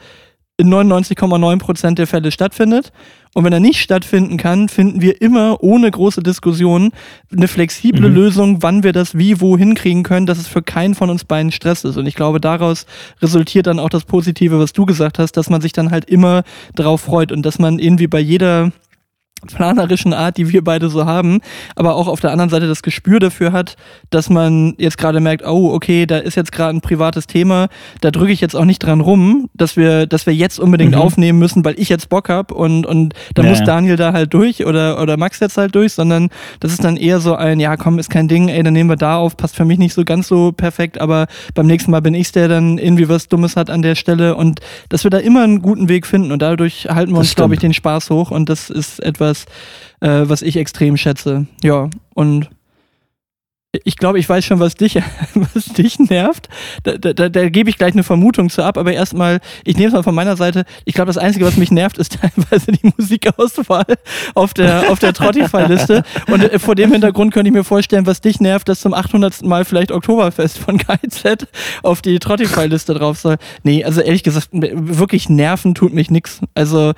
Speaker 1: in 99,9% der Fälle stattfindet. Und wenn er nicht stattfinden kann, finden wir immer ohne große Diskussion eine flexible mhm. Lösung, wann wir das wie wo hinkriegen können, dass es für keinen von uns beiden Stress ist. Und ich glaube, daraus resultiert dann auch das Positive, was du gesagt hast, dass man sich dann halt immer darauf freut und dass man irgendwie bei jeder planerischen Art, die wir beide so haben, aber auch auf der anderen Seite das Gespür dafür hat, dass man jetzt gerade merkt, oh, okay, da ist jetzt gerade ein privates Thema, da drücke ich jetzt auch nicht dran rum, dass wir, dass wir jetzt unbedingt
Speaker 2: Mhm.
Speaker 1: aufnehmen müssen, weil ich jetzt Bock hab und, und da
Speaker 2: Ja,
Speaker 1: muss. Daniel da halt durch oder, oder Max jetzt halt durch, sondern das ist dann eher so ein, ja komm, ist kein Ding, ey, dann nehmen wir da auf, passt für mich nicht so ganz so perfekt, aber beim nächsten Mal bin ich's, der dann irgendwie was Dummes hat an der Stelle und dass wir da immer einen guten Weg finden und dadurch halten wir
Speaker 2: Das
Speaker 1: uns, glaube ich, den Spaß hoch und das ist etwas, äh, was ich extrem schätze. Ja, und ich glaube, ich weiß schon, was dich, [LAUGHS] was dich nervt. Da, da, da, da gebe ich gleich eine Vermutung zu ab, aber erstmal, ich nehme es mal von meiner Seite. Ich glaube, das Einzige, was mich nervt, ist [LAUGHS] teilweise die Musikauswahl auf der, auf der Trottify-Liste. Und äh, vor dem Hintergrund könnte ich mir vorstellen, was dich nervt, dass zum 800. Mal vielleicht Oktoberfest von KZ auf die Trottify-Liste drauf soll. Nee, also ehrlich gesagt, wirklich nerven tut mich nix. Also,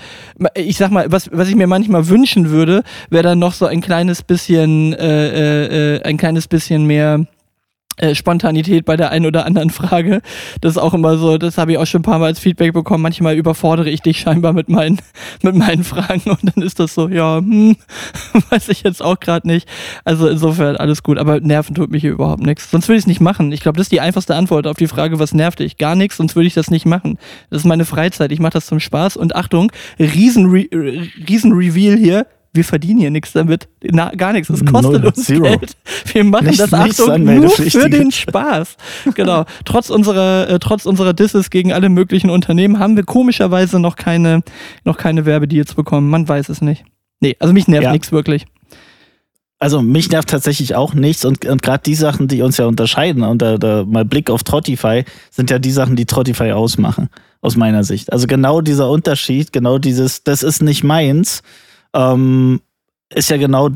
Speaker 1: ich sag mal, was, was ich mir manchmal wünschen würde, wäre dann noch so ein kleines bisschen, äh, äh, äh, ein kleines bisschen mehr äh, Spontanität bei der einen oder anderen Frage. Das ist auch immer so, das habe ich auch schon ein paar Mal als Feedback bekommen. Manchmal überfordere ich dich scheinbar mit meinen, [LAUGHS] mit meinen Fragen und dann ist das so, ja, hm, [LAUGHS] weiß ich jetzt auch gerade nicht. Also insofern alles gut, aber nerven tut mich hier überhaupt nichts. Sonst würde ich es nicht machen. Ich glaube, das ist die einfachste Antwort auf die Frage, was nervt dich? Gar nichts, sonst würde ich das nicht machen. Das ist meine Freizeit. Ich mache das zum Spaß und Achtung, riesen, Re riesen hier. Wir verdienen hier nichts damit. Na, gar nichts. Es kostet
Speaker 2: Null,
Speaker 1: uns
Speaker 2: zero.
Speaker 1: Geld. Wir machen
Speaker 2: Nicht-
Speaker 1: das Achtung nur für den Spaß. Genau. [LAUGHS] trotz unserer, äh, trotz unserer Disses gegen alle möglichen Unternehmen haben wir komischerweise noch keine, noch keine Werbedeals bekommen. Man weiß es nicht. Nee, also mich nervt
Speaker 2: Ja.
Speaker 1: nichts wirklich.
Speaker 2: Also mich nervt tatsächlich auch nichts und, und gerade die Sachen, die uns ja unterscheiden, und da, da mal Blick auf Trottify, sind ja die Sachen, die Trottify ausmachen, aus meiner Sicht. Also genau dieser Unterschied, genau dieses, das ist nicht meins, ähm, ist ja genau,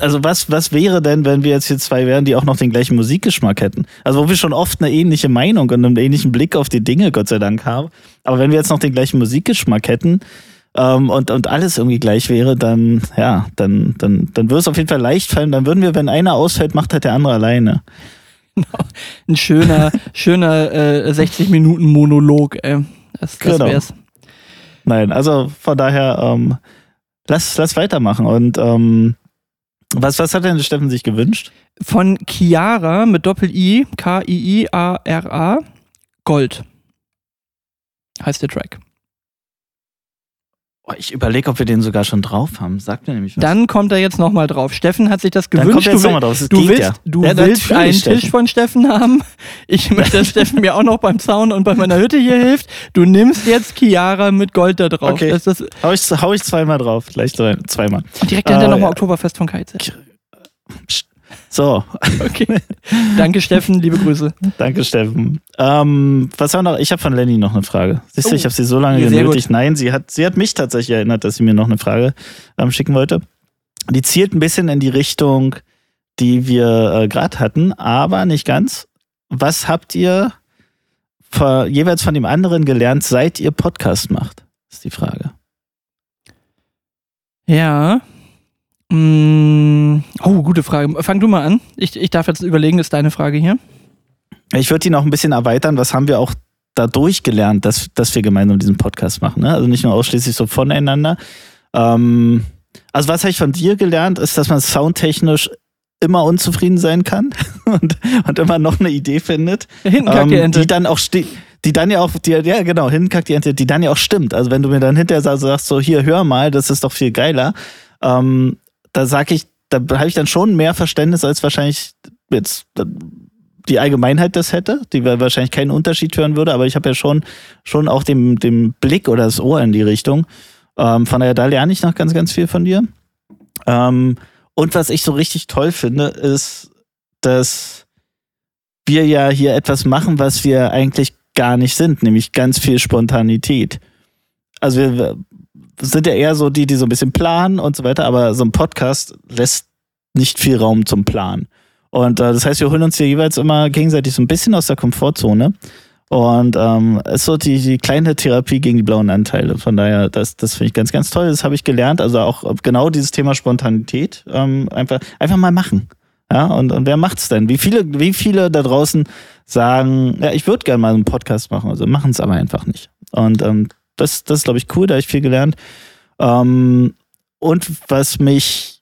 Speaker 2: also was, was wäre denn, wenn wir jetzt hier zwei wären, die auch noch den gleichen Musikgeschmack hätten? Also wo wir schon oft eine ähnliche Meinung und einen ähnlichen Blick auf die Dinge, Gott sei Dank, haben. Aber wenn wir jetzt noch den gleichen Musikgeschmack hätten, ähm, und, und alles irgendwie gleich wäre, dann, ja, dann, dann, dann würde es auf jeden Fall leicht fallen. Dann würden wir, wenn einer ausfällt, macht halt der andere alleine.
Speaker 1: Ein schöner, schöner äh, 60 Minuten Monolog. Ey. Das, das
Speaker 2: Genau.
Speaker 1: wär's.
Speaker 2: Nein, also von daher, ähm, lass, lass weitermachen. Und ähm, was, was hat denn Steffen sich gewünscht?
Speaker 1: Von Chiara mit Doppel-I, K-I-I-A-R-A, Gold. Heißt der Track.
Speaker 2: Oh, ich überlege, ob wir den sogar schon drauf haben. Sagt mir nämlich was.
Speaker 1: Dann kommt er jetzt nochmal drauf. Steffen hat sich das
Speaker 2: Dann
Speaker 1: gewünscht.
Speaker 2: kommt er jetzt nochmal drauf. Das
Speaker 1: Du willst,
Speaker 2: ja.
Speaker 1: du
Speaker 2: Ja,
Speaker 1: willst einen
Speaker 2: Steffen.
Speaker 1: Tisch von Steffen haben. Ich möchte, dass Steffen mir auch noch beim Zaun und bei meiner Hütte hier hilft. Du nimmst jetzt Chiara mit Gold da drauf.
Speaker 2: Okay.
Speaker 1: Das das,
Speaker 2: Hau ich, hau ich zweimal drauf. Gleich zwei- zweimal.
Speaker 1: direkt dahinter
Speaker 2: Äh,
Speaker 1: nochmal
Speaker 2: ja.
Speaker 1: Oktoberfest von KZ.
Speaker 2: So,
Speaker 1: Okay. Danke, Steffen. Liebe Grüße.
Speaker 2: danke, Steffen. Ähm, was haben wir noch? Ich habe von Lenny noch eine Frage. Siehst du,
Speaker 1: Oh.
Speaker 2: ich habe sie so lange
Speaker 1: Ja,
Speaker 2: genötigt. Nein, sie hat, sie hat mich tatsächlich erinnert, dass sie mir noch eine Frage ähm, schicken wollte. Die zielt ein bisschen in die Richtung, die wir äh, gerade hatten, aber nicht ganz. Was habt ihr ver- jeweils von dem anderen gelernt, seit ihr Podcast macht? Ist die Frage.
Speaker 1: Ja. Mm, oh, gute Frage. Fang du mal an. Ich, ich darf jetzt überlegen, ist deine Frage hier.
Speaker 2: Ich würde die noch ein bisschen erweitern. Was haben wir auch dadurch gelernt, dass, dass wir gemeinsam diesen Podcast machen? Ne? Also nicht nur ausschließlich so voneinander. Ähm, also was habe ich von dir gelernt, ist, dass man soundtechnisch immer unzufrieden sein kann [LAUGHS] und, und immer noch eine Idee findet.
Speaker 1: Kackt die
Speaker 2: ähm,
Speaker 1: Ente.
Speaker 2: die dann auch steht. Die dann ja auch, die, ja genau, hinten kackt die Ente, die dann ja auch stimmt. Also wenn du mir dann hinterher sagst, sagst so, hier, hör mal, das ist doch viel geiler, ähm, da sag ich, da habe ich dann schon mehr Verständnis, als wahrscheinlich jetzt äh, die Allgemeinheit das hätte, die wahrscheinlich keinen Unterschied hören würde, aber ich habe ja schon, schon auch den, den Blick oder das Ohr in die Richtung. Ähm, von daher, da lerne ich noch ganz, ganz viel von dir. Ähm, und was ich so richtig toll finde, ist, dass wir ja hier etwas machen, was wir eigentlich gar nicht sind, nämlich ganz viel Spontanität. Also wir sind ja eher so die, die so ein bisschen planen und so weiter, aber so ein Podcast lässt nicht viel Raum zum Planen. Und äh, das heißt, wir holen uns hier jeweils immer gegenseitig so ein bisschen aus der Komfortzone. Und ähm, es ist so die, die kleine Therapie gegen die blauen Anteile. Von daher, das, das finde ich ganz, ganz toll. Das habe ich gelernt. Also auch genau dieses Thema Spontanität. Ähm, einfach, einfach mal machen. Ja, und, und wer macht's denn? Wie viele, wie viele da draußen sagen, ja, ich würde gerne mal einen Podcast machen, also machen es aber einfach nicht. Und ähm, das, das ist, glaube ich, cool, da habe ich viel gelernt. Ähm, und was mich,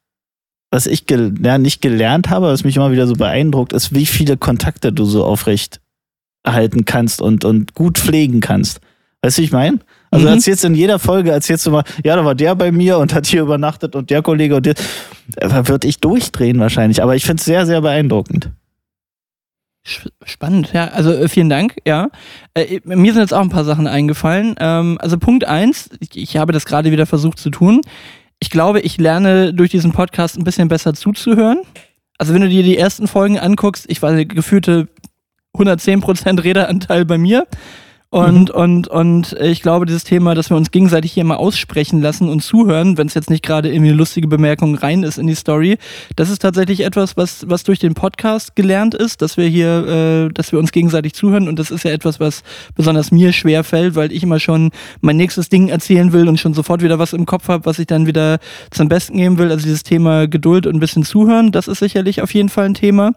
Speaker 2: was ich gel ja, nicht gelernt habe, was mich immer wieder so beeindruckt, ist, wie viele Kontakte du so aufrecht halten kannst und, und gut pflegen kannst. Weißt du, wie ich meine? Also
Speaker 1: Mhm.
Speaker 2: erzählst in jeder Folge, erzählst du mal, ja, da war der bei mir und hat hier übernachtet und der Kollege und der. Da würde ich durchdrehen wahrscheinlich, aber ich finde es sehr, sehr beeindruckend.
Speaker 1: Spannend, ja. Also äh, vielen Dank, ja. Äh, mir sind jetzt auch ein paar Sachen eingefallen. Ähm, also Punkt eins, ich, ich habe das gerade wieder versucht zu tun. Ich glaube, ich lerne durch diesen Podcast ein bisschen besser zuzuhören. Also wenn du dir die ersten Folgen anguckst, ich war gefühlte 110% Redeanteil bei mir. Und, und, und ich glaube, dieses Thema, dass wir uns gegenseitig hier mal aussprechen lassen und zuhören, wenn es jetzt nicht gerade irgendwie eine lustige Bemerkung rein ist in die Story, das ist tatsächlich etwas, was, was durch den Podcast gelernt ist, dass wir hier, äh, dass wir uns gegenseitig zuhören. Und das ist ja etwas, was besonders mir schwer fällt, weil ich immer schon mein nächstes Ding erzählen will und schon sofort wieder was im Kopf habe, was ich dann wieder zum Besten geben will. Also dieses Thema Geduld und ein bisschen zuhören, das ist sicherlich auf jeden Fall ein Thema.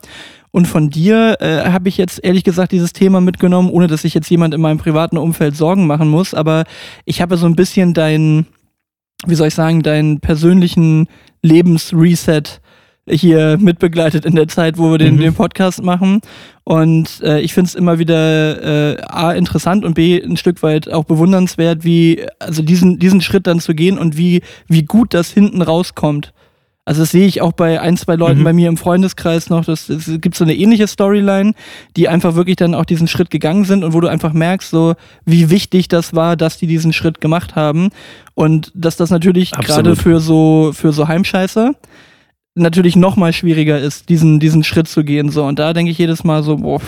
Speaker 1: Und von dir äh, habe ich jetzt ehrlich gesagt dieses Thema mitgenommen, ohne dass sich jetzt jemand in meinem privaten Umfeld Sorgen machen muss. Aber ich habe so ein bisschen deinen, wie soll ich sagen, deinen persönlichen Lebensreset hier mitbegleitet in der Zeit, wo wir den,
Speaker 2: Mhm.
Speaker 1: den Podcast machen. Und äh, ich finde es immer wieder äh, A, interessant und B, ein Stück weit auch bewundernswert, wie, also diesen, diesen Schritt dann zu gehen und wie, wie gut das hinten rauskommt. Also das sehe ich auch bei ein, zwei Leuten
Speaker 2: Mhm.
Speaker 1: bei mir im Freundeskreis noch. Das, es gibt so eine ähnliche Storyline, die einfach wirklich dann auch diesen Schritt gegangen sind und wo du einfach merkst, so wie wichtig das war, dass die diesen Schritt gemacht haben. Und dass das natürlich gerade für so, für so Heimscheiße natürlich noch mal schwieriger ist, diesen, diesen Schritt zu gehen. So. Und da denke ich jedes Mal so, boah,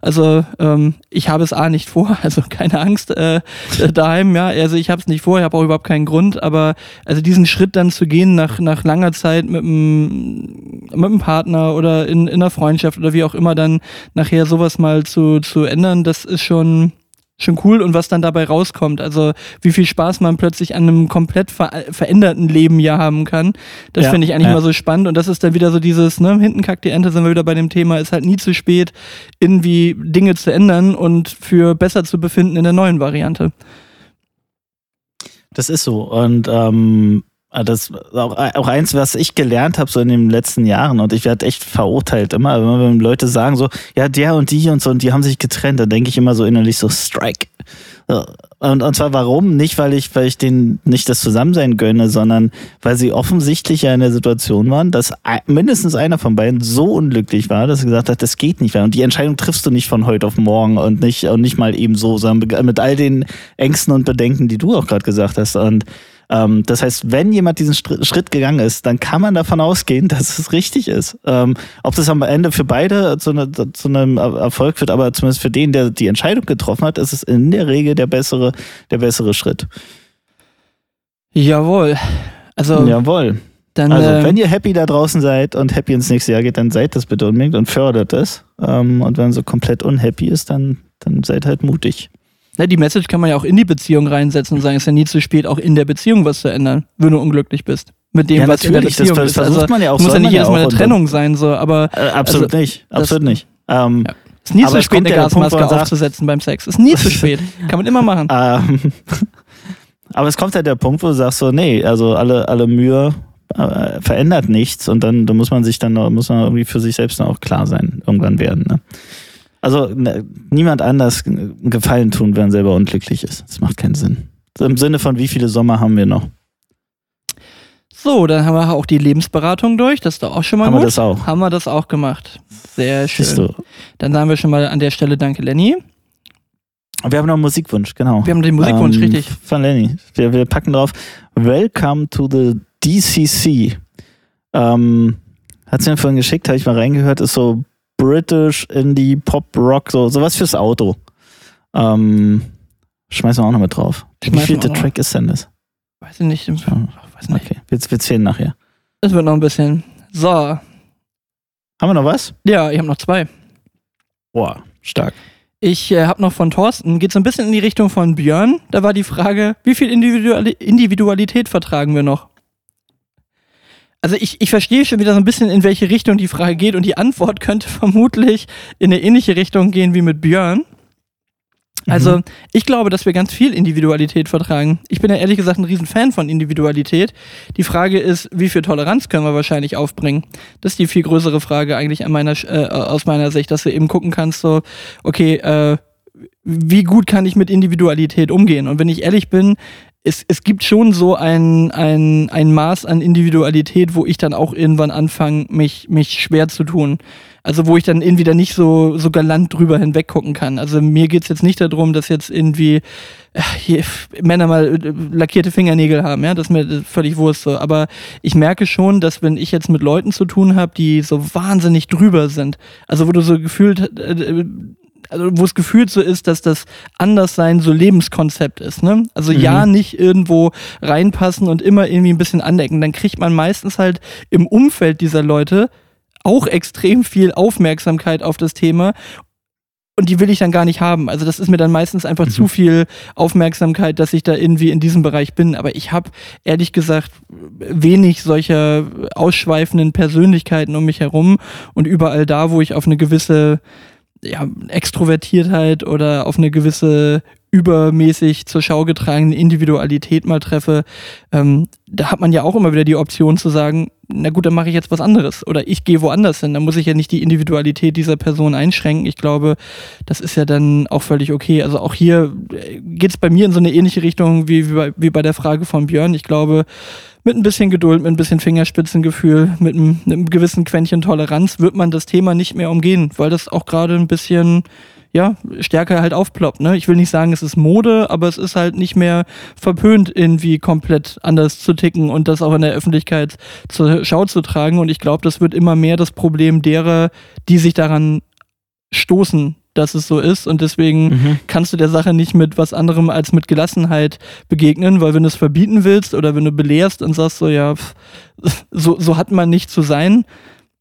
Speaker 1: also ähm, ich habe es A nicht vor, [LAUGHS] also keine Angst äh, äh, daheim, ja. Also ich habe es nicht vor, ich habe auch überhaupt keinen Grund, aber also diesen Schritt dann zu gehen nach, nach langer Zeit mit einem mit einem Partner oder in, in einer Freundschaft oder wie auch immer dann nachher sowas mal zu, zu ändern, das ist schon schon cool und was dann dabei rauskommt. Also wie viel Spaß man plötzlich an einem komplett ver veränderten Leben ja haben kann. Das
Speaker 2: Ja,
Speaker 1: finde ich eigentlich
Speaker 2: ja.
Speaker 1: mal so spannend und das ist dann wieder so dieses, ne, hinten kackt die Ente, sind wir wieder bei dem Thema, ist halt nie zu spät, irgendwie Dinge zu ändern und für besser zu befinden in der neuen Variante.
Speaker 2: Das ist so. Und ähm, das auch, auch eins, was ich gelernt habe so in den letzten Jahren und ich werde echt verurteilt immer, wenn Leute sagen so, ja, der und die und so und die haben sich getrennt, dann denke ich immer so innerlich so, Strike. Und, und zwar warum? Nicht, weil ich, weil ich denen nicht das Zusammensein gönne, sondern weil sie offensichtlich ja in der Situation waren, dass mindestens einer von beiden so unglücklich war, dass er gesagt hat, das geht nicht mehr. Und die Entscheidung triffst du nicht von heute auf morgen und nicht, und nicht mal eben so, sondern mit all den Ängsten und Bedenken, die du auch gerade gesagt hast. Und ähm, das heißt, wenn jemand diesen Schritt gegangen ist, dann kann man davon ausgehen, [LAUGHS] dass es richtig ist. Ähm, ob das am Ende für beide zu, ne, zu einem Er- Erfolg wird, aber zumindest für den, der die Entscheidung getroffen hat, ist es in der Regel der bessere, der bessere Schritt.
Speaker 1: Jawohl. Also
Speaker 2: Jawohl.
Speaker 1: dann
Speaker 2: Also,
Speaker 1: äh,
Speaker 2: wenn ihr happy da draußen seid und happy ins nächste Jahr geht, dann seid das bitte unbedingt und fördert es. Ähm, und wenn so komplett unhappy ist, dann, dann seid halt mutig.
Speaker 1: Ne, die Message kann man ja auch in die Beziehung reinsetzen und sagen, es ist ja nie zu spät, auch in der Beziehung was zu ändern, wenn du unglücklich bist. Mit dem,
Speaker 2: Ja,
Speaker 1: was in der
Speaker 2: natürlich, das
Speaker 1: Beziehung ist.
Speaker 2: versucht
Speaker 1: Also,
Speaker 2: man ja auch,
Speaker 1: muss ja nicht
Speaker 2: ja
Speaker 1: jedes Mal eine Trennung sein, so, aber
Speaker 2: Äh, absolut
Speaker 1: Also,
Speaker 2: nicht.
Speaker 1: das-
Speaker 2: Absolut nicht. Ähm,
Speaker 1: Ja. ist nie zu spät, eine
Speaker 2: Punkt,
Speaker 1: Gasmaske
Speaker 2: sagt-
Speaker 1: aufzusetzen beim Sex. Ist nie zu [LAUGHS] spät. Kann man immer machen.
Speaker 2: Ähm, [LAUGHS] aber es kommt halt der Punkt, wo du sagst so, nee, also alle, alle Mühe äh, verändert nichts und dann da muss man sich dann noch- muss man irgendwie für sich selbst dann auch klar sein, irgendwann werden. Ne? Also ne, niemand anders einen Gefallen tun, wenn man selber unglücklich ist. Das macht keinen Sinn. Im Sinne von, wie viele Sommer haben wir noch?
Speaker 1: So, dann haben wir auch die Lebensberatung durch. Das ist doch auch schon mal
Speaker 2: Haben wir
Speaker 1: gut.
Speaker 2: das auch?
Speaker 1: Haben wir das auch gemacht. Sehr schön.
Speaker 2: Siehst du.
Speaker 1: Dann sagen wir schon mal an der Stelle Danke, Lenny.
Speaker 2: Wir haben noch einen Musikwunsch, genau.
Speaker 1: Wir haben den Musikwunsch,
Speaker 2: Ähm,
Speaker 1: richtig.
Speaker 2: Von Lenny. Wir, wir packen drauf. Welcome to the DCC. Ähm, hat sie mir vorhin geschickt, habe ich mal reingehört, ist so British Indie Pop Rock, so sowas fürs Auto. Ähm, schmeißen wir auch noch mit drauf. Wie viel der. Track ist denn das?
Speaker 1: Weiß ich nicht. Ach, weiß nicht.
Speaker 2: Okay, wir, wir zählen nachher.
Speaker 1: Das wird noch ein bisschen. So.
Speaker 2: Haben wir noch was?
Speaker 1: Ja, ich habe noch zwei.
Speaker 2: Boah, stark.
Speaker 1: Ich äh, habe noch von Thorsten, geht so ein bisschen in die Richtung von Björn. Da war die Frage, wie viel Individuali Individualität vertragen wir noch? Also ich, ich verstehe schon wieder so ein bisschen, in welche Richtung die Frage geht und die Antwort [LAUGHS] könnte vermutlich in eine ähnliche Richtung gehen wie mit Björn. Also ich glaube, dass wir ganz viel Individualität vertragen. Ich bin ja ehrlich gesagt ein Riesenfan von Individualität. Die Frage ist, wie viel Toleranz können wir wahrscheinlich aufbringen? Das ist die viel größere Frage eigentlich an meiner, äh, aus meiner Sicht, dass du eben gucken kannst, so, okay, äh, wie gut kann ich mit Individualität umgehen? Und wenn ich ehrlich bin, es, es gibt schon so ein, ein, ein Maß an Individualität, wo ich dann auch irgendwann anfange, mich, mich schwer zu tun. Also wo ich dann irgendwie da nicht so, so galant drüber hinweg gucken kann. Also mir geht's jetzt nicht darum, dass jetzt irgendwie äh, hier, Männer mal äh, lackierte Fingernägel haben, ja, das ist mir völlig wurscht so. Aber ich merke schon, dass wenn ich jetzt mit Leuten zu tun habe, die so wahnsinnig drüber sind, also wo du so gefühlt äh, also wo es gefühlt so ist, dass das Anderssein so Lebenskonzept ist. Ne? Also mhm. ja, nicht irgendwo reinpassen und immer irgendwie ein bisschen andecken. Dann kriegt man meistens halt im Umfeld dieser Leute auch extrem viel Aufmerksamkeit auf das Thema und die will ich dann gar nicht haben. Also das ist mir dann meistens einfach mhm. zu viel Aufmerksamkeit, dass ich da irgendwie in diesem Bereich bin. Aber ich habe ehrlich gesagt wenig solcher ausschweifenden Persönlichkeiten um mich herum und überall da, wo ich auf eine gewisse ja, Extrovertiertheit oder auf eine gewisse übermäßig zur Schau getragene Individualität mal treffe, ähm, da hat man ja auch immer wieder die Option zu sagen, na gut, dann mache ich jetzt was anderes oder ich gehe woanders hin. Dann muss ich ja nicht die Individualität dieser Person einschränken. Ich glaube, das ist ja dann auch völlig okay. Also auch hier äh, geht es bei mir in so eine ähnliche Richtung wie, wie, bei, wie bei der Frage von Björn. Ich glaube, mit ein bisschen Geduld, mit ein bisschen Fingerspitzengefühl, mit einem, mit einem gewissen Quäntchen Toleranz wird man das Thema nicht mehr umgehen, weil das auch gerade ein bisschen ja, stärker halt aufploppt. Ne? Ich will nicht sagen, es ist Mode, aber es ist halt nicht mehr verpönt, irgendwie komplett anders zu ticken und das auch in der Öffentlichkeit zur Schau zu tragen. Und ich glaube, das wird immer mehr das Problem derer, die sich daran stoßen, dass es so ist. Und deswegen mhm. kannst du der Sache nicht mit was anderem als mit Gelassenheit begegnen, weil wenn du es verbieten willst oder wenn du belehrst und sagst so, ja, so, so hat man nicht zu sein,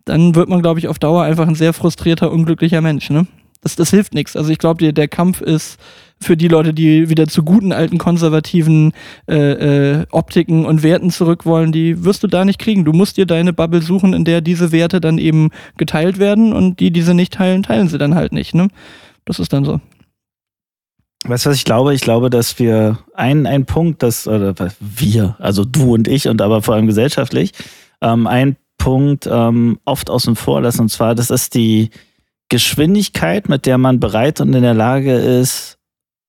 Speaker 1: dann wird man, glaube ich, auf Dauer einfach ein sehr frustrierter, unglücklicher Mensch. Ne? Das, das hilft nichts. Also ich glaube, der, Kampf ist für die Leute, die wieder zu guten alten konservativen äh, äh, Optiken und Werten zurück wollen, die wirst du da nicht kriegen. Du musst dir deine Bubble suchen, in der diese Werte dann eben geteilt werden und die, die sie nicht teilen, teilen sie dann halt nicht. Ne? Das ist dann so.
Speaker 2: Weißt du, was ich glaube? Ich glaube, dass wir ein, ein Punkt, das, oder wir, also du und ich und aber vor allem gesellschaftlich, ähm, ein Punkt ähm, oft außen vor lassen, und zwar, das ist die, Geschwindigkeit, mit der man bereit und in der Lage ist,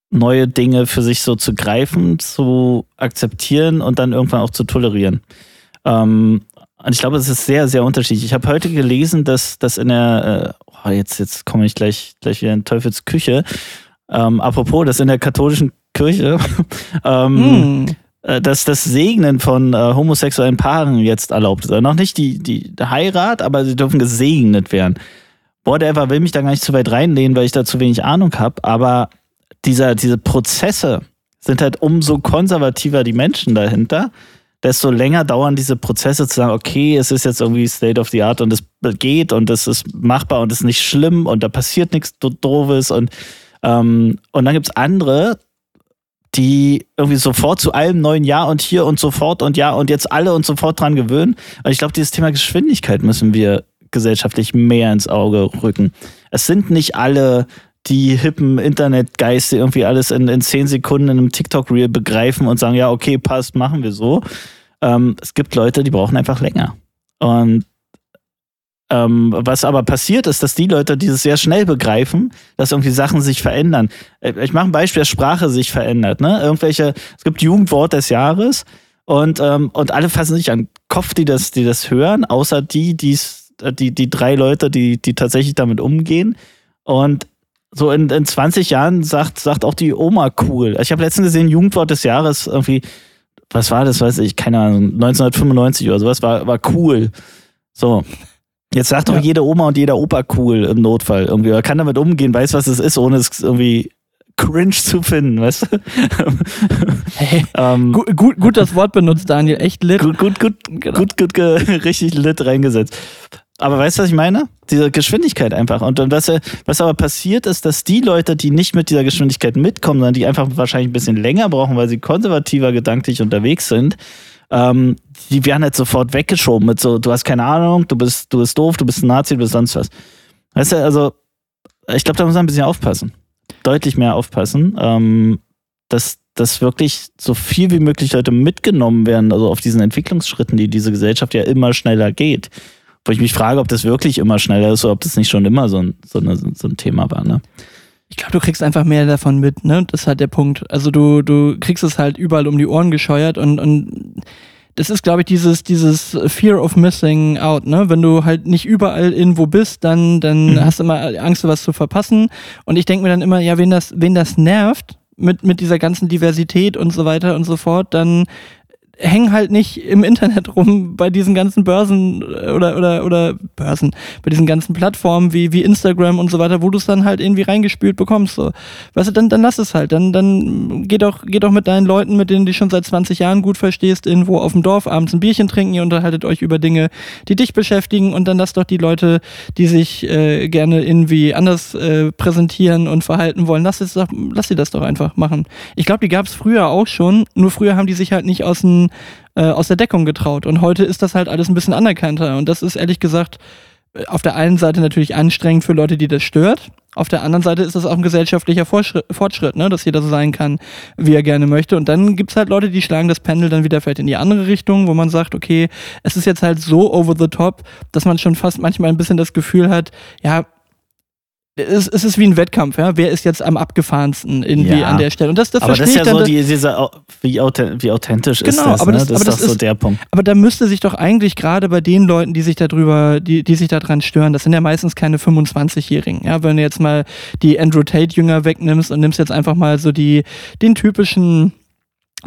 Speaker 2: neue Dinge für sich so zu greifen, zu akzeptieren und dann irgendwann auch zu tolerieren. Ähm, und ich glaube, es ist sehr, sehr unterschiedlich. Ich habe heute gelesen, dass, dass in der, äh, oh, jetzt, jetzt komme ich gleich, gleich wieder in Teufels Küche. Ähm, apropos, dass in der katholischen Kirche [LAUGHS] ähm, mm. äh, dass das Segnen von äh, homosexuellen Paaren jetzt erlaubt ist. Also noch nicht die, die Heirat, aber sie dürfen gesegnet werden whatever, will mich da gar nicht zu weit reinlehnen, weil ich da zu wenig Ahnung habe, aber dieser, diese Prozesse sind halt umso konservativer die Menschen dahinter, desto länger dauern diese Prozesse zu sagen, okay, es ist jetzt irgendwie State of the Art und es geht und es ist machbar und es ist nicht schlimm und da passiert nichts Doofes und, ähm, und dann gibt es andere, die irgendwie sofort zu allem neuen Ja und hier und sofort und ja und jetzt alle und sofort dran gewöhnen. Und ich glaube, dieses Thema Geschwindigkeit müssen wir gesellschaftlich mehr ins Auge rücken. Es sind nicht alle die hippen Internetgeiste irgendwie alles in, in zehn Sekunden in einem TikTok-Reel begreifen und sagen, ja, okay, passt, machen wir so. Ähm, es gibt Leute, die brauchen einfach länger. Und ähm, was aber passiert ist, dass die Leute, die es sehr schnell begreifen, dass irgendwie Sachen sich verändern. Äh, ich mache ein Beispiel, dass Sprache sich verändert. Ne? Irgendwelche, es gibt Jugendwort des Jahres und, ähm, und alle fassen sich an den Kopf, die das, die das hören, außer die, die es die, die drei Leute, die, die tatsächlich damit umgehen. Und so in, in 20 Jahren sagt, sagt auch die Oma cool. Ich habe letztens gesehen, Jugendwort des Jahres irgendwie, was war das, weiß ich, keine Ahnung, 1995 oder sowas, war, war cool. So. Jetzt sagt doch jede Oma und jeder Opa cool im Notfall irgendwie. Er kann damit umgehen, weiß, was es ist, ohne es irgendwie cringe zu finden, weißt du?
Speaker 1: Hey, [LAUGHS] ähm, gut, gut, gut das Wort benutzt, Daniel. Echt lit.
Speaker 2: Gut, gut, gut, genau. gut, gut, [LAUGHS] richtig lit reingesetzt. Aber weißt du, was ich meine? Diese Geschwindigkeit einfach. Und, und was, was aber passiert ist, dass die Leute, die nicht mit dieser Geschwindigkeit mitkommen, sondern die einfach wahrscheinlich ein bisschen länger brauchen, weil sie konservativer gedanklich unterwegs sind, ähm, die werden halt sofort weggeschoben mit so, du hast keine Ahnung, du bist, du bist doof, du bist ein Nazi, du bist sonst was. Weißt du, also, ich glaube, da muss man ein bisschen aufpassen. deutlich mehr aufpassen, ähm, dass, dass wirklich so viel wie möglich Leute mitgenommen werden, also auf diesen Entwicklungsschritten, die diese Gesellschaft ja immer schneller geht. Wo ich mich frage, ob das wirklich immer schneller ist oder ob das nicht schon immer so ein, so eine, so ein Thema war. Ne?
Speaker 1: Ich glaube, du kriegst einfach mehr davon mit, ne? Das ist halt der Punkt. Also du, du kriegst es halt überall um die Ohren gescheuert und, und das ist, glaube ich, dieses, dieses Fear of Missing Out, ne? Wenn du halt nicht überall irgendwo bist, dann, dann mhm. hast du immer Angst, was zu verpassen. Und ich denke mir dann immer, ja, wen das, wen das nervt, mit, mit dieser ganzen Diversität und so weiter und so fort, dann hängen halt nicht im Internet rum bei diesen ganzen Börsen äh, oder, oder, oder Börsen, bei diesen ganzen Plattformen wie, wie Instagram und so weiter, wo du es dann halt irgendwie reingespült bekommst. So. Weißt du, dann, dann lass es halt. Dann, dann geh doch, geh doch mit deinen Leuten, mit denen du schon seit 20 Jahren gut verstehst, irgendwo auf dem Dorf abends ein Bierchen trinken, ihr unterhaltet euch über Dinge, die dich beschäftigen und dann lass doch die Leute, die sich äh, gerne irgendwie anders äh, präsentieren und verhalten wollen, lass, es doch, lass sie das doch einfach machen. Ich glaube, die gab es früher auch schon, nur früher haben die sich halt nicht aus dem äh, aus der Deckung getraut. Und heute ist das halt alles ein bisschen anerkannter. Und das ist ehrlich gesagt äh, auf der einen Seite natürlich anstrengend für Leute, die das stört. Auf der anderen Seite ist das auch ein gesellschaftlicher Fortschritt, ne? dass jeder so sein kann, wie er gerne möchte. Und dann gibt es halt Leute, die schlagen das Pendel dann wieder vielleicht in die andere Richtung, wo man sagt, okay, es ist jetzt halt so over the top, dass man schon fast manchmal ein bisschen das Gefühl hat, ja, es, es ist wie ein Wettkampf, ja. Wer ist jetzt am abgefahrensten irgendwie ja. an der Stelle? Und das, das
Speaker 2: aber das ist ja so die, diese, wie, authentisch genau, ist das?
Speaker 1: Aber
Speaker 2: das,
Speaker 1: ne? das, aber ist doch so der Punkt. Aber da müsste sich doch eigentlich gerade bei den Leuten, die sich darüber, die, die sich daran stören, das sind ja meistens keine 25-Jährigen. Ja, wenn du jetzt mal die Andrew Tate-Jünger wegnimmst und nimmst jetzt einfach mal so die, den typischen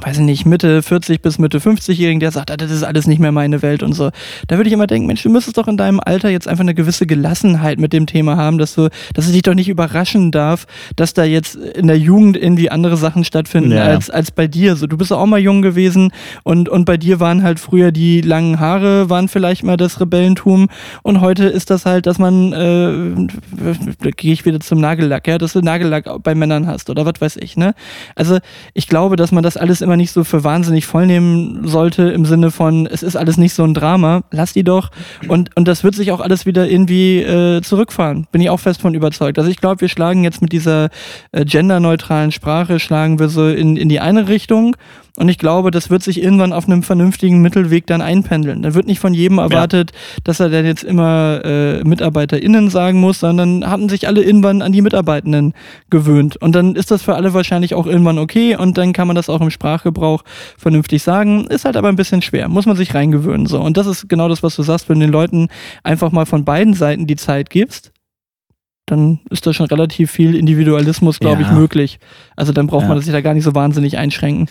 Speaker 1: weiß ich nicht, Mitte 40 bis Mitte 50-Jährigen, der sagt, ah, das ist alles nicht mehr meine Welt und so. Da würde ich immer denken, Mensch, du müsstest doch in deinem Alter jetzt einfach eine gewisse Gelassenheit mit dem Thema haben, dass du, dass es dich doch nicht überraschen darf, dass da jetzt in der Jugend irgendwie andere Sachen stattfinden ja. als, als bei dir. So, du bist auch mal jung gewesen und, und bei dir waren halt früher die langen Haare, waren vielleicht mal das Rebellentum und heute ist das halt, dass man, äh, da gehe ich wieder zum Nagellack, ja, dass du Nagellack bei Männern hast oder was weiß ich, ne? Also ich glaube, dass man das alles immer nicht so für wahnsinnig voll nehmen sollte, im Sinne von, es ist alles nicht so ein Drama, lass die doch. Und, und das wird sich auch alles wieder irgendwie äh, zurückfahren. Bin ich auch fest von überzeugt. Also ich glaube, wir schlagen jetzt mit dieser äh, genderneutralen Sprache, schlagen wir so in, in die eine Richtung und ich glaube, das wird sich irgendwann auf einem vernünftigen Mittelweg dann einpendeln. Da wird nicht von jedem erwartet, ja. dass er dann jetzt immer äh, MitarbeiterInnen sagen muss, sondern haben sich alle irgendwann an die Mitarbeitenden gewöhnt. Und dann ist das für alle wahrscheinlich auch irgendwann okay und dann kann man das auch im Sprachgebrauch vernünftig sagen. Ist halt aber ein bisschen schwer, muss man sich reingewöhnen. So. Und das ist genau das, was du sagst, wenn du den Leuten einfach mal von beiden Seiten die Zeit gibst, dann ist da schon relativ viel Individualismus, glaube ja. ich, möglich. Also dann braucht ja. man sich da gar nicht so wahnsinnig einschränken.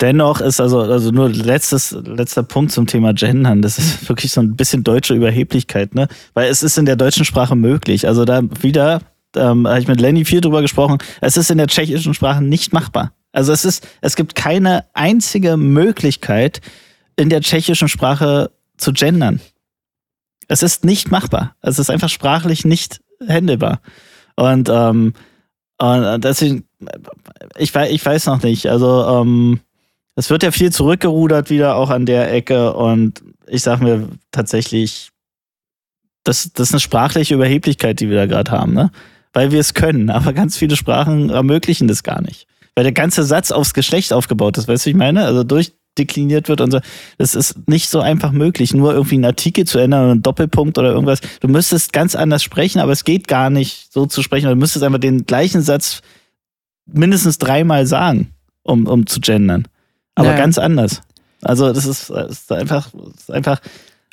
Speaker 2: Dennoch ist also, also nur letztes, letzter Punkt zum Thema Gendern. Das ist wirklich so ein bisschen deutsche Überheblichkeit, ne? Weil es ist in der deutschen Sprache möglich. Also da wieder, ähm, habe ich mit Lenny viel drüber gesprochen, es ist in der tschechischen Sprache nicht machbar. Also es ist, es gibt keine einzige Möglichkeit, in der tschechischen Sprache zu gendern. Es ist nicht machbar. Es ist einfach sprachlich nicht händelbar. Und, ähm, und deswegen ich, ich weiß noch nicht. Also, ähm, es wird ja viel zurückgerudert wieder auch an der Ecke und ich sag mir tatsächlich, das, das ist eine sprachliche Überheblichkeit, die wir da gerade haben, ne? Weil wir es können, aber ganz viele Sprachen ermöglichen das gar nicht. Weil der ganze Satz aufs Geschlecht aufgebaut ist, weißt du, wie ich meine? Also durchdekliniert wird und so. Das ist nicht so einfach möglich, nur irgendwie einen Artikel zu ändern oder einen Doppelpunkt oder irgendwas. Du müsstest ganz anders sprechen, aber es geht gar nicht so zu sprechen. Du müsstest einfach den gleichen Satz mindestens dreimal sagen, um, um zu gendern. Aber naja. ganz anders. Also das ist, das ist einfach, das ist einfach.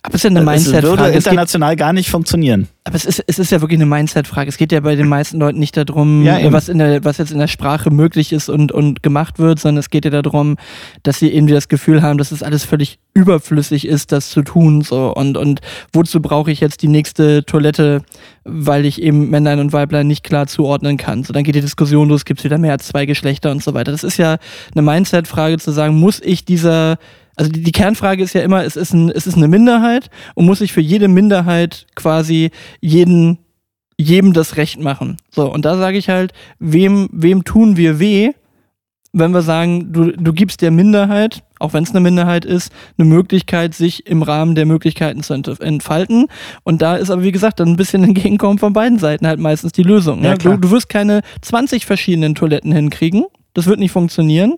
Speaker 1: Aber es ist ja eine Mindset-Frage.
Speaker 2: Es würde international gar nicht funktionieren.
Speaker 1: Aber es ist, es ist ja wirklich eine Mindset-Frage. Es geht ja bei den meisten Leuten nicht darum, ja, was, in der, was jetzt in der Sprache möglich ist und, und gemacht wird, sondern es geht ja darum, dass sie irgendwie das Gefühl haben, dass es alles völlig überflüssig ist, das zu tun. So. Und, und wozu brauche ich jetzt die nächste Toilette, weil ich eben Männlein und Weiblein nicht klar zuordnen kann. So, dann geht die Diskussion los, gibt es wieder mehr als zwei Geschlechter und so weiter. Das ist ja eine Mindset-Frage zu sagen, muss ich dieser also die, die, Kernfrage ist ja immer, es ist, ein, es ist eine Minderheit und muss ich für jede Minderheit quasi jeden, jedem das Recht machen. So, und da sage ich halt, wem, wem tun wir weh, wenn wir sagen, du, du gibst der Minderheit auch wenn es eine Minderheit ist, eine Möglichkeit, sich im Rahmen der Möglichkeiten zu ent- entfalten. Und da ist aber, wie gesagt, dann ein bisschen [LAUGHS] Entgegenkommen von beiden Seiten halt meistens die Lösung.
Speaker 2: Ja,
Speaker 1: ne? du, du wirst keine 20 verschiedenen Toiletten hinkriegen. Das wird nicht funktionieren.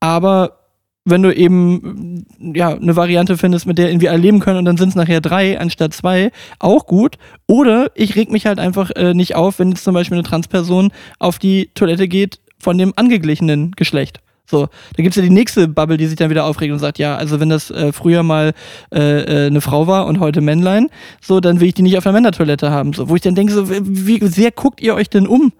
Speaker 1: Aber wenn du eben ja eine Variante findest, mit der irgendwie alle leben können und dann sind es nachher drei anstatt zwei, auch gut. Oder ich reg mich halt einfach äh, nicht auf, wenn jetzt zum Beispiel eine Transperson auf die Toilette geht von dem angeglichenen Geschlecht. So, da gibt's ja die nächste Bubble, die sich dann wieder aufregt und sagt, ja, also wenn das äh, früher mal äh, äh, eine Frau war und heute Männlein, so, dann will ich die nicht auf der Männertoilette haben. So, wo ich dann denke, so, wie sehr guckt ihr euch denn um?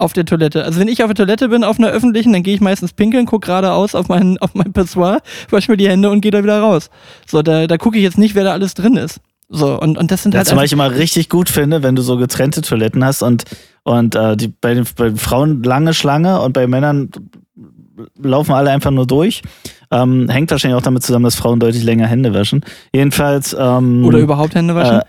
Speaker 1: Auf der Toilette. Also wenn ich auf der Toilette bin, auf einer öffentlichen, dann gehe ich meistens pinkeln, gucke geradeaus auf mein, auf mein Pissoir, wasche mir die Hände und gehe da wieder raus. So, da, da gucke ich jetzt nicht, wer da alles drin ist. So, und, und das sind
Speaker 2: Ja,
Speaker 1: halt
Speaker 2: zum Beispiel mal richtig gut finde, wenn du so getrennte Toiletten hast und, und äh, die, bei, den, bei den Frauen lange Schlange und bei Männern laufen alle einfach nur durch. Ähm, hängt wahrscheinlich auch damit zusammen, dass Frauen deutlich länger Hände waschen. Jedenfalls. Ähm,
Speaker 1: oder überhaupt Hände waschen.
Speaker 2: äh,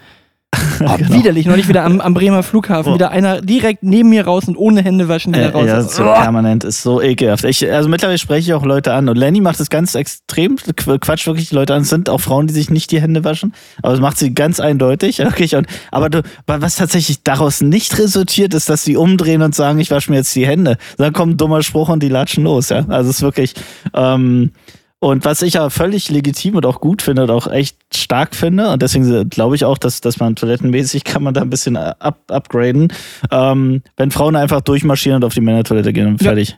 Speaker 1: oh, [LAUGHS]
Speaker 2: genau.
Speaker 1: Widerlich, neulich wieder am, am Bremer Flughafen,
Speaker 2: Oh.
Speaker 1: wieder einer direkt neben mir raus und ohne Hände waschen wieder
Speaker 2: Äh,
Speaker 1: raus.
Speaker 2: ja, so
Speaker 1: Oh.
Speaker 2: permanent, ist so ekelhaft. Ich, also mittlerweile spreche ich auch Leute an und Lenny macht das ganz extrem, qu- quatscht wirklich die Leute an. Es sind auch Frauen, die sich nicht die Hände waschen, aber das macht sie ganz eindeutig. [LAUGHS] Wirklich. Und, aber du, was tatsächlich daraus nicht resultiert, ist, dass sie umdrehen und sagen, ich wasche mir jetzt die Hände. Dann kommt ein dummer Spruch und die latschen los. Ja, also es ist wirklich. Ähm, und was ich aber völlig legitim und auch gut finde und auch echt stark finde, und deswegen glaube ich auch, dass, dass man toilettenmäßig [LAUGHS] kann man da ein bisschen up, upgraden, ähm, wenn Frauen einfach durchmarschieren und auf die Männertoilette gehen und
Speaker 1: Ja.
Speaker 2: fertig.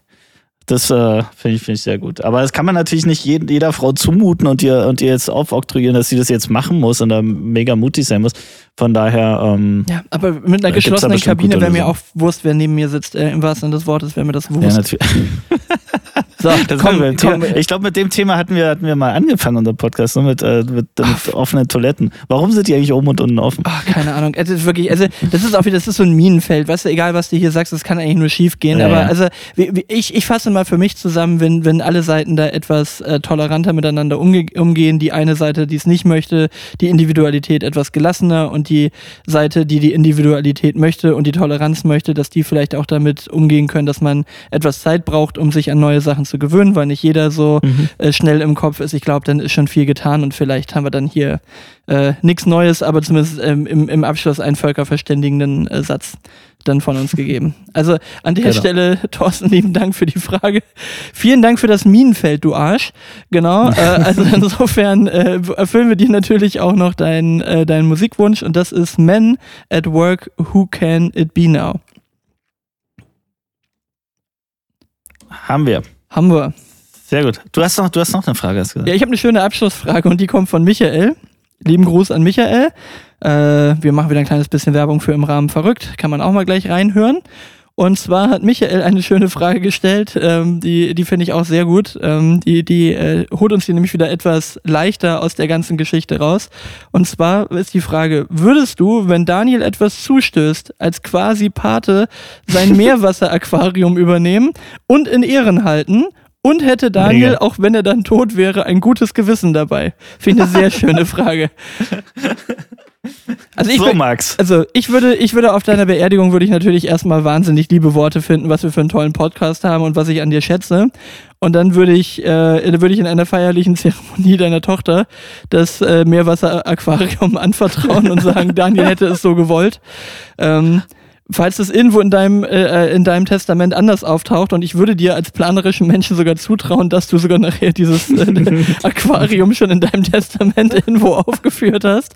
Speaker 2: Das äh, finde ich, finde ich sehr gut. Aber das kann man natürlich nicht jeden, jeder Frau zumuten und ihr, und ihr jetzt aufoktroyieren, dass sie das jetzt machen muss und da mega mutig sein muss. Von daher, ähm,
Speaker 1: Ja, aber mit einer geschlossenen Kabine wäre mir auch Wurst, wer neben mir sitzt. Äh, Im wahrsten Sinne des Wortes wäre mir das
Speaker 2: ja,
Speaker 1: Wurst.
Speaker 2: natürlich. [LAUGHS]
Speaker 1: so, [LAUGHS] komm,
Speaker 2: wir,
Speaker 1: komm,
Speaker 2: ich glaube, mit dem Thema hatten wir, hatten wir mal angefangen, unser Podcast, ne? mit, äh, mit, mit offenen Toiletten. Warum sind die eigentlich oben und unten offen?
Speaker 1: Ach, keine Ahnung. Es ist wirklich, also das ist auch wieder, das ist so ein Minenfeld, weißt du, egal was du hier sagst, das kann eigentlich nur schief gehen.
Speaker 2: Ja,
Speaker 1: aber
Speaker 2: ja.
Speaker 1: also ich, ich fasse mal für mich zusammen, wenn, wenn alle Seiten da etwas äh, toleranter miteinander umge umgehen, die eine Seite, die es nicht möchte, die Individualität etwas gelassener und die Seite, die die Individualität möchte und die Toleranz möchte, dass die vielleicht auch damit umgehen können, dass man etwas Zeit braucht, um sich an neue Sachen zu gewöhnen, weil nicht jeder so äh, schnell im Kopf ist. Ich glaube, dann ist schon viel getan und vielleicht haben wir dann hier äh, nichts Neues, aber zumindest ähm, im, im Abschluss einen völkerverständigenden äh, Satz dann von uns gegeben. Also an der
Speaker 2: Genau.
Speaker 1: Stelle, [LAUGHS] Thorsten, lieben Dank für die Frage. Vielen Dank für das Minenfeld, du Arsch. Genau. äh, [LAUGHS] also insofern äh, erfüllen wir dir natürlich auch noch deinen äh, deinen Musikwunsch und das ist Men at Work, Who Can It Be Now?
Speaker 2: Haben wir.
Speaker 1: Haben wir.
Speaker 2: Sehr gut. Du hast noch, du hast noch eine Frage, hast gesagt.
Speaker 1: Ja, ich habe eine schöne Abschlussfrage und die kommt von Michael. Lieben Gruß an Michael. Äh, wir machen wieder ein kleines bisschen Werbung für im Rahmen verrückt. Kann man auch mal gleich reinhören. Und zwar hat Michael eine schöne Frage gestellt, ähm, die, die finde ich auch sehr gut. Ähm, die die äh, holt uns hier nämlich wieder etwas leichter aus der ganzen Geschichte raus. Und zwar ist die Frage, würdest du, wenn Daniel etwas zustößt, als quasi Pate sein [LAUGHS] Meerwasseraquarium übernehmen und in Ehren halten? Und hätte Daniel,
Speaker 2: Mega.
Speaker 1: auch wenn er dann tot wäre, ein gutes Gewissen dabei? Finde ich eine sehr [LAUGHS] schöne Frage. Also ich,
Speaker 2: so, Max.
Speaker 1: also ich würde, ich würde auf deiner Beerdigung würde ich natürlich erstmal wahnsinnig liebe Worte finden, was wir für einen tollen Podcast haben und was ich an dir schätze. Und dann würde ich, äh, würde ich in einer feierlichen [LAUGHS] Zeremonie deiner Tochter das äh, Meerwasseraquarium [LAUGHS] anvertrauen und sagen, Daniel hätte es so gewollt. Ähm, falls es irgendwo in deinem, äh, in deinem Testament anders auftaucht und ich würde dir als planerischen Menschen sogar zutrauen, dass du sogar nachher dieses äh, [LAUGHS] Aquarium schon in deinem Testament [LAUGHS] irgendwo aufgeführt hast,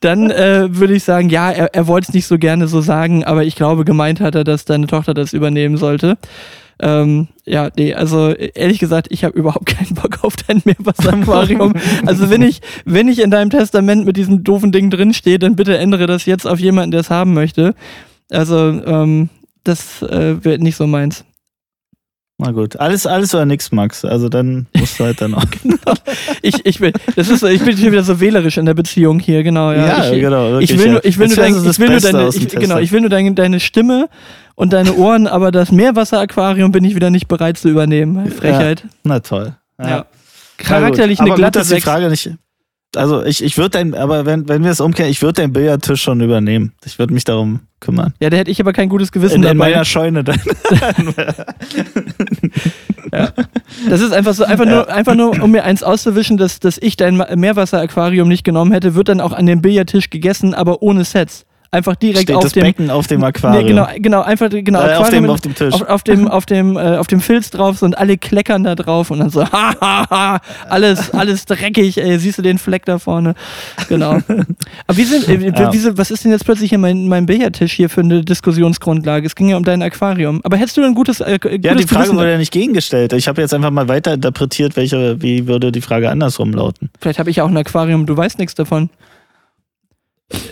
Speaker 1: dann äh, würde ich sagen, ja, er, er wollte es nicht so gerne so sagen, aber ich glaube, gemeint hat er, dass deine Tochter das übernehmen sollte. Ähm, ja, nee, also ehrlich gesagt, ich habe überhaupt keinen Bock auf dein Meerwasseraquarium. [LAUGHS] Also wenn ich, wenn ich in deinem Testament mit diesem doofen Ding drinstehe, dann bitte ändere das jetzt auf jemanden, der es haben möchte. Also, ähm, das äh, wird nicht so meins.
Speaker 2: Na gut. Alles, alles oder nix, Max. Also dann musst du halt dann auch. [LAUGHS]
Speaker 1: Ich, ich bin, das ist ich bin schon wieder so wählerisch in der Beziehung hier, genau, ja. ich,
Speaker 2: genau.
Speaker 1: ich
Speaker 2: wirklich,
Speaker 1: will
Speaker 2: ja.
Speaker 1: nur, ich will nur, dein,
Speaker 2: das
Speaker 1: ich will nur deine, ich, genau, ich will nur deine, deine Stimme und deine Ohren, aber das Meerwasseraquarium bin ich wieder nicht bereit zu übernehmen. Frechheit.
Speaker 2: Na toll.
Speaker 1: Ja. Charakterlich
Speaker 2: gut.
Speaker 1: eine
Speaker 2: aber
Speaker 1: glatte
Speaker 2: gut, dass die. Frage nicht. Also ich, ich würde dein, aber wenn, wenn wir es umkehren, ich würde deinen Billardtisch schon übernehmen. Ich würde mich darum kümmern.
Speaker 1: Ja, da hätte ich aber kein gutes Gewissen
Speaker 2: In, in meiner Scheune dann. [LAUGHS] [LAUGHS]
Speaker 1: Das ist einfach so, einfach nur, einfach nur, um mir eins auszuwischen, dass, dass ich dein Meerwasseraquarium nicht genommen hätte, wird dann auch an dem Billardtisch gegessen, aber ohne Sets. Einfach direkt
Speaker 2: Steht
Speaker 1: auf
Speaker 2: das
Speaker 1: dem.
Speaker 2: Becken auf dem Aquarium.
Speaker 1: Nee, genau, genau, einfach genau,
Speaker 2: Äh, auf, dem, auf dem Tisch.
Speaker 1: auf, auf dem, [LAUGHS] auf dem, äh, auf dem Filz drauf so, und alle kleckern da drauf und dann so, [LAUGHS] ha, ha, ha, alles, alles dreckig, ey, siehst du den Fleck da vorne? Genau. Aber wie sind, äh,
Speaker 2: Ja.
Speaker 1: wie sind, was ist denn jetzt plötzlich hier mein, mein Billardtisch hier für eine Diskussionsgrundlage? Es ging ja um dein Aquarium. Aber hättest du ein gutes, äh, gutes
Speaker 2: ja, die Frage
Speaker 1: Gewissen-
Speaker 2: wurde ja nicht gegengestellt. Ich habe jetzt einfach mal weiter interpretiert, welche, wie würde die Frage andersrum lauten.
Speaker 1: Vielleicht habe ich ja auch ein Aquarium, du weißt nichts davon.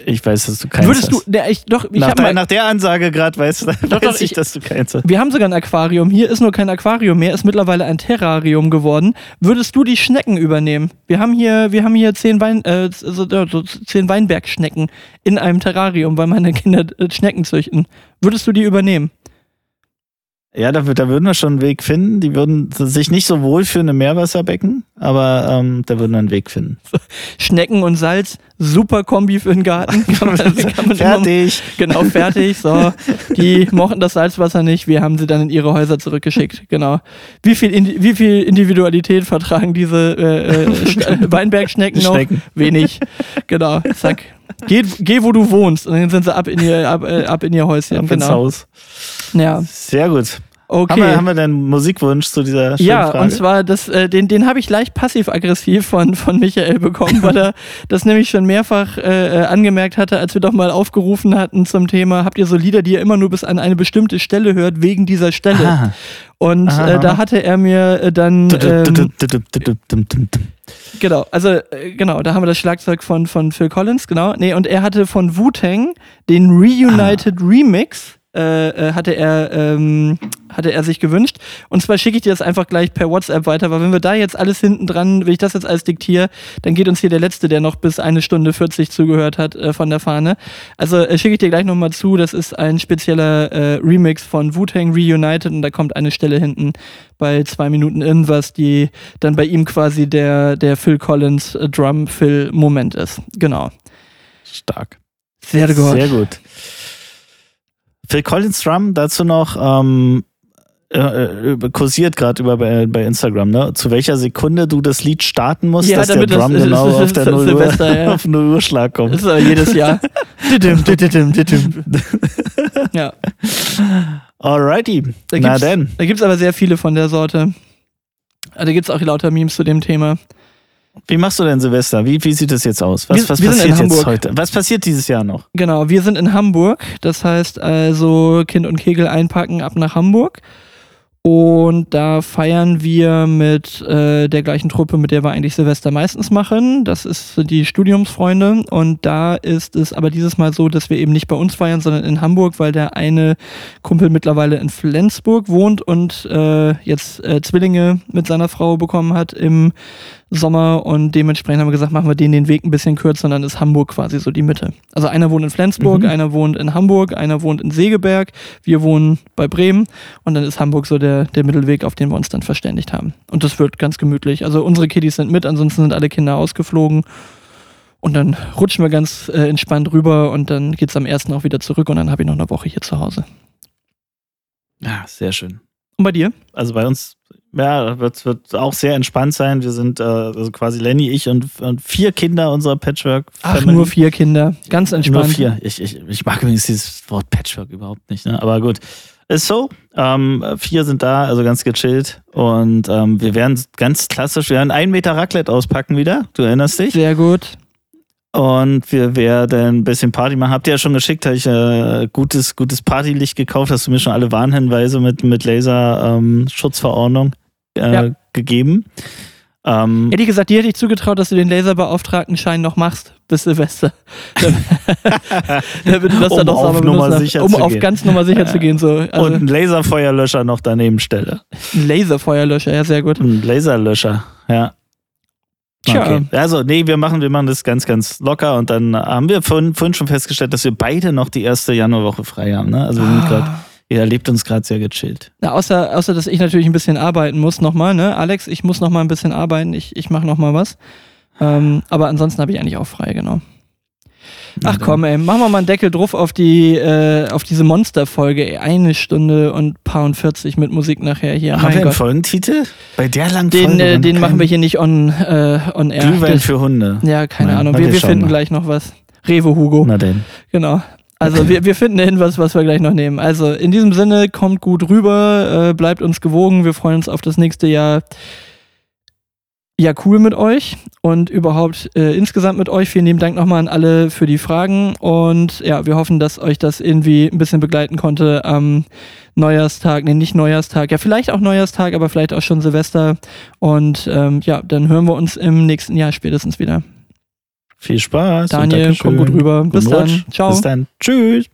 Speaker 2: Ich weiß, dass du keins
Speaker 1: Würdest
Speaker 2: hast.
Speaker 1: du, ne, ich, doch, ich
Speaker 2: nach, der,
Speaker 1: mal,
Speaker 2: nach der Ansage gerade weiß, [LAUGHS] weiß
Speaker 1: doch,
Speaker 2: ich,
Speaker 1: ich-
Speaker 2: dass du keins hast.
Speaker 1: wir haben sogar ein Aquarium. Hier ist nur kein Aquarium mehr, ist mittlerweile ein Terrarium geworden. Würdest du die Schnecken übernehmen? Wir haben hier, wir haben hier zehn, Wein, äh, so, so zehn Weinbergschnecken in einem Terrarium, weil meine Kinder äh, Schnecken züchten. Würdest du die übernehmen?
Speaker 2: Ja, da, da würden wir schon einen Weg finden. Die würden sich nicht so wohl für eine Meerwasserbecken, aber ähm, da würden wir einen Weg finden. [LAUGHS]
Speaker 1: Schnecken und Salz, super Kombi für den Garten. [LAUGHS] Kann man, kann man immer-
Speaker 2: Fertig.
Speaker 1: Genau, fertig. So, [LAUGHS] die mochten das Salzwasser nicht. Wir haben sie dann in ihre Häuser zurückgeschickt. Genau. Wie viel, wie viel Individualität vertragen diese äh, äh, Sch- Weinbergschnecken noch?
Speaker 2: Schnecken.
Speaker 1: Wenig. Genau. Zack. Geh, geh, wo du wohnst. Und dann sind sie ab in ihr, ab, äh, ab in ihr Häuschen.
Speaker 2: Ab ins
Speaker 1: genau.
Speaker 2: Haus.
Speaker 1: Ja.
Speaker 2: Sehr gut.
Speaker 1: Okay.
Speaker 2: Haben, wir, haben wir deinen Musikwunsch zu dieser schönen
Speaker 1: Ja,
Speaker 2: Frage?
Speaker 1: und zwar, das, äh, den, den habe ich leicht passiv-aggressiv von, von Michael bekommen, [LAUGHS] weil er das nämlich schon mehrfach äh, äh, angemerkt hatte, als wir doch mal aufgerufen hatten zum Thema, habt ihr so Lieder, die ihr immer nur bis an eine bestimmte Stelle hört, wegen dieser Stelle.
Speaker 2: Ah.
Speaker 1: Und
Speaker 2: Aha.
Speaker 1: äh, da hatte er mir dann, ähm, genau, also äh, genau, da haben wir das Schlagzeug von, von Phil Collins, genau. Nee, und er hatte von Wu-Tang den Reunited Remix. Äh, äh, hatte er ähm, hatte er sich gewünscht und zwar schicke ich dir das einfach gleich per WhatsApp weiter, weil wenn wir da jetzt alles hinten dran, wenn ich das jetzt alles diktiere, dann geht uns hier der letzte, der noch bis eine Stunde 40 zugehört hat äh, von der Fahne. Also äh, schicke ich dir gleich nochmal zu, das ist ein spezieller äh, Remix von Wu-Tang Reunited und da kommt eine Stelle hinten bei zwei Minuten irgendwas, die dann bei ihm quasi der, der Phil Collins äh, Drum Phil Moment ist. Genau.
Speaker 2: Stark.
Speaker 1: Sehr gut.
Speaker 2: Sehr gut. Phil Collins Drum, dazu noch ähm, äh, äh, kursiert gerade über bei, bei Instagram, ne? Zu welcher Sekunde du das Lied starten musst,
Speaker 1: Ja,
Speaker 2: dass der
Speaker 1: damit das-
Speaker 2: Drum
Speaker 1: das-
Speaker 2: genau
Speaker 1: das- [LAUGHS]
Speaker 2: auf der
Speaker 1: das-
Speaker 2: 0 Uhr,
Speaker 1: Silvester, ja. [LAUGHS]
Speaker 2: auf 0 Uhr Schlag kommt.
Speaker 1: Das ist aber jedes Jahr. [LAUGHS] Ja.
Speaker 2: Alrighty.
Speaker 1: Da
Speaker 2: Na denn.
Speaker 1: Da gibt es aber sehr viele von der Sorte. Ah, Da gibt es auch lauter Memes zu dem Thema.
Speaker 2: Wie machst du denn Silvester? Wie, wie sieht es jetzt aus? Was,
Speaker 1: Wir-
Speaker 2: was
Speaker 1: wir
Speaker 2: passiert jetzt heute? Was passiert dieses Jahr noch?
Speaker 1: Genau, wir sind in Hamburg. Das heißt also Kind und Kegel einpacken ab nach Hamburg. Und da feiern wir mit äh, der gleichen Truppe, mit der wir eigentlich Silvester meistens machen. Das ist sind die Studiumsfreunde. Und da ist es aber dieses Mal so, dass wir eben nicht bei uns feiern, sondern in Hamburg, weil der eine Kumpel mittlerweile in Flensburg wohnt und äh, jetzt äh, Zwillinge mit seiner Frau bekommen hat im Sommer. Und dementsprechend haben wir gesagt, machen wir denen den Weg ein bisschen kürzer und dann ist Hamburg quasi so die Mitte. Also einer wohnt in Flensburg,
Speaker 2: Mhm.
Speaker 1: einer wohnt in Hamburg, einer wohnt in Segeberg, wir wohnen bei Bremen und dann ist Hamburg so der, der Mittelweg, auf den wir uns dann verständigt haben. Und das wird ganz gemütlich. Also unsere Kiddies sind mit, ansonsten sind alle Kinder ausgeflogen. Und dann rutschen wir ganz äh, entspannt rüber und dann geht's am ersten auch wieder zurück und dann habe ich noch eine Woche hier zu Hause.
Speaker 2: Ja, sehr schön.
Speaker 1: Und bei dir?
Speaker 2: Also bei uns, ja, wird, wird auch sehr entspannt sein. Wir sind äh, also quasi Lenny, ich und, und vier Kinder unserer Patchwork.
Speaker 1: Ach,
Speaker 2: Family.
Speaker 1: nur vier Kinder. Ganz entspannt.
Speaker 2: Nur vier. Ich, ich, ich mag übrigens dieses Wort Patchwork überhaupt nicht, ne? aber gut. Ist so. Ähm, vier sind da, also ganz gechillt. Und ähm, wir werden ganz klassisch, wir werden einen Meter Raclette auspacken wieder. Du erinnerst dich?
Speaker 1: Sehr gut.
Speaker 2: Und wir werden ein bisschen Party machen. Habt ihr ja schon geschickt, habe ich äh, gutes, gutes Partylicht gekauft. Hast du mir schon alle Warnhinweise mit, mit Laser-Schutzverordnung äh,
Speaker 1: Ja.
Speaker 2: gegeben. Ähm,
Speaker 1: Ehrlich gesagt, dir hätte ich zugetraut, dass du den Laserbeauftragtenschein noch machst bis Silvester. [LAUGHS] Damit du das
Speaker 2: Um
Speaker 1: dann noch
Speaker 2: auf Nummer
Speaker 1: benutzt
Speaker 2: sicher
Speaker 1: um auf
Speaker 2: gehen.
Speaker 1: ganz Nummer sicher zu gehen. So. Also [LAUGHS]
Speaker 2: und einen Laserfeuerlöscher noch daneben stelle.
Speaker 1: ein Laserfeuerlöscher, ja, sehr gut.
Speaker 2: Ein Laserlöscher, ja.
Speaker 1: Tja.
Speaker 2: Okay. Also, nee, wir machen, wir machen das ganz, ganz locker und dann haben wir vorhin, vorhin schon festgestellt, dass wir beide noch die erste Januarwoche frei haben. Ne? Also, wir sind
Speaker 1: Ah.
Speaker 2: ihr erlebt uns gerade sehr gechillt.
Speaker 1: Na, außer, außer, dass ich natürlich ein bisschen arbeiten muss nochmal, ne? Alex, ich muss nochmal ein bisschen arbeiten, ich, ich mache nochmal was. Ähm, aber ansonsten habe ich eigentlich auch frei, genau. Ach komm, ey, machen wir mal einen Deckel drauf auf die äh, auf diese Monsterfolge. Eine Stunde und paar und 40 mit Musik nachher hier.
Speaker 2: Haben
Speaker 1: Mein
Speaker 2: wir einen
Speaker 1: Gott.
Speaker 2: Folgentitel? Bei der langen
Speaker 1: Den,
Speaker 2: Folge.
Speaker 1: äh, den machen wir hier nicht on, äh, on air.
Speaker 2: Glühwein
Speaker 1: Das-
Speaker 2: für Hunde.
Speaker 1: ja, keine
Speaker 2: Nein,
Speaker 1: Ahnung. Wir,
Speaker 2: wir
Speaker 1: finden
Speaker 2: mal.
Speaker 1: gleich noch was. Rewe Hugo.
Speaker 2: Na denn.
Speaker 1: Genau. Also wir, wir finden hin, was, was wir gleich noch nehmen. Also in diesem Sinne, kommt gut rüber, äh, bleibt uns gewogen. Wir freuen uns auf das nächste Jahr. Ja, cool mit euch und überhaupt äh, insgesamt mit euch. Vielen lieben Dank nochmal an alle für die Fragen und ja, wir hoffen, dass euch das irgendwie ein bisschen begleiten konnte am Neujahrstag, nee, nicht Neujahrstag, ja, vielleicht auch Neujahrstag, aber vielleicht auch schon Silvester. Und ähm, ja, dann hören wir uns im nächsten Jahr spätestens wieder.
Speaker 2: Viel Spaß.
Speaker 1: Daniel, komm gut rüber. Bis
Speaker 2: Guten
Speaker 1: dann.
Speaker 2: Rutsch.
Speaker 1: Ciao.
Speaker 2: Bis dann. Tschüss.